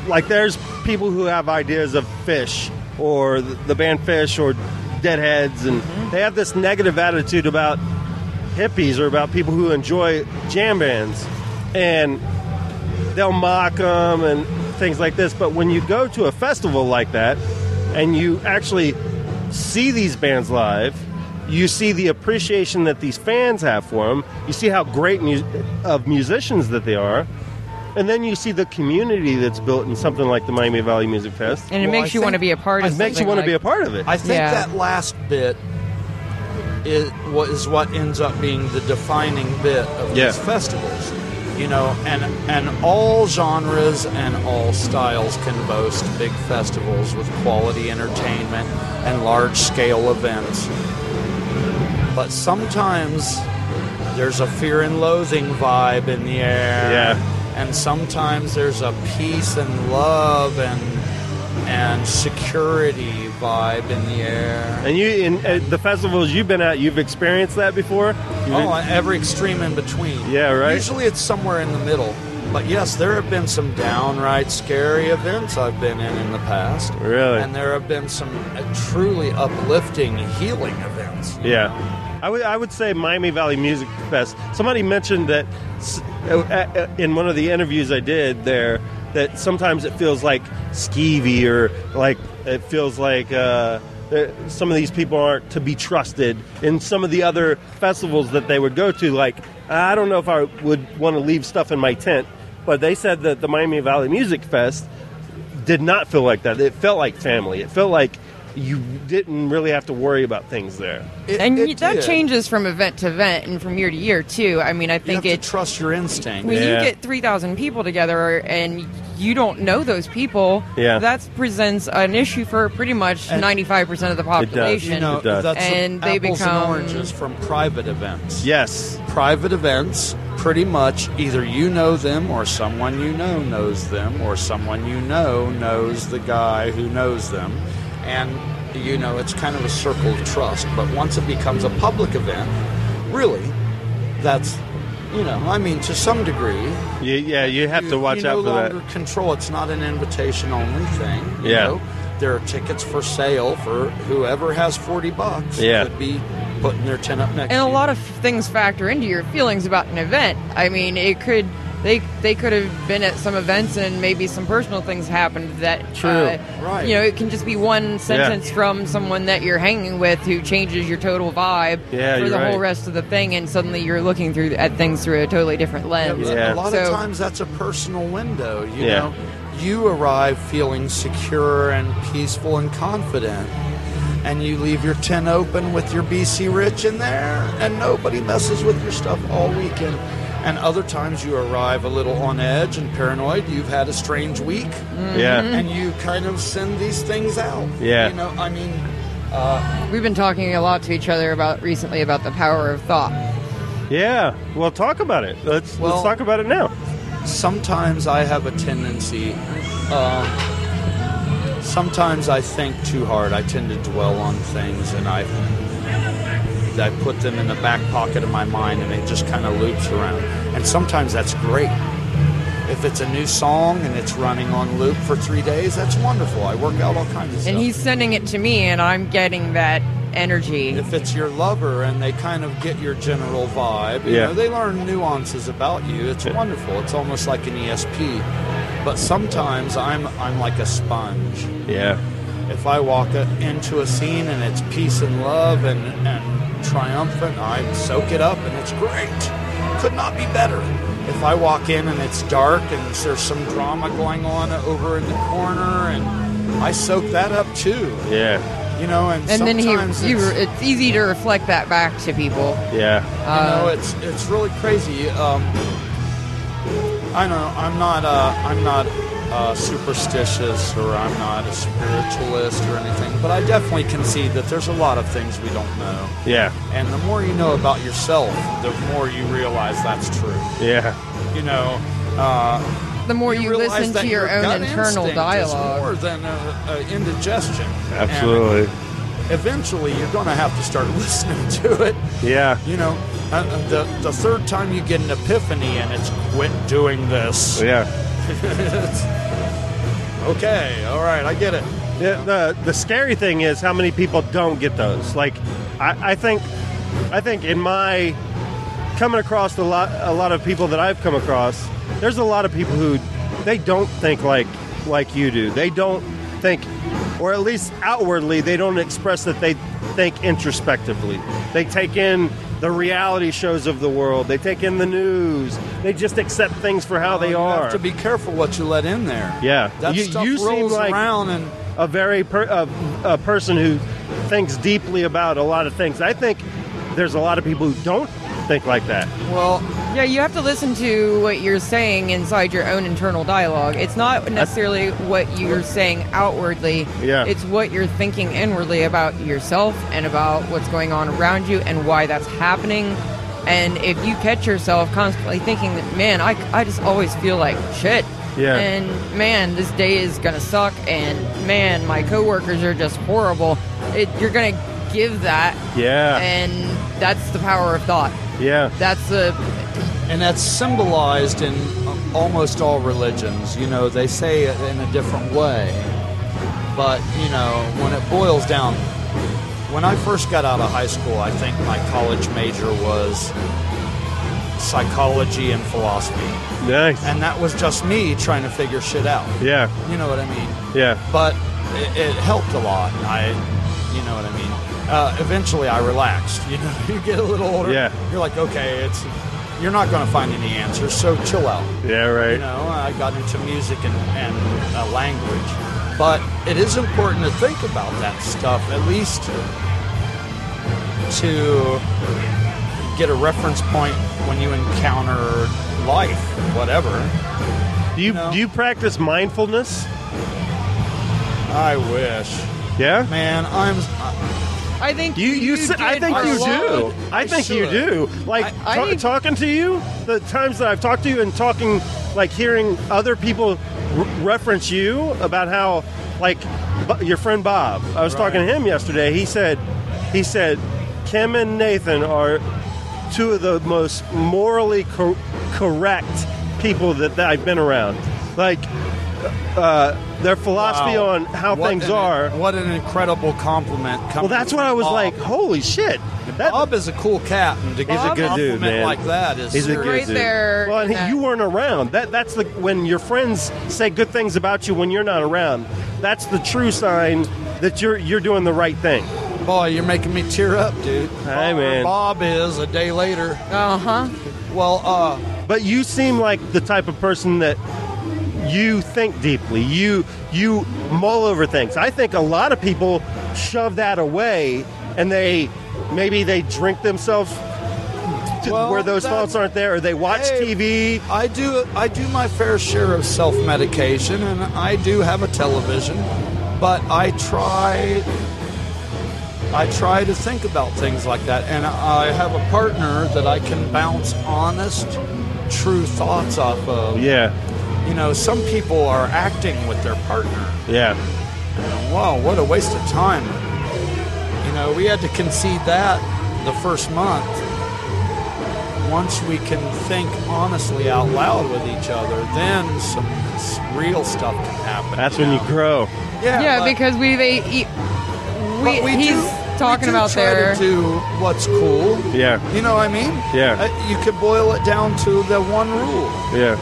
like, there's people who have ideas of Phish or the, the band Phish or Deadheads, and mm-hmm. they have this negative attitude about hippies or about people who enjoy jam bands, and they'll mock them and things like this. But when you go to a festival like that and you actually see these bands live, you see the appreciation that these fans have for them. You see how great mu- of musicians that they are. And then you see the community that's built in something like the Miami Valley Music Fest. And it makes you want to be a part of It It makes you something want to be a part of it. I think Yeah. that last bit is what is what ends up being the defining bit of Yeah. these festivals. You know, and and all genres and all styles can boast big festivals with quality entertainment and large scale events. But sometimes there's a fear and loathing vibe in the air. Yeah. And sometimes there's a peace and love and and security vibe in the air. And you, in uh, the festivals you've been at, you've experienced that before. You've Oh, been- every extreme in between. Yeah, right. Usually it's somewhere in the middle. But yes, there have been some downright scary events I've been in in the past. Really? And there have been some uh, truly uplifting, healing events. Yeah. I would, I would say Miami Valley Music Fest. Somebody mentioned that uh, uh, in one of the interviews I did there that sometimes it feels like skeevy or like it feels like uh, some of these people aren't to be trusted. In some of the other festivals that they would go to, like I don't know if I would want to leave stuff in my tent, but they said that the Miami Valley Music Fest did not feel like that. It felt like family. It felt like you didn't really have to worry about things there. and y that changes from event to event and from year to year too. I mean, I think have it to trust your instinct. when Yeah. you get three thousand people together and you don't know those people, Yeah. that presents an issue for pretty much ninety five percent of the population. You know, that's the and they apples become and oranges from private events. Yes, private events. Pretty much, either you know them, or someone you know knows them, or someone you know knows the guy who knows them, and you know it's kind of a circle of trust. But once it becomes a public event, really, that's you know, I mean, to some degree, You, yeah, you have to watch you out no for that. longer control. It's not an invitation only thing. You Yeah. know? there are tickets for sale for whoever has forty bucks. Yeah. could be putting their tent up next. and a to lot of things factor into your feelings about an event. I mean, it could they they could have been at some events and maybe some personal things happened that True. uh, Right. You know, it can just be one sentence from someone that you're hanging with who changes your total vibe Yeah, for you're the whole rest of the thing, and suddenly you're looking through at things through a totally different lens. yeah, A lot So- of times that's a personal window. You Yeah. know, you arrive feeling secure and peaceful and confident, and you leave your tent open with your BC Rich in there, and nobody messes with your stuff all weekend. And other times you arrive a little on edge and paranoid. You've had a strange week, Yeah. and you kind of send these things out. Yeah. you know, I mean, uh, We've been talking a lot to each other about recently about the power of thought. Yeah. Well, talk about it. Let's Well- let's talk about it now. sometimes I have a tendency. Uh, sometimes I think too hard. I tend to dwell on things, and I I put them in the back pocket of my mind, and it just kind of loops around. And sometimes that's great. If it's a new song and it's running on loop for three days, that's wonderful. I work out all kinds of stuff. And he's sending it to me, and I'm getting that energy. If it's your lover and they kind of get your general vibe, you Yeah. know, they learn nuances about you. It's wonderful. It's almost like an ESP. But sometimes I'm I'm like a sponge. Yeah. If I walk into a scene and it's peace and love and, and triumphant, I soak it up and it's great. Could not be better. If I walk in and it's dark and there's some drama going on over in the corner and I soak that up too. Yeah. You know, and, and then he, sometimes you, it's- it's easy to reflect that back to people. Yeah. you know, it's it's really crazy. Um, I know I'm not uh, I'm not uh, superstitious or I'm not a spiritualist or anything, but I definitely concede that there's a lot of things we don't know. Yeah. And the more you know about yourself, the more you realize that's true. Yeah. You know. Uh, the more you, realize listen to your, own internal instinct dialogue. is more than a, a indigestion. And Absolutely. eventually, you're going to have to start listening to it. Yeah. You know, uh, uh, the the third time you get an epiphany and it's quit doing this. Yeah. Okay, all right, I get it. The, the the scary thing is how many people don't get those. Like, I, I think, I think in my coming across a lot a lot of people that I've come across, there's a lot of people who they don't think like like you do. They don't think, or at least outwardly, they don't express that they think introspectively. They take in the reality shows of the world. They take in the news. They just accept things for how they you are. have to be careful what you let in there. Yeah, That you, stuff you seem rolls like around and a very per, a, a person who thinks deeply about a lot of things. I think there's a lot of people who don't think like that. Well, yeah, you have to listen to what you're saying inside your own internal dialogue. It's not necessarily what you're saying outwardly. Yeah. It's what you're thinking inwardly about yourself and about what's going on around you and why that's happening. And if you catch yourself constantly thinking that, man, I, I just always feel like shit. Yeah. And man, this day is gonna suck. And man, my coworkers are just horrible. It, you're gonna give that. Yeah. And that's the power of thought. Yeah. That's the and that's symbolized in almost all religions. You know, they say it in a different way, but you know, when it boils down, when I first got out of high school, I think my college major was psychology and philosophy. Nice. And that was just me trying to figure shit out. Yeah. You know what I mean? Yeah. But it, it helped a lot. I, you know what I mean. Uh, eventually, I relaxed. You know, you get a little older. Yeah. You're like, okay, it's you're not going to find any answers, so chill out. Yeah, right. You know, I got into music and, and uh, language, but it is important to think about that stuff at least to get a reference point when you encounter life, whatever. Do you do you practice mindfulness? I wish. Yeah. Man, I'm. I think you. You. s- I did think you do. I I think you do. Like I ta- talking to you, the times that I've talked to you and talking, like hearing other people r- reference you about how, like, your friend Bob. I was talking to him yesterday. He said, he said, Kim and Nathan are two of the most morally cor- correct people that, that I've been around. Like. Uh, their philosophy Wow. on how What things an- are. What an incredible compliment. Well, that's what I was like. Holy shit! Bob is a cool cat, and to get He's a good dude, man. like that is He's a serious. good dude. Well, and he, you weren't around. That that's the when your friends say good things about you when you're not around. That's the true sign that you're you're doing the right thing. Boy, you're making me tear up, dude. Hey, man. Bob is a day later. Uh huh. Well, uh, but you seem like the type of person that you think deeply. You you mull over things. I think a lot of people shove that away, and they maybe they drink themselves to Well, where those that- thoughts aren't there, or they watch TV. I do I do my fair share of self medication, and I do have a television, but I try. I try to think about things like that, and I have a partner that I can bounce honest, true thoughts off of. Yeah, You know, some people are acting with their partner. yeah, Wow, what a waste of time. You know, we had to concede that the first month. Once we can think honestly out loud with each other, then some real stuff can happen. that's when you grow. Yeah, yeah but- because we they eat. we, we he's do- talking we do about try there. to do what's cool. Yeah. You know what I mean? Yeah. Uh, you could boil it down to the one rule. Yeah.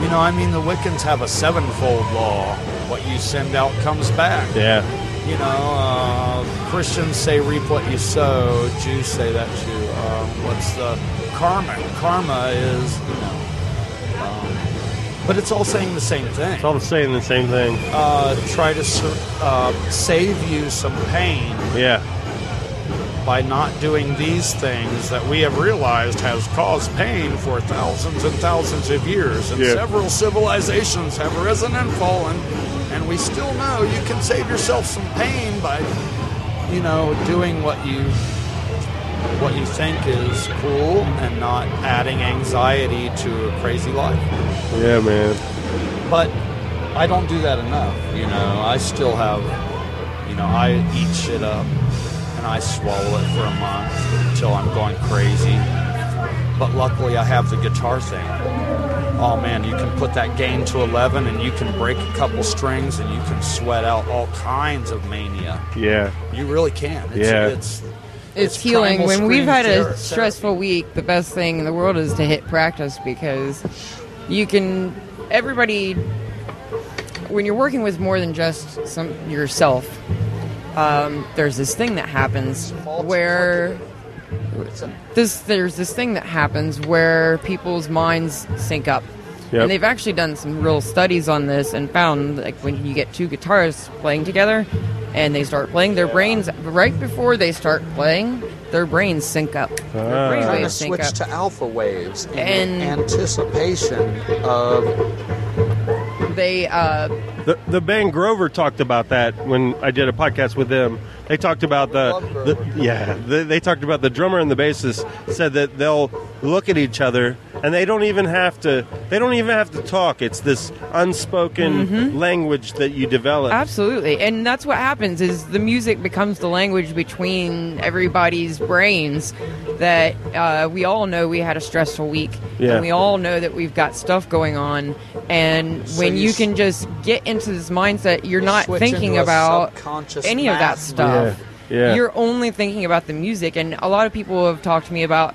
You know, I mean, the Wiccans have a sevenfold law. What you send out comes back. Yeah. You know, uh, Christians say reap what you sow. Jews say that too. Uh, what's the karma? Karma is, you know, um, but it's all saying the same thing. It's all saying the same thing. Uh, try to uh, save you some pain Yeah. By not doing these things that we have realized has caused pain for thousands and thousands of years. And Yeah. several civilizations have risen and fallen, and we still know you can save yourself some pain by, you know, doing what you what you think is cool and not adding anxiety to a crazy life. Yeah, man. But I don't do that enough. You know, I still have, you know, I eat shit up and I swallow it for a month until I'm going crazy. But luckily, I have the guitar thing. Oh man, you can put that gain to 11 and you can break a couple strings and you can sweat out all kinds of mania. Yeah. You really can. It's, Yeah. It's, it's healing. When we've had ther- a stressful week, the best thing in the world is to hit practice because you can. Everybody, when you're working with more than just some yourself, um, there's this thing that happens where this there's this thing that happens where people's minds sync up. Yep. And they've actually done some real studies on this and found like when you get two guitarists playing together and they start playing their brains right before they start playing, their brains sync up. Their Ah. brain Kinda waves sync switch up. to alpha waves in And- anticipation of They uh The, the band Grover talked about that when I did a podcast with them. They talked about the, the yeah, they, they talked about the drummer and the bassist said that they'll look at each other and they don't even have to they don't even have to talk. It's this unspoken Mm-hmm. language that you develop. Absolutely. And that's what happens is the music becomes the language between everybody's brains that uh, we all know we had a stressful week. Yeah. And we all know that we've got stuff going on. And So when you you can just get into this mindset, you're not thinking about subconscious any of that stuff. Yeah. Yeah. You're only thinking about the music. And a lot of people have talked to me about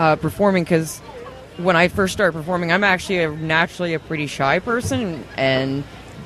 uh, performing because when I first started performing, I'm actually a, naturally a pretty shy person, and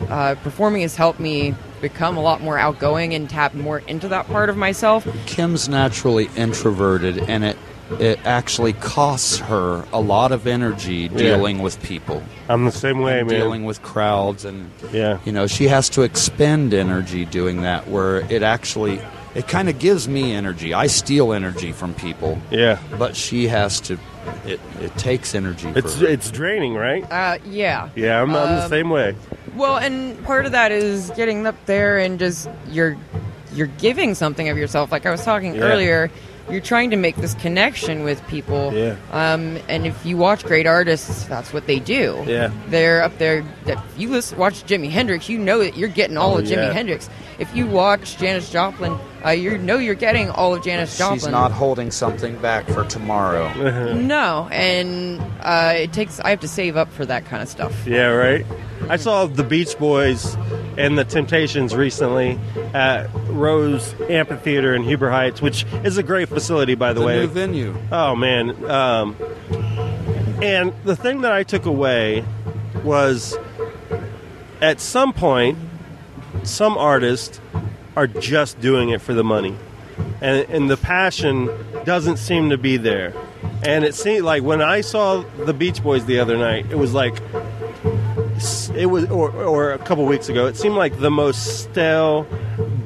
uh, performing has helped me become a lot more outgoing and tap more into that part of myself. Kim's naturally introverted, and it it actually costs her a lot of energy dealing with people. I'm the same way, man. Dealing with crowds, and Yeah. you know, she has to expend energy doing that. Where it actually, it kind of gives me energy. I steal energy from people. Yeah. but she has to. It it takes energy. It's for her. it's draining, right? Uh, yeah. Yeah, I'm, I'm the Um, same way. Well, and part of that is getting up there and just you're you're giving something of yourself. Like I was talking Yeah. earlier, you're trying to make this connection with people. Yeah. Um, and if you watch great artists, that's what they do. Yeah. They're up there. If you listen, watch Jimi Hendrix, you know that you're getting all Oh, of Jimi yeah. Hendrix. If you watch Janis Joplin, uh, you know you're getting all of Janis Joplin. She's not holding something back for tomorrow. No, and uh, it takes. I have to save up for that kind of stuff. Yeah, right. I saw the Beach Boys and the Temptations recently at Rose Amphitheater in Huber Heights, which is a great facility, by the, The way. new venue. Oh man! Um, and the thing that I took away was, at some point, some artists are just doing it for the money, and and the passion doesn't seem to be there. And it seemed like when I saw the Beach Boys the other night, it was like it was or, or a couple weeks ago it seemed like the most stale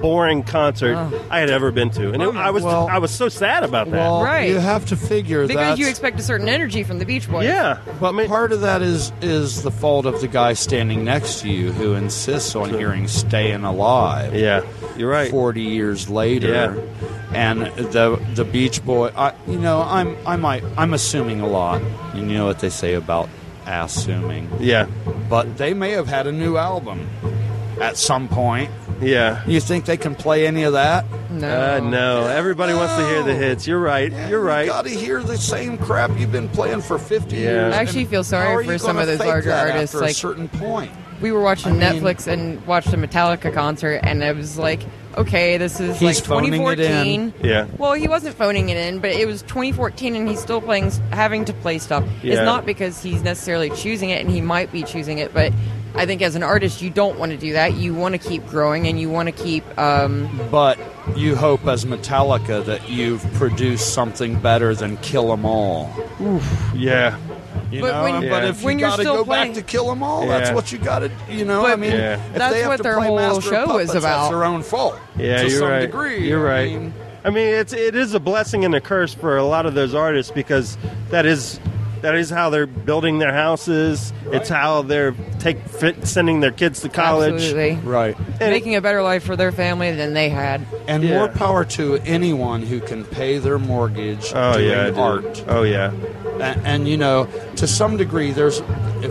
boring concert oh. i had ever been to and it, oh, i was i was so sad about that Well, Right. you have to figure that Because you expect a certain energy from the Beach Boys. Yeah, but part of that is is the fault of the guy standing next to you who insists on hearing "Staying Alive." Yeah, you're right. Forty years later, Yeah. and the the Beach Boy. I, you know, I'm I might I'm assuming a lot. And you know what they say about assuming. Yeah, but they may have had a new album at some point. Yeah. You think they can play any of that? No. Uh, no, everybody wants to hear the hits. You're right. You're right. You got to hear the same crap you've been playing for 50 Yeah. years. I actually feel sorry for some of those fake larger that artists. After like a certain point. we were watching I mean- Netflix and watched a Metallica concert, and it was like okay, this is He's like phoning it 2014. in. Yeah. Well, he wasn't phoning it in, but it was 2014, and he's still playing, having to play stuff. Yeah. It's not because he's necessarily choosing it, and he might be choosing it, but I think as an artist, you don't want to do that. You want to keep growing, and you want to keep. Um, But you hope as Metallica that you've produced something better than Kill 'Em All. Yeah. You But know, when- but Yeah. if when you you're got to still go playing- back to Kill 'Em All, that's what you got to, you know. But I mean, Yeah. if That's they have what to their play whole Master of show is about. That's their own fault. Yeah, to you're some right. degree. You're I right. mean, I mean, it's it is a blessing and a curse for a lot of those artists because that is that is how they're building their houses. It's how they're take fit, sending their kids to college. Absolutely. Right. making a better life for their family than they had. And Yeah. more power to anyone who can pay their mortgage Oh doing yeah, art. Oh yeah. And, and you know, to some degree, there's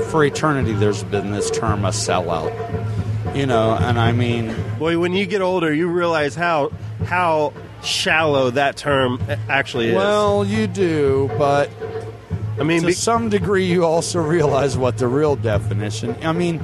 for eternity, there's been this term a sellout. You know, and I mean, Boy, when you get older, you realize how how shallow that term actually is. well, you do, but I mean, to be- some degree, you also realize what the real definition. I mean,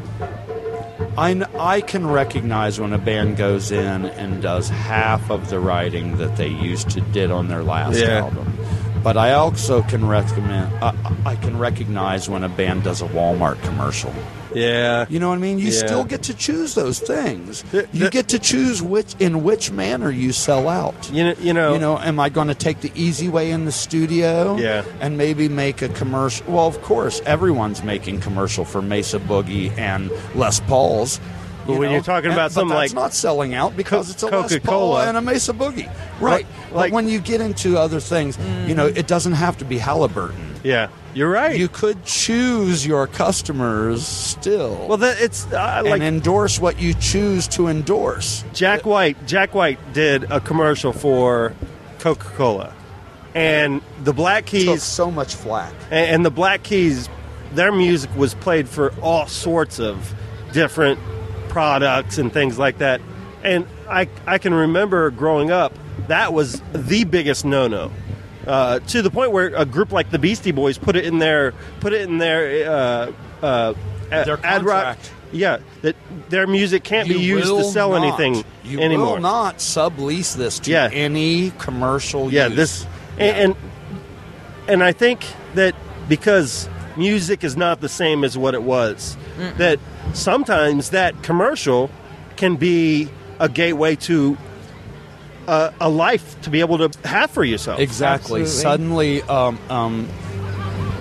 I, I can recognize when a band goes in and does half of the writing that they used to did on their last Yeah. album. But I also can recommend uh, I can recognize when a band does a Walmart commercial. Yeah. You know what I mean? You Yeah. still get to choose those things. You get to choose which in which manner you sell out. You know, you know, You know, am I going to take the easy way in the studio? Yeah. And maybe make a commercial. Well, of course, everyone's making commercial for Mesa Boogie and Les Paul's. But you when know? you're talking about something that's like not selling out because it's a Les Paul Coca-Cola. and a Mesa Boogie, right? Like- but when you get into other things, you know, mm-hmm. it doesn't have to be Halliburton. yeah, you're right. You could choose your customers still well, that it's uh, like and endorse what you choose to endorse. Jack White. Jack White did a commercial for Coca Cola, and the Black Took Keys so much flack. and, and the Black Keys, their music was played for all sorts of different products and things like that. And I, I can remember growing up, that was the biggest no no. Uh, to the point where a group like the Beastie Boys put it in their put it in their uh, uh, Their ad rock. contract. Yeah, that their music can't be used to sell not- anything You anymore. will not sublease this to Yeah. any commercial yeah use. this and, and and i think that because music is not the same as what it was that sometimes that commercial can be a gateway to a, a life to be able to have for yourself Exactly. Absolutely. Suddenly, um, um,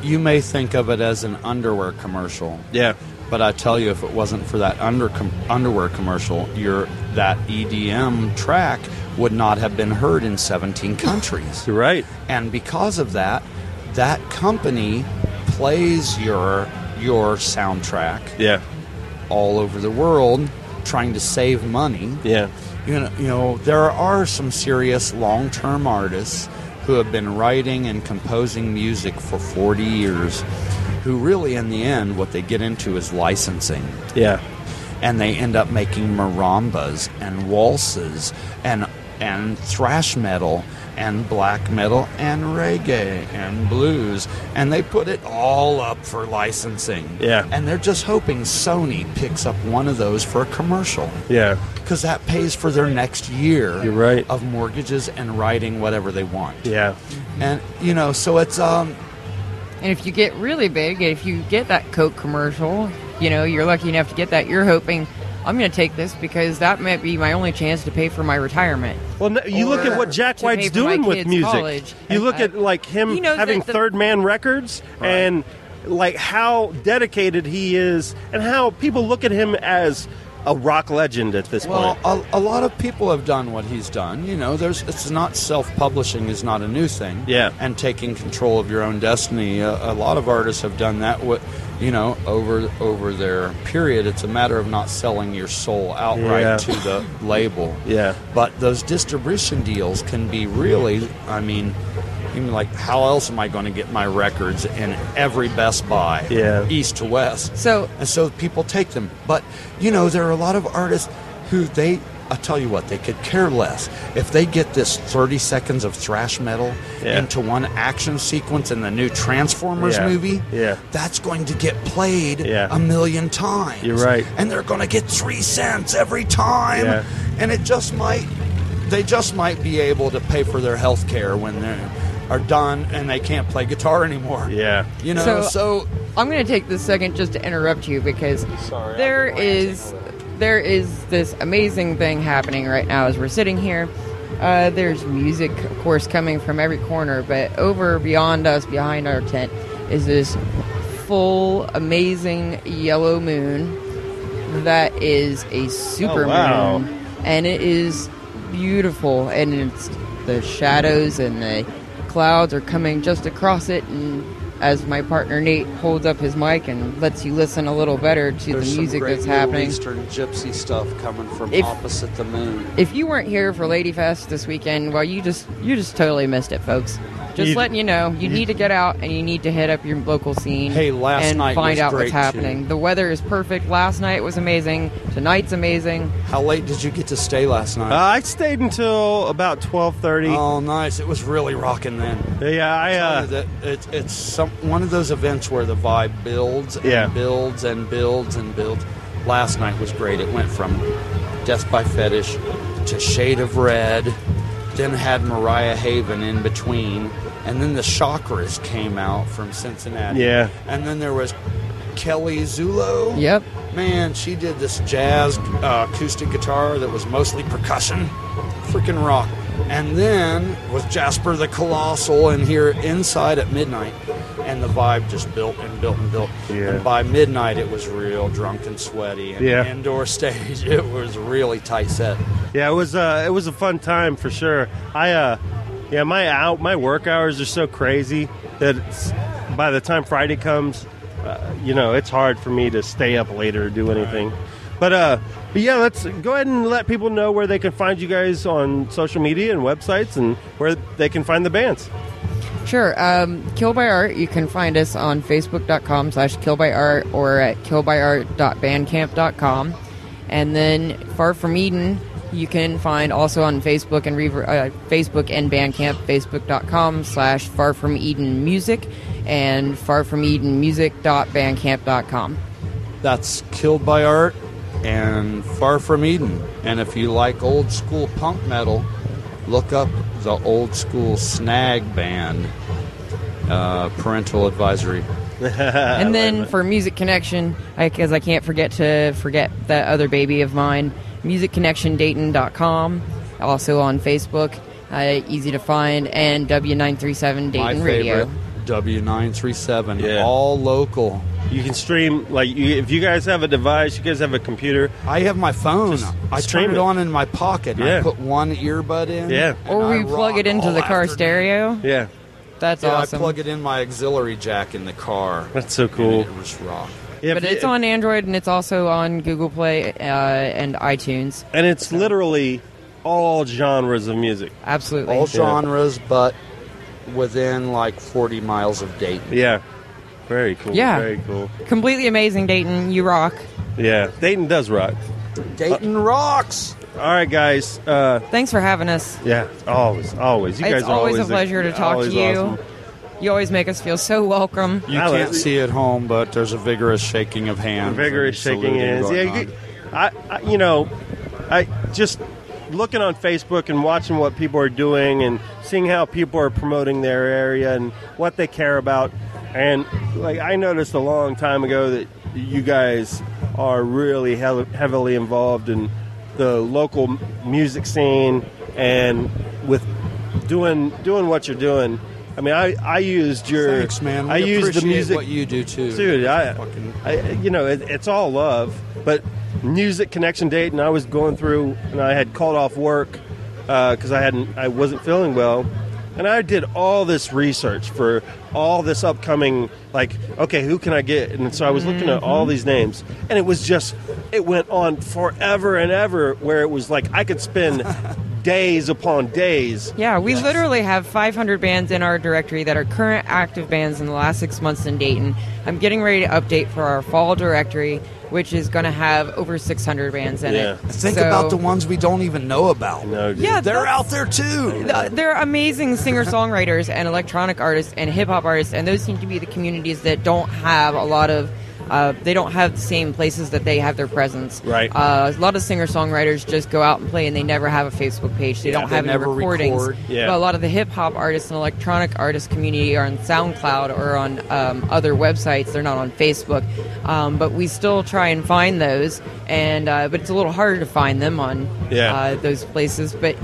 you may think of it as an underwear commercial. yeah But I tell you, if it wasn't for that under com- underwear commercial, your that EDM track would not have been heard in 17 countries. you're right And because of that, that company plays your your soundtrack yeah all over the world, trying to save money. yeah You know, you know, there are some serious long-term artists who have been writing and composing music for 40 years who really in the end what they get into is licensing. Yeah. And they end up making marimbas and waltzes and and thrash metal and black metal and reggae and blues and they put it all up for licensing. Yeah. and they're just hoping Sony picks up one of those for a commercial. Yeah. Because that pays for their next year You're right. of mortgages and writing whatever they want. Yeah. And you know so it's um And if you get really big, if you get that Coke commercial, you know, you're lucky enough to get that, you're hoping, I'm going to take this because that might be my only chance to pay for my retirement. well no, you look at what jack white's doing with music college. you look I- at like him having that the- third man records and like how dedicated he is and how people look at him as a rock legend at this Well, point a, a lot of people have done what he's done. You know, there's it's not self-publishing is not a new thing. Yeah. and taking control of your own destiny. A, a lot of artists have done that. What you know over over their period, it's a matter of not selling your soul outright Yeah. to the label. yeah But those distribution deals can be really, I mean, even like, how else am I going to get my records in every Best Buy, Yeah. east to west? So and so people take them. But you know, there are a lot of artists who they I tell you what, they could care less if they get this 30 seconds of thrash metal Yeah. into one action sequence in the new Transformers Yeah. movie. Yeah. That's going to get played Yeah. a million times. You're right. And they're going to get three cents every time. Yeah. And it just might, they just might be able to pay for their health care when they are done and they can't play guitar anymore. Yeah. You know, so, I'm going to take this second just to interrupt you because there is there is this amazing thing happening right now as we're sitting here. Uh, there's music, of course, coming from every corner, but over beyond us, behind our tent, is this full, amazing yellow moon that is a super Oh, wow. moon, and it is beautiful. And it's the shadows and the clouds are coming just across it, and as my partner Nate holds up his mic and lets you listen a little better to there's the some music great that's Middle happening. Eastern gypsy stuff coming from If- opposite the moon. If you weren't here for Ladyfest this weekend, well, you just you just totally missed it, folks. Just You- letting you know, you need to get out and you need to hit up your local scene. Hey, last and night find was out great, what's happening. too. The weather is perfect. Last night was amazing. Tonight's amazing. How late did you get to stay last night? Uh, I stayed until about twelve thirty. Oh, nice! It was really rocking then. Yeah, I. Uh, you that it's it's some one of those events where the vibe builds and Yeah. builds and builds and builds. Last night was great. It went from Death by Fetish to Shade of Red, then had Mariah Haven in between, and then the Chakras came out from Cincinnati. Yeah. and then there was Kelly Zulo. Yep. Man, she did this jazz uh, acoustic guitar that was mostly percussion. Freaking rock. And then with Jasper the Colossal in here inside at midnight, and the vibe just built and built and built. And by midnight, it was real drunk and sweaty. And Yeah. indoor stage, it was really tight set. Yeah, it was uh, it was a fun time for sure. I uh, yeah, my out my work hours are so crazy that it's, by the time Friday comes, uh, you know, it's hard for me to stay up later or do anything. But uh, but yeah, let's go ahead and let people know where they can find you guys on social media and websites, and where they can find the bands. Sure. Um, Kill by Art, you can find us on facebook.com slash kill by art or at killbyart.bandcamp.com. And then Far From Eden, you can find also on Facebook and Rever- uh, Facebook and Bandcamp, facebook.com slash Far From Eden Music and Far From Eden farfromedenmusic.bandcamp.com. That's Killed by Art and Far From Eden. And if you like old school punk metal, look up the old school Snag Band. Uh, parental advisory. and then for Music Connection, because I, can't forget to forget that other baby of mine, musicconnectiondayton.com, also on Facebook, uh, easy to find, and W937 Dayton My Radio. favorite, W937. All local. You can stream like you, if you guys have a device, you guys have a computer. I have my phone. I stream turn it, it. on in my pocket. Yeah. I put one earbud in. Yeah. Or we I plug it into the car afternoon. stereo. Yeah. That's yeah, awesome. I plug it in my auxiliary jack in the car. That's so cool. And it was rock. but it's on Android and it's also on Google Play uh, and iTunes. and it's literally all genres of music. Absolutely. All genres, but within like 40 miles of Dayton. Yeah. Very cool. Yeah. Very cool. Completely amazing, Dayton. You rock. Yeah. Dayton does rock. Dayton rocks. All right, guys. Uh, Thanks for having us. yeah. Always. Always. You it's guys are always, always a pleasure to talk to you. awesome. You always make us feel so welcome. You can't see at home, but there's a vigorous shaking of hands. vigorous shaking saluting hands. Yeah, you- I, I, you know, I just looking on Facebook and watching what people are doing and seeing how people are promoting their area and what they care about. And like I noticed a long time ago that you guys are really hel- heavily involved in the local music scene and with doing doing what you're doing. I mean, I, I used your Thanks, man. We I used the music what you do too, dude. I, I you know, it, it's all love, but music connection date, and I was going through, and I had called off work uh, because I hadn't, I wasn't feeling well, and I did all this research for all this upcoming, like, okay, who can I get? And so I was looking at all mm-hmm. these names, and it was just, it went on forever and ever, where it was like I could spend days upon days. Yeah, we literally have 500 bands in our directory that are current active bands in the last six months in Dayton. I'm getting ready to update for our fall directory, which is going to have over 600 bands in it. Think So- about the ones we don't even know about. Yeah, they're out there too. They're amazing singer songwriters and electronic artists and hip hop artists, and those seem to be the communities that don't have a lot of. Uh, they don't have the same places that they have their presence. Right. Uh, a lot of singer songwriters just go out and play, and they never have a Facebook page. They Yeah, don't they have any never recordings. record. Yeah. But a lot of the hip hop artists and electronic artist community are on SoundCloud or on um, other websites. They're not on Facebook. Um, but we still try and find those, and uh, but it's a little harder to find them on Yeah. uh, those places. But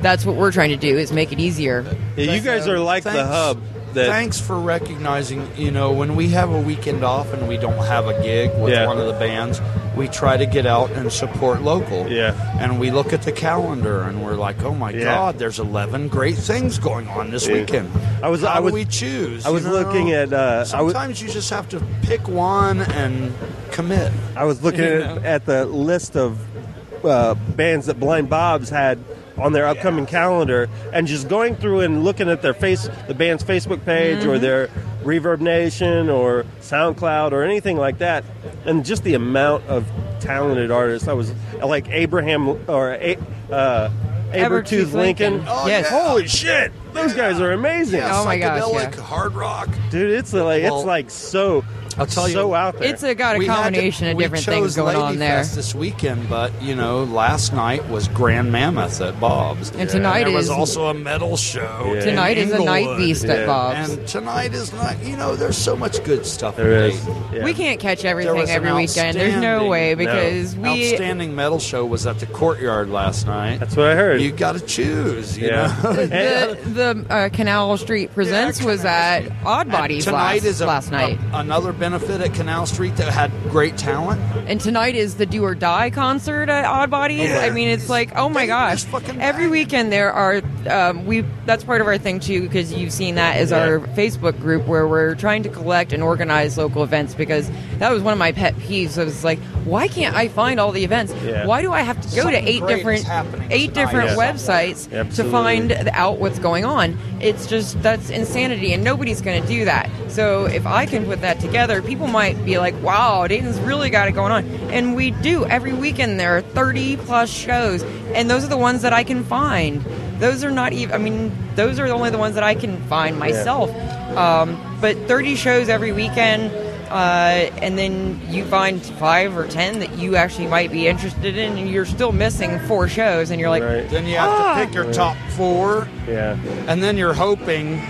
that's what we're trying to do is make it easier. Yeah, you guys are like the hub. Thanks for recognizing. You know, when we have a weekend off and we don't have a gig with Yeah. one of the bands, we try to get out and support local. Yeah. And we look at the calendar and we're like, oh my Yeah. God, there's 11 great things going on this Yeah. weekend. I was- How I was- we choose? I was you know? looking at, uh, was- Sometimes you just have to pick one and commit. I was looking at, at the list of uh, bands that Blind Bob's had on their upcoming calendar, and just going through and looking at their face, the band's Facebook page, or Mhm. their Reverb Nation, or SoundCloud, or anything like that, and just the amount of talented artists. I was like Abraham or A- uh, Abertooth Abertooth Lincoln. Lincoln. Oh, Yes. Holy shit! Those guys are amazing. Yeah, Oh my gosh, psychedelic, yeah. hard rock. dude! It's like Well, it's like so. I'll tell you, so out there. It's a, got a We had to- combination of different things going Lady on there. Fest this weekend, but you know, last night was Grand Mammoth at Bob's, And tonight there was is- also a metal show. in Tonight is a night Englewood. beast at Bob's. and tonight is not. You know, there's so much good stuff. There in is. Yeah. We can't catch everything every weekend. There's no way because no. we. outstanding metal show was at the Courtyard last night. That's what I heard. You got to choose. You Yeah. know. The, the uh, Canal Street Presents was at Odd Bodies last, is a, last night. a- another benefit at Canal Street that had great talent. And tonight is the Do or Die concert at Odd Bodies. I mean, it's like, oh my gosh! Every weekend there are um, we. That's part of our thing too, because you've seen that as Yeah. our Facebook group where we're trying to collect and organize local events. Because that was one of my pet peeves. I was like, why can't I find all the events? Yeah. Why do I have to go Something to eight different eight tonight. different Yes. websites to find out what's going on? It's just that's insanity, and nobody's going to do that. So if I can put that together, people might be like, "Wow, Dayton's really got it going on." And we do every weekend. There are thirty plus shows, and those are the ones that I can find. Those are not even. I mean, those are only the ones that I can find myself. Um, but thirty shows every weekend. Uh, and then you find five or ten that you actually might be interested in, and you're still missing four shows, and you're like, Right. Then you have Ah. to pick your top four, Yeah. and then you're hoping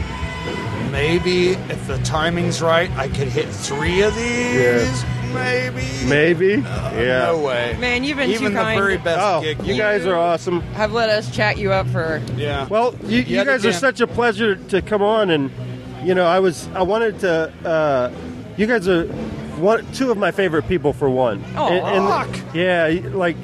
maybe if the timing's right, I could hit three of these. Maybe. Maybe. yeah. No way. Man, you've been Even too the kind. very best Oh, gig. you guys are awesome. have let us chat you up for Yeah. Well, you, you Yet guys are such a pleasure to come on, and you know, I was I wanted to. Uh, you guys are one, two of my favorite people for one. Oh, And- and- fuck. yeah, like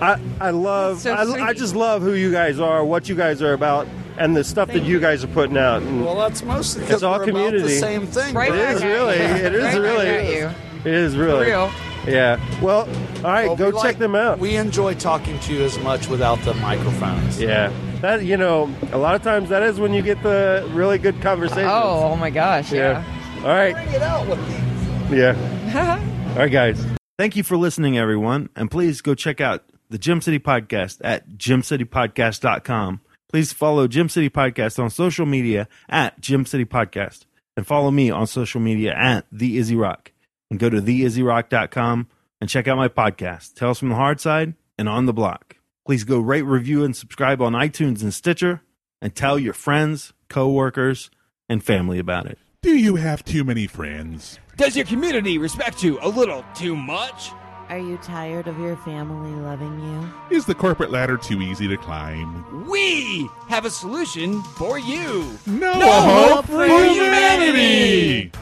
I I love so I, I just love who you guys are, what you guys are about, and the stuff that you guys are putting out. And Well, that's mostly because it's all we're community. about the same thing. Right It back is really. It is Right really. at you. It is really. Real. Yeah. Well, all right, Well, go check like- them out. We enjoy talking to you as much without the microphones. yeah. That you know, a lot of times that is when you get the really good conversations. Oh, oh my gosh, yeah. All right. Bring it out with these. Yeah. All right, guys. Thank you for listening, everyone. And please go check out the Gem City Podcast at gemcitypodcast.com. Please follow Gem City Podcast on social media at Gem City Podcast. And follow me on social media at The Izzy Rock. And go to theizzyrock.com and check out my podcast, Tales from the Hard Side and On the Block. Please go rate, review, and subscribe on iTunes and Stitcher. And tell your friends, coworkers, and family about it. Do you have too many friends? Does your community respect you a little too much? Are you tired of your family loving you? Is the corporate ladder too easy to climb? We have a solution for you. No, hope for humanity.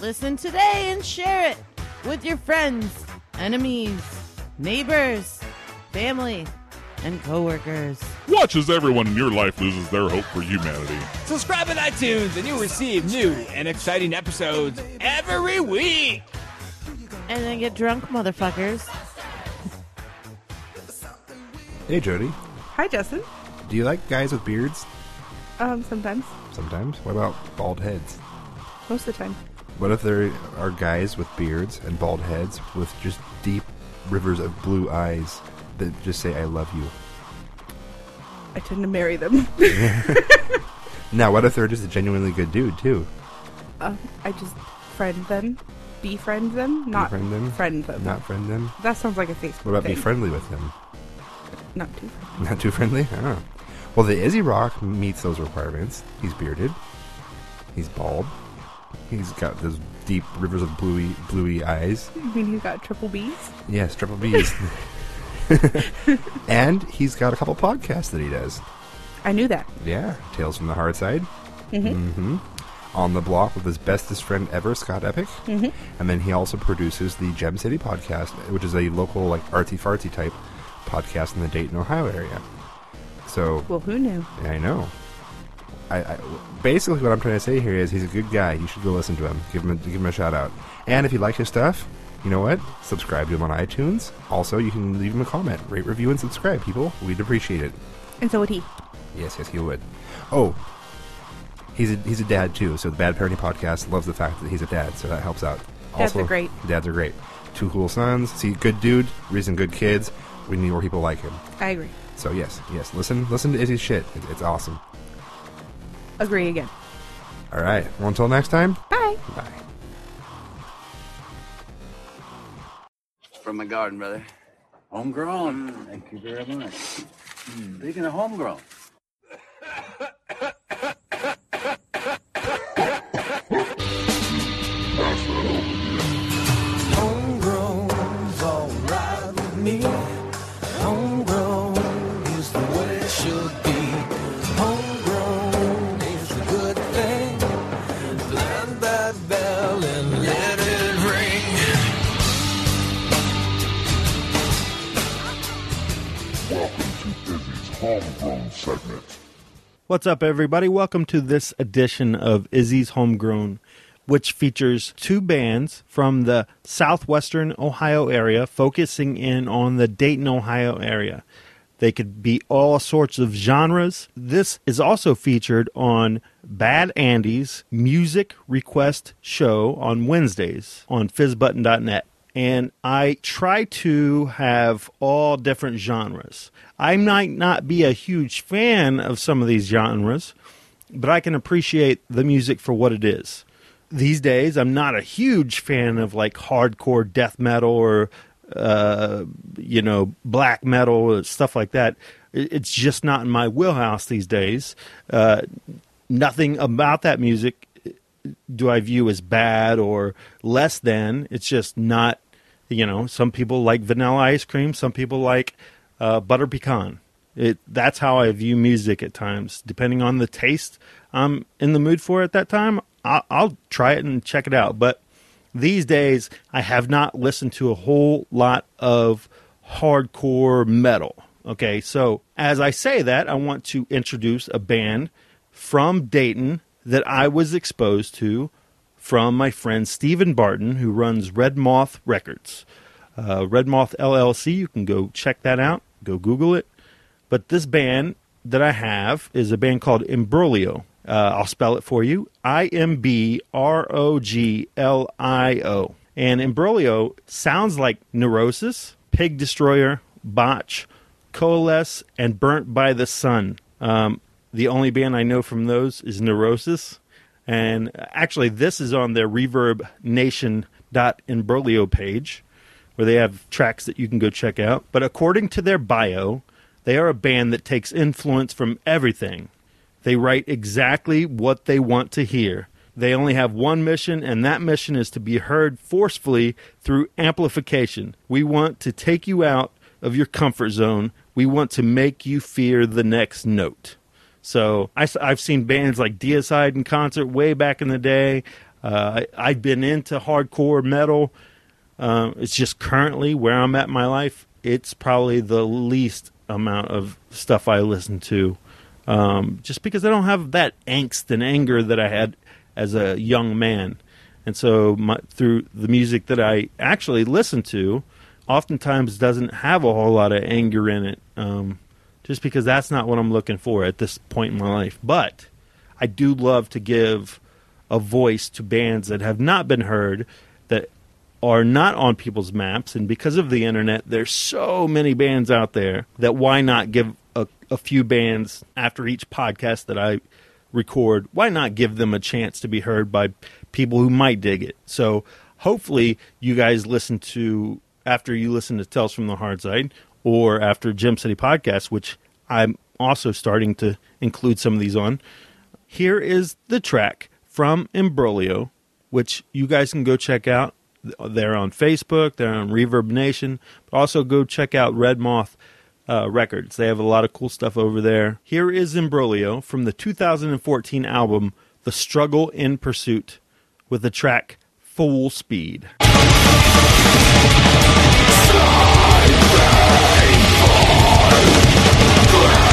Listen today and share it with your friends, enemies, neighbors, family, and coworkers. Watch as everyone in your life loses their hope for humanity. Subscribe on iTunes and you'll receive new and exciting episodes every week. And then get drunk, motherfuckers. Hey, Jody. Hi, Justin. Do you like guys with beards? Um, sometimes, Sometimes. What about bald heads? most of the time. What if there are guys with beards and bald heads with just deep rivers of blue eyes that just say "I love you"? I tend to marry them. now, what if they're just a genuinely good dude too? um, I just friend them, befriend them, not Befriend them? friend them. Not friend them. That sounds like a Facebook. What about thing. be friendly with them? Not too. Not too friendly? Oh. Well, the Izzy Rock meets those requirements. He's bearded. He's bald. He's got those deep rivers of bluey, bluey eyes. You mean he's got triple B's? Yes, triple B's. and he's got a couple podcasts that he does. I knew that. Yeah, Tales from the Hard Side. Mhm. hmm On the block with his bestest friend ever, Scott Epic. Mhm. And then he also produces the Gem City podcast, which is a local, like, artsy fartsy type podcast in the Dayton, Ohio area. So, Well, who knew? I know. I, I basically what I'm trying to say here is he's a good guy. You should go listen to him. Give him a, give him a shout out. And if you like his stuff, you know what? Subscribe to him on iTunes. Also, you can leave him a comment, rate, review, and subscribe. People, we'd appreciate it. And so would he. Yes, yes, he would. Oh, he's a he's a dad too. So the Bad Parenting Podcast loves the fact that he's a dad, so that helps out. Dads are great. Dads are great. Two cool sons. See, good dude, raising good kids. We need more people like him. I agree. So yes, yes. Listen, listen to Izzy's shit. It, it's awesome. Agree again. All right. Well, until next time. Bye. Bye. From my garden, brother. Homegrown. Thank you very much. Speaking of homegrown. me. Homegrown is the way it should be. Homegrown is a good thing. Land that bell and let it ring. Welcome to Izzy's Homegrown segment. What's up, everybody? Welcome to this edition of Izzy's Homegrown, which features two bands from the southwestern Ohio area focusing in on the Dayton, Ohio area. They could be all sorts of genres. This is also featured on Bad Andy's music request show on Wednesdays on fizzbutton.net. And I try to have all different genres. I might not be a huge fan of some of these genres, but I can appreciate the music for what it is. These days, I'm not a huge fan of like hardcore death metal or, uh, you know, black metal or stuff like that. It's just not in my wheelhouse these days. Uh, nothing about that music do I view as bad or less than. It's just not, you know, some people like vanilla ice cream, some people like uh, butter pecan. It that's how I view music at times. Depending on the taste I'm in the mood for at that time, I'll, I'll try it and check it out. But these days, I have not listened to a whole lot of hardcore metal. Okay, so as I say that, I want to introduce a band from Dayton that I was exposed to from my friend Stephen Barton, who runs Red Moth Records. Uh, Red Moth LLC, you can go check that out, go Google it. But this band that I have is a band called Imbroglio. Uh, I'll spell it for you I M B R O G L I O. And Imbroglio sounds like Neurosis, Pig Destroyer, Botch, Coalesce, and Burnt by the Sun. Um, the only band I know from those is Neurosis. And actually, this is on their ReverbNation.imbroglio page, where they have tracks that you can go check out. But according to their bio, they are a band that takes influence from everything. They write exactly what they want to hear. They only have one mission, and that mission is to be heard forcefully through amplification. We want to take you out of your comfort zone. We want to make you fear the next note. So I, have seen bands like Deicide in concert way back in the day. Uh, I, I've been into hardcore metal. Uh, it's just currently where I'm at in my life. It's probably the least amount of stuff I listen to, um, just because I don't have that angst and anger that I had as a young man. And so my, through the music that I actually listen to, oftentimes doesn't have a whole lot of anger in it. Um, just because that's not what I'm looking for at this point in my life. But I do love to give a voice to bands that have not been heard, that are not on people's maps. And because of the internet, there's so many bands out there that why not give a, a few bands after each podcast that I record? Why not give them a chance to be heard by people who might dig it? So hopefully you guys listen to after you listen to Tales from the Hard Side or after Gem City Podcast, which I'm also starting to include some of these on. Here is the track from Imbroglio, which you guys can go check out. They're on Facebook, they're on Reverb Nation, but also go check out Red Moth uh, Records. They have a lot of cool stuff over there. Here is Imbroglio from the 2014 album The Struggle in Pursuit with the track Full Speed. Right,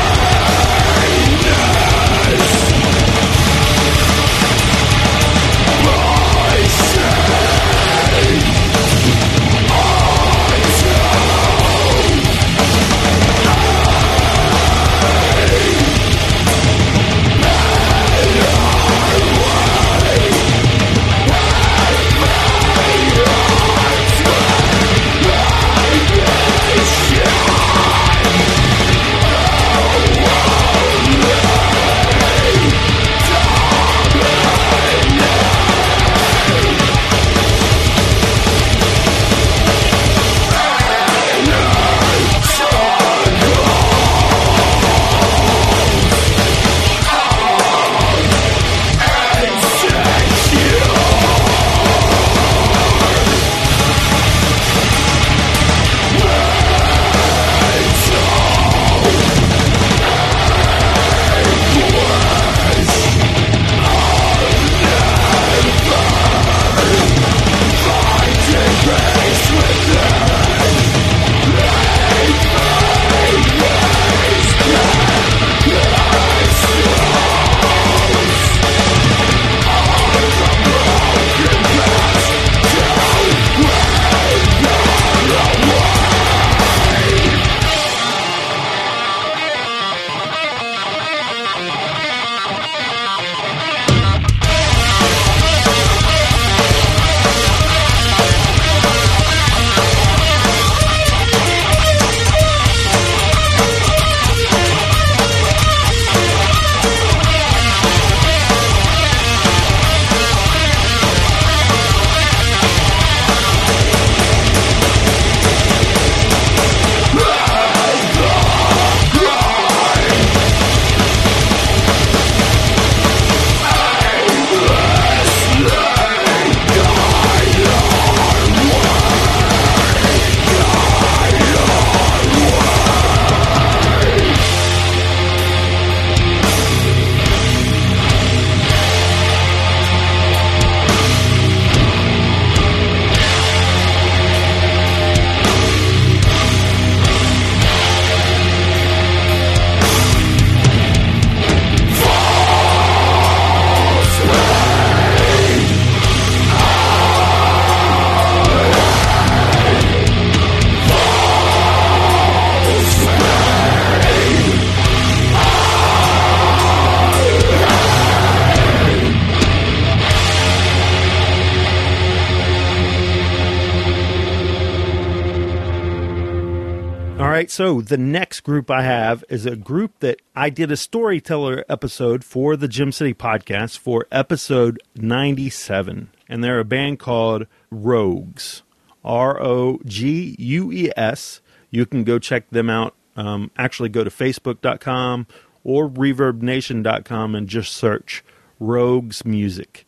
so the next group I have is a group that I did a storyteller episode for the Gem City podcast for episode 97. And they're a band called Rogues. R O G U E S. You can go check them out. Um, actually, go to facebook.com or reverbnation.com and just search Rogues Music.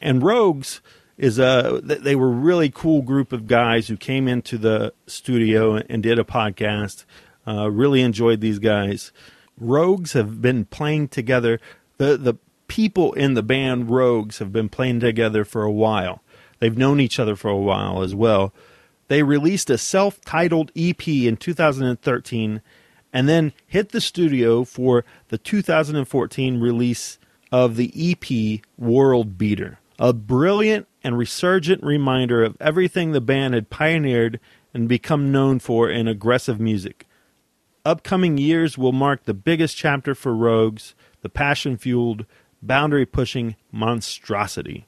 And Rogues is a they were really cool group of guys who came into the studio and did a podcast. Uh, really enjoyed these guys. Rogues have been playing together. The the people in the band Rogues have been playing together for a while. They've known each other for a while as well. They released a self-titled EP in 2013 and then hit the studio for the 2014 release of the EP World Beater. A brilliant and resurgent reminder of everything the band had pioneered and become known for in aggressive music. upcoming years will mark the biggest chapter for Rogues, the passion fueled, boundary pushing monstrosity.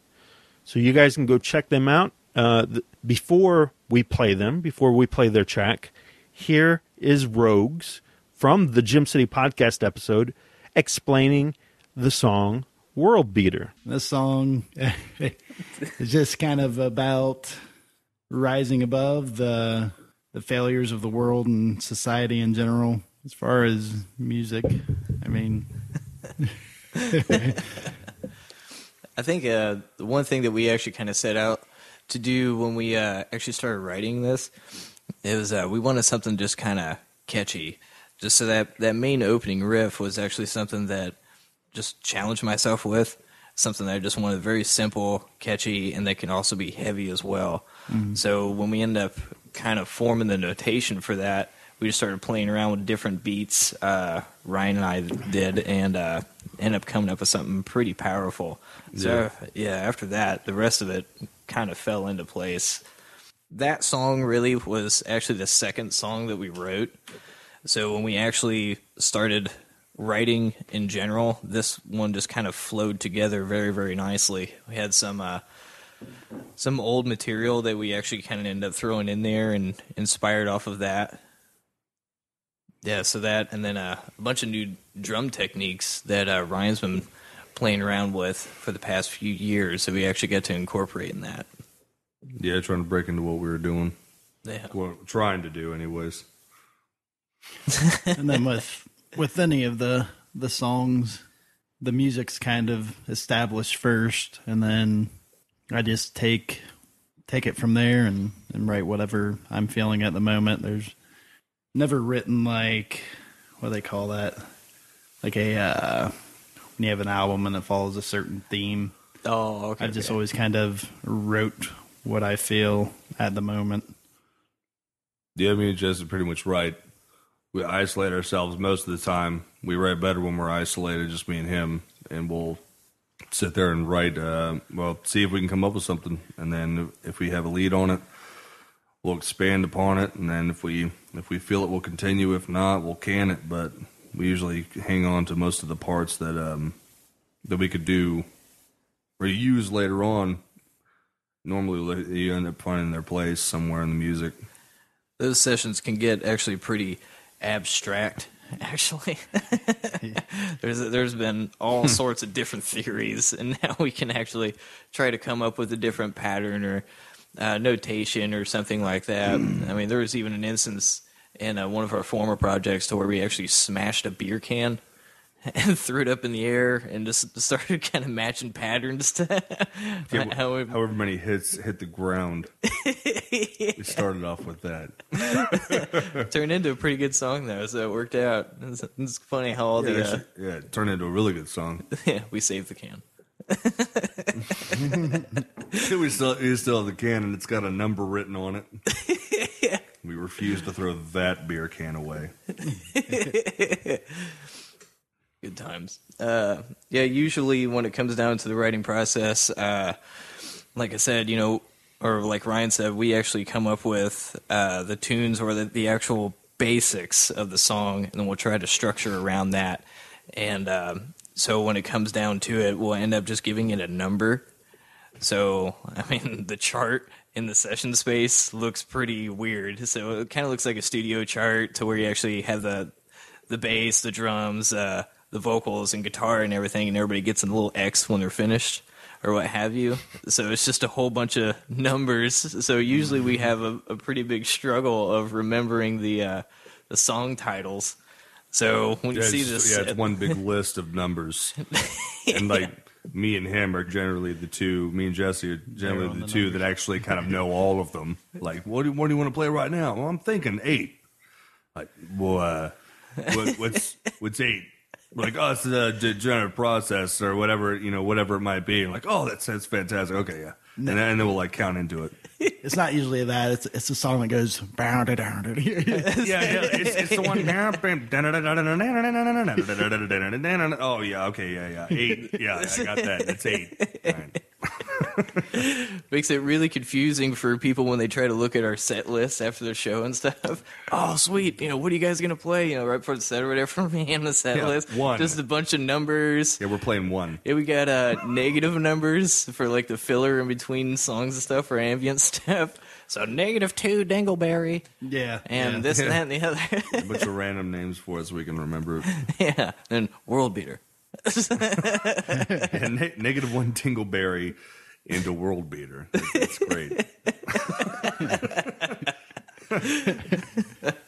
So you guys can go check them out. Uh, th- before we play them, before we play their track, here is Rogues from the Gem City podcast episode explaining the song World Beater. This song is just kind of about rising above the the failures of the world and society in general. As far as music, I mean, I think uh, the one thing that we actually kind of set out to do when we uh, actually started writing this is uh, we wanted something just kind of catchy, just so that that main opening riff was actually something that just challenge myself with, something that I just wanted very simple, catchy, and that can also be heavy as well. Mhm. So when we end up kind of forming the notation for that, we just started playing around with different beats. Uh, Ryan and I did, and uh, end up coming up with something pretty powerful. So yeah, after that, the rest of it kind of fell into place. That song really was actually the second song that we wrote. So when we actually started writing in general, this one just kind of flowed together very, very nicely. We had some uh, some old material that we actually kind of ended up throwing in there and inspired off of that. Yeah, so that and then uh, a bunch of new drum techniques that uh, Ryan's been playing around with for the past few years that we actually got to incorporate in that. Yeah, trying to break into what we were doing. Yeah. Well, trying to do, anyways. and then with with any of the the songs, the music's kind of established first, and then I just take take it from there and and write whatever I'm feeling at the moment. There's never written like what do they call that, like a uh, when you have an album and it follows a certain theme. Oh, okay. I just okay. always kind of wrote what I feel at the moment. Yeah, I mean, Jess is pretty much right. We isolate ourselves most of the time. We write better when we're isolated, just me and him, and we'll sit there and write. Uh, well, see if we can come up with something, and then if we have a lead on it, we'll expand upon it, and then if we if we feel it, we'll continue. If not, we'll can it. But we usually hang on to most of the parts that um, that we could do or use later on. Normally, you end up finding their place somewhere in the music. those sessions can get actually pretty abstract actually. There's there's been all sorts of different theories and now we can actually try to come up with a different pattern or uh, notation or something like that. I mean there was even an instance in uh, one of our former projects to where we actually smashed a beer can and threw it up in the air and just started kind of matching patterns to Yeah, how we- however many hits hit the ground. we started off with that. turned into a pretty good song though, so it worked out. It's, it's funny how all yeah, the uh, yeah, it turned into a really good song. yeah, we saved the can. we still we still have the can and it's got a number written on it. We refuse to throw that beer can away. Good times. Uh, yeah, usually when it comes down to the writing process, uh, like I said, you know, or like Ryan said, we actually come up with uh, the tunes or the, the actual basics of the song, and then we'll try to structure around that. And um, so when it comes down to it, we'll end up just giving it a number. So, I mean, the chart in the session space looks pretty weird. So it kind of looks like a studio chart to where you actually have the the bass, the drums, uh, the vocals, and guitar and everything, and everybody gets a little X when they're finished or what have you. So it's just a whole bunch of numbers. So usually we have a, a pretty big struggle of remembering the uh, the song titles. So when you yeah, see this, yeah, it's one big list of numbers, and like me and him are generally the two. Me and Jesse are generally the, the two that actually kind of know all of them. Like, what do what do you want to play right now? Well, I'm thinking eight. Like, well, uh, what, what's what's eight? Like, oh, it's a degenerative process or whatever you know, whatever it might be. And like, oh, that sounds fantastic. Okay, yeah, and then, and then we'll like count into it. It's not usually that. It's it's a song that goes down yeah, yeah, it's, it's the one. oh yeah, okay, yeah, yeah, eight. Yeah, I got that. That's eight. Right. Makes it really confusing for people when they try to look at our set list after the show and stuff. Oh, sweet. You know, what are you guys going to play? You know, right before the set or whatever for me on the set Yeah, list. one. Just a bunch of numbers. Yeah, we're playing one. Yeah, we got uh, negative numbers for like the filler in between songs and stuff for ambient stuff. So negative two Dingleberry. Yeah. And Yeah. this and Yeah. that and the other. a bunch of random names for us so we can remember. yeah. And World Beater. and ne- negative one Tingleberry into World Beater. That's great.